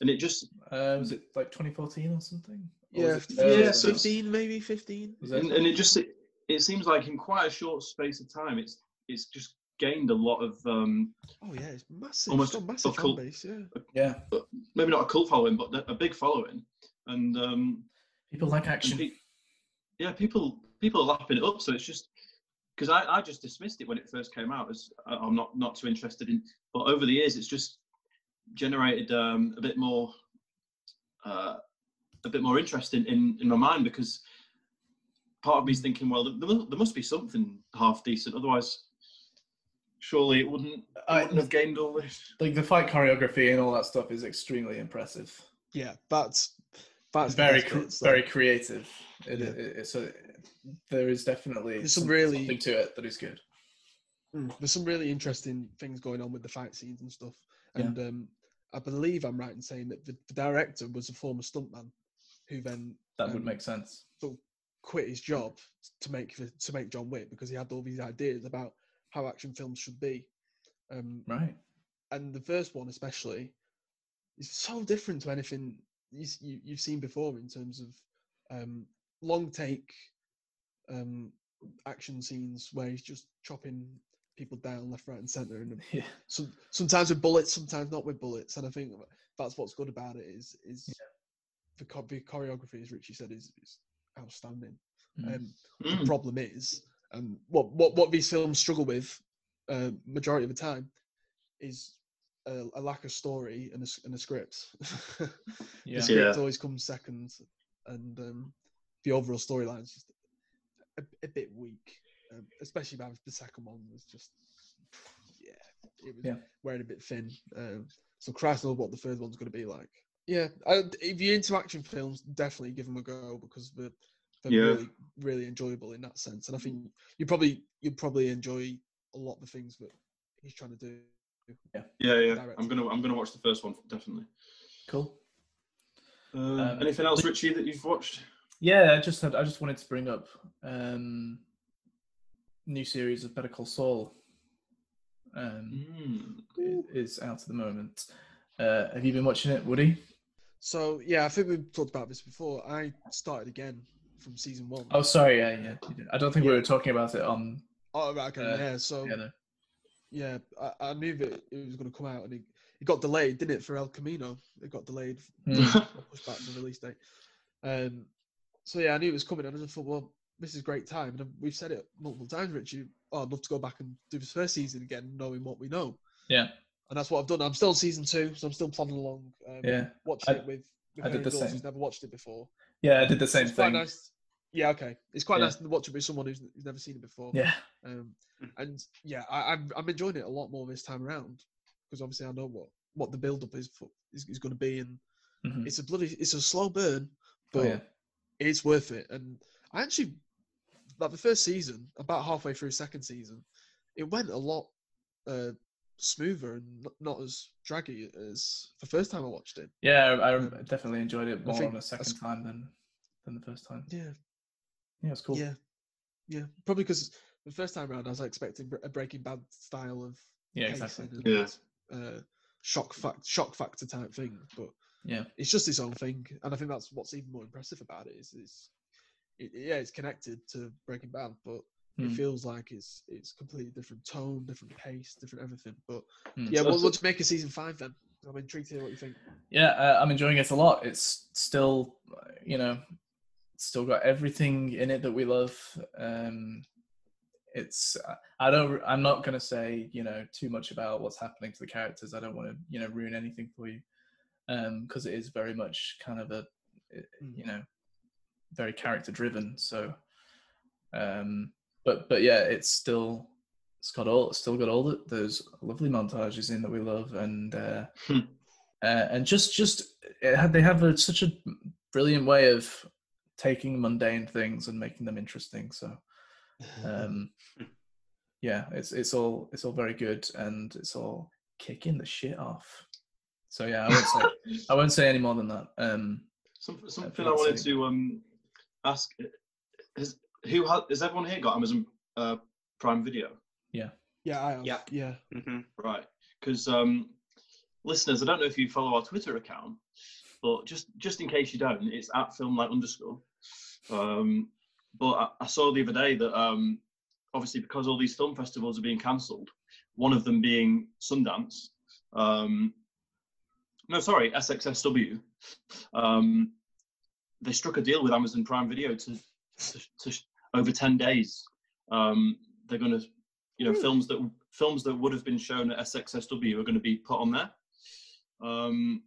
And it just Uh, was it like 2014 or something? Or Yeah, it f- yeah, than fifteen, maybe fifteen. And, and it just it, it seems like in quite a short space of time, it's it's just gained a lot of um, Oh yeah, it's massive. Almost it's got a massive a cult- fan base. Yeah. Yeah, maybe not a cult following, but a big following, and um, people like action. pe- yeah, people people are lapping it up. So it's just because I, I just dismissed it when it first came out as I- I'm not not too interested in. But over the years, it's just generated um, a bit more uh, a bit more interest in, in in my mind because part of me is thinking, well, there, there must be something half decent, otherwise. Surely it wouldn't, it I- wouldn't have gained all this. Like the fight choreography and all that stuff is extremely impressive. Yeah, that's that's very best cre- bits, though. very creative. It, Yeah. it, it- so there is definitely There's some some- really- something to it that is good. Mm, There's some really interesting things going on with the fight scenes and stuff. Yeah. And um, I believe I'm right in saying that the, the director was a former stuntman who then That would Um, make sense. So quit his job to make to make John Wick because he had all these ideas about how action films should be. Um, Right. and the first one especially is so different to anything you, you, you've seen before in terms of um, long take um, action scenes where he's just chopping people down left, right, and center, and Yeah. some, sometimes with bullets, sometimes not with bullets. And I think that's what's good about it is is the, the choreography, as Richie said, is, is outstanding. Mm. Um, Mm. the problem is, um, what what what these films struggle with, uh, majority of the time, is a, a lack of story and a, s- and a script. Yeah. The script Yeah. always comes second, and um, the overall storyline is just a, a bit weak, um, especially about the second one was just yeah, it was Yeah. wearing a bit thin. Um, so Christ knows what the third one's going to be like. Yeah, I, if you're into action films, definitely give them a go because they're, they're Yeah. really really enjoyable in that sense. And I think you probably you probably enjoy a lot of the things that he's trying to do. Yeah, yeah. Direct. I'm gonna I'm gonna watch the first one definitely. Cool. Uh, Um, anything else, Richie, that you've watched? Yeah, I just had I just wanted to bring up um new series of Better Call Saul. Um Mm. is out at the moment. Uh have you been watching it, Woody? So yeah, I think we've talked about this before. I started again from season one. Oh sorry, yeah, yeah. I don't think we were talking about it on Oh, right, okay, uh, yeah. So yeah, no. yeah, I, I knew that it was going to come out, and it, it got delayed, didn't it, for El Camino? It got delayed, Mm. or pushed back the release date. Um, so yeah, I knew it was coming, and I just thought, well, this is great time, and we've said it multiple times, Richie. Oh, I'd love to go back and do this first season again, knowing what we know, Yeah. and that's what I've done. I'm still season two, so I'm still plodding along. Um, Yeah. watching I- it with. with I did Harry the Dawes, same. Who's never watched it before. Yeah, I did the same thing. nice. Yeah, okay. It's quite Yeah. nice to watch it with someone who's, who's never seen it before. Yeah. Um, and yeah, I, I'm I'm enjoying it a lot more this time around because obviously I know what what the build up is for is, is going to be, and Mhm. it's a bloody it's a slow burn, Oh, but yeah. it's worth it. And I actually like the first season, about halfway through second season, it went a lot uh, smoother and not, not as draggy as the first time I watched it. Yeah, I, I definitely enjoyed it more on the second that's- time than than the first time. Yeah, Yeah, it's cool. yeah, yeah. Probably because the first time around I was expecting a Breaking Bad style of Yeah, exactly. and, Yeah. uh, shock fact shock factor type thing, but Yeah. it's just its own thing, and I think that's what's even more impressive about it is, is it, yeah, it's connected to Breaking Bad, but it Mm. feels like it's it's completely different tone, different pace, different everything. But Mm. yeah, So- what, so- what do you make of season five then? I'm intrigued to hear what you think. Yeah, uh, I'm enjoying it a lot. It's still, you know, still got everything in it that we love. Um, it's I don't I'm not gonna say you know too much about what's happening to the characters. I don't want to you know ruin anything for you, because it is very much kind of a uh, Mm. you know very character driven. So, um, but but yeah, it's still it's got all it's still got all the, those lovely montages in that we love and. Uh, Hmm. uh, and just just it had, they have a, such a brilliant way of taking mundane things and making them interesting so um yeah it's it's all it's all very good and it's all kicking the shit off so yeah i won't say i won't say any more than that um Some, something I wanted to um ask: Has who ha- has everyone here got Amazon uh, Prime Video? yeah, Yeah, I have. Yeah. yeah. hmm Right, because um, listeners, I don't know if you follow our Twitter account, but just just in case you don't, it's at filmlight underscore. Um, but I, I saw the other day that um, obviously because all these film festivals are being cancelled, one of them being Sundance. Um, no, sorry, SXSW. Um, they struck a deal with Amazon Prime Video to, to, to over ten days. Um, they're going to, you know, Really? films that films that would have been shown at SXSW are going to be put on there. Um,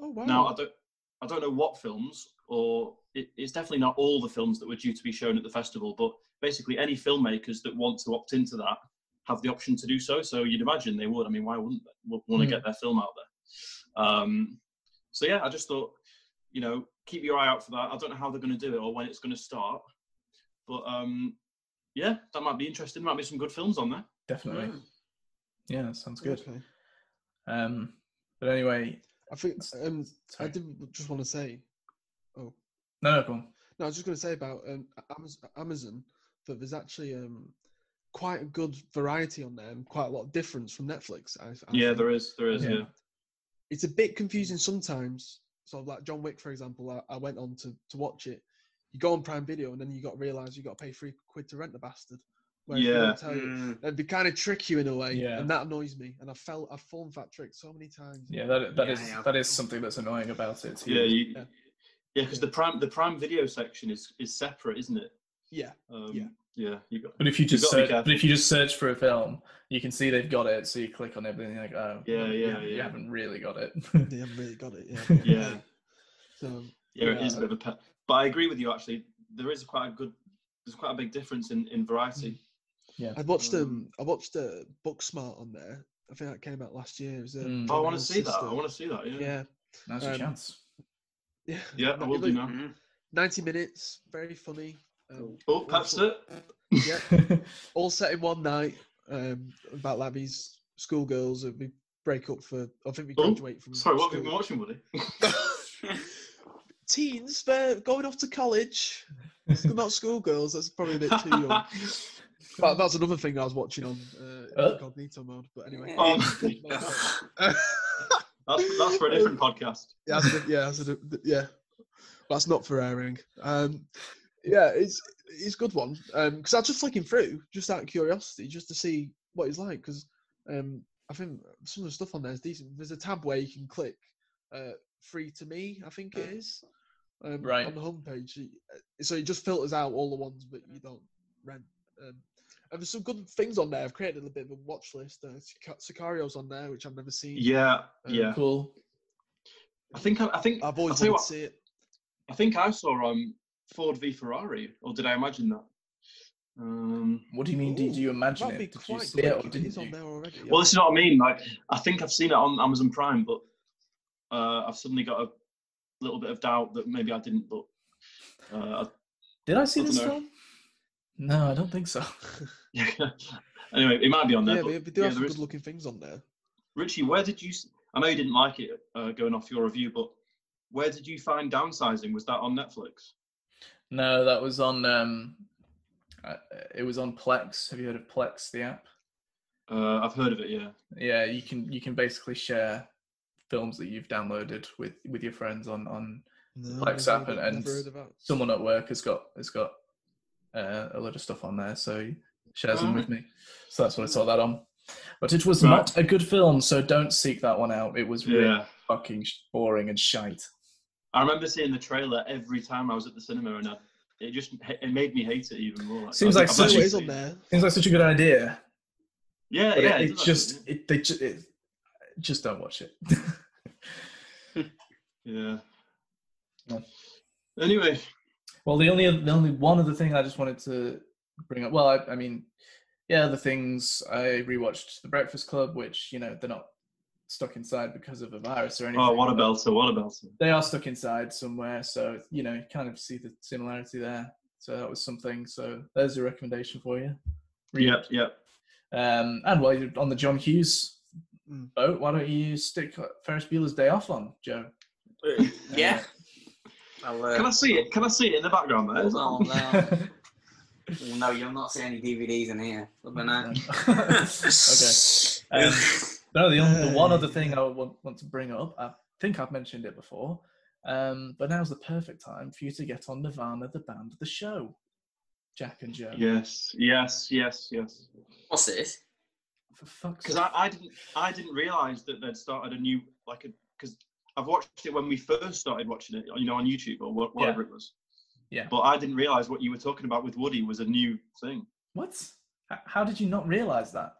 Oh wow. now I don't I don't know what films or it, it's definitely not all the films that were due to be shown at the festival, but basically any filmmakers that want to opt into that have the option to do so. So you'd imagine they would. I mean, why wouldn't they want to Mm. get their film out there? Um, so yeah, I just thought, you know, keep your eye out for that. I don't know how they're going to do it or when it's going to start, but um, yeah, that might be interesting. Might be some good films on there. definitely Mm, yeah that sounds good Okay. um but anyway I think um, I sorry. did just want to say. Oh no no go on No, I was just going to say about um, Amazon that there's actually um, quite a good variety on there and quite a lot of difference from Netflix. I, I Yeah, think. there is. There is. Yeah. Yeah. It's a bit confusing sometimes. So, like John Wick, for example, I, I went on to, to watch it. You go on Prime Video and then you got to realize you got to pay three quid to rent the bastard. Whereas Yeah. don't tell you. Mm, They'd be kind of trick you in a way, Yeah. and that annoys me. And I felt I've fallen for that trick so many times. Yeah, that that Yeah, is yeah. that is something that's annoying about it. Too. Yeah. You, Yeah. yeah. Because the prime the prime video section is is separate, isn't it? Yeah, Um, Yeah. Yeah. You got. But if you just got search, but if you just search for a film, you can see they've got it. So you click on it, and you're like, oh, Yeah, well, yeah, you, you haven't really got it. they haven't really got it. Yeah, Yeah. So Yeah, it is a bit of a pet. But I agree with you. Actually, there is quite a good. There's quite a big difference in in variety. Yeah, I watched um Um, I watched uh, Booksmart on there. I think that came out last year. It was, um, Mm. Oh, I want to Hill's see that. I want to see that. Yeah. Yeah, Now's your Um, chance. yeah, Yeah, I will do now. mm. Ninety minutes, very funny. Um, Oh, that's it. yeah, all set in one night. Um, about like these schoolgirls that we break up for. I think we Oh, graduate from. Sorry, what have you been watching, buddy? Teens, they're going off to college. It's not schoolgirls. That's probably a bit too young. But that's another thing I was watching on uh, Uh. incognito mode. But anyway. Um, That's that's for a different podcast. yeah, that's a, yeah, that's a, yeah. That's not for airing. Um, yeah, it's it's a good one. Um, because I was just flicking through, just out of curiosity, just to see what he's like. Because um, I think some of the stuff on there is decent. There's a tab where you can click uh, free to me. I think it is. Um, Right. on the homepage, So it just filters out all the ones that you don't rent. Um, and there's some good things on there. I've created a bit of a watch list. Uh, Sica- Sicario's on there, which I've never seen. Yeah, Um, yeah. cool. I think I, I think I've I'll always wanted what, to see it. I think I saw um Ford v Ferrari, or did I imagine that? Um, What do you mean? Did Ooh, you imagine it? Did you see it, or didn't is on you? there already. well, this is what I mean. Like, I think I've seen it on Amazon Prime, but uh, I've suddenly got a little bit of doubt that maybe I didn't. But uh, Did I see I this dunno. film? No, I don't think so. yeah. anyway, it might be on there. yeah, but we, we do yeah, have some there good is- looking things on there. Richie, where did you? I know you didn't like it uh, going off your review, but where did you find downsizing? Was that on Netflix? No, that was on. Um, uh, it was on Plex. Have you heard of Plex, the app? Uh, I've heard of it. Yeah. Yeah, you can you can basically share films that you've downloaded with with your friends on on No, Plex app and, and never heard of that. someone at work has got has got uh, a lot of stuff on there, so he shares them with me. So that's what I saw that on. But it was Right. not a good film, so don't seek that one out. It was really Yeah. fucking boring and shite. I remember seeing the trailer every time I was at the cinema, and I, it just it made me hate it even more. Seems I- like such it a- on there. Seems like such a good idea, Yeah, but yeah. it, it it just it, they ju- it, just don't watch it. yeah. No. Anyway, Well, the only the only one other thing I just wanted to bring up. Well, I, I mean, yeah, the things I rewatched The Breakfast Club, which you know they're not stuck inside because of a virus or anything. oh, what a belter! What a belter! They are stuck inside somewhere, so you know, you kind of see the similarity there. So that was something. So there's a recommendation for you. Yep, yep. Um, and while you're on the John Hughes Mm. boat, why don't you stick Ferris Bueller's Day Off on, Joe? yeah. I'll, uh, Can I see it? Can I see it in the background there? Hold on, no. Well, no, you'll not see any DVDs in here. But okay. Um, no, the, only, the one other thing I want, want to bring up, I think I've mentioned it before, um, but now's the perfect time for you to get on Nirvanna, the band, the show. Jack and Joe. Yes, yes, yes, yes. What's this? For fuck's Because. I, I didn't I didn't realise that they'd started a new like a because I've watched it when we first started watching it, you know, on YouTube or wha- whatever it was. Yeah. But I didn't realise what you were talking about with Woody was a new thing. What? How did you not realise that?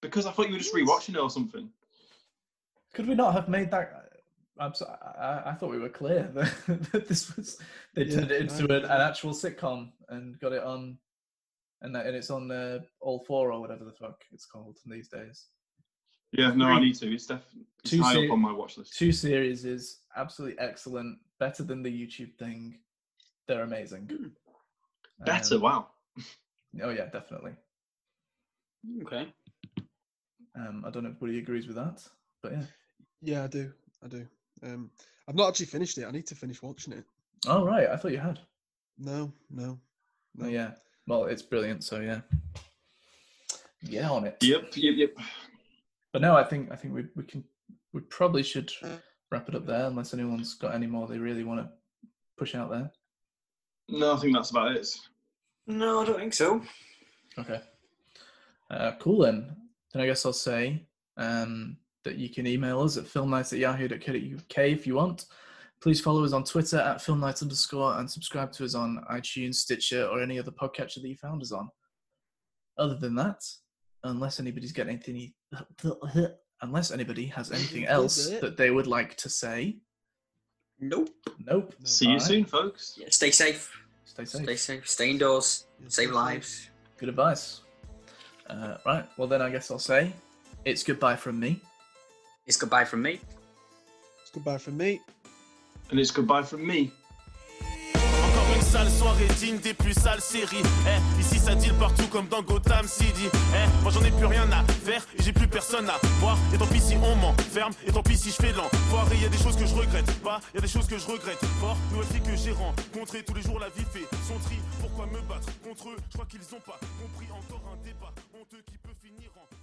Because I thought you were just rewatching it or something. Could we not have made that? I'm so, I, I thought we were clear that, that this was they Yeah, turned it into I- an, an actual sitcom and got it on, and that, and it's on uh, all four or whatever the fuck it's called these days. Yeah, no, I need to. It's definitely two high se- up on my watch list. Two series is absolutely excellent, better than the YouTube thing. They're amazing. Better, Um, wow. oh yeah, definitely. Okay. Um, I don't know if everybody agrees with that, but yeah. Yeah, I do. I do. Um, I've not actually finished it. I need to finish watching it. Oh right, I thought you had. No, no. Oh, yeah. Well, it's brilliant. So yeah, get on it. Yep, yep, yep. But no, I think I think we we can we probably should wrap it up there unless anyone's got any more they really want to push out there. No, I think that's about it. No, I don't think so. Okay. Uh, cool then. Then I guess I'll say um, that you can email us at filmnights at yahoo.co.uk if you want. Please follow us on Twitter at filmnights underscore and subscribe to us on iTunes, Stitcher, or any other podcatcher that you found us on. Other than that, unless anybody's got anything, unless anybody has anything else that they would like to say, Nope. nope. See you soon, folks. Yeah, stay safe. Stay safe. Stay safe. Stay indoors. Yeah, Save stay lives. Good advice. Uh, right. Well, then I guess I'll say it's goodbye from me. It's goodbye from me. It's goodbye from me. And it's goodbye from me. Encore une sale soirée digne des plus sales séries. Eh, ici ça deal partout comme dans Gotham City. Eh, moi j'en ai plus rien à faire et j'ai plus personne à voir. Et tant pis si on m'enferme, et tant pis si je fais l'enfoiré. Y a des choses que je regrette pas, y a des choses que je regrette fort. Nouvelle fille que j'ai rencontrée, tous les jours la vie fait son tri. Pourquoi me battre contre eux? Je crois qu'ils ont pas compris encore un débat honteux qui peut finir en.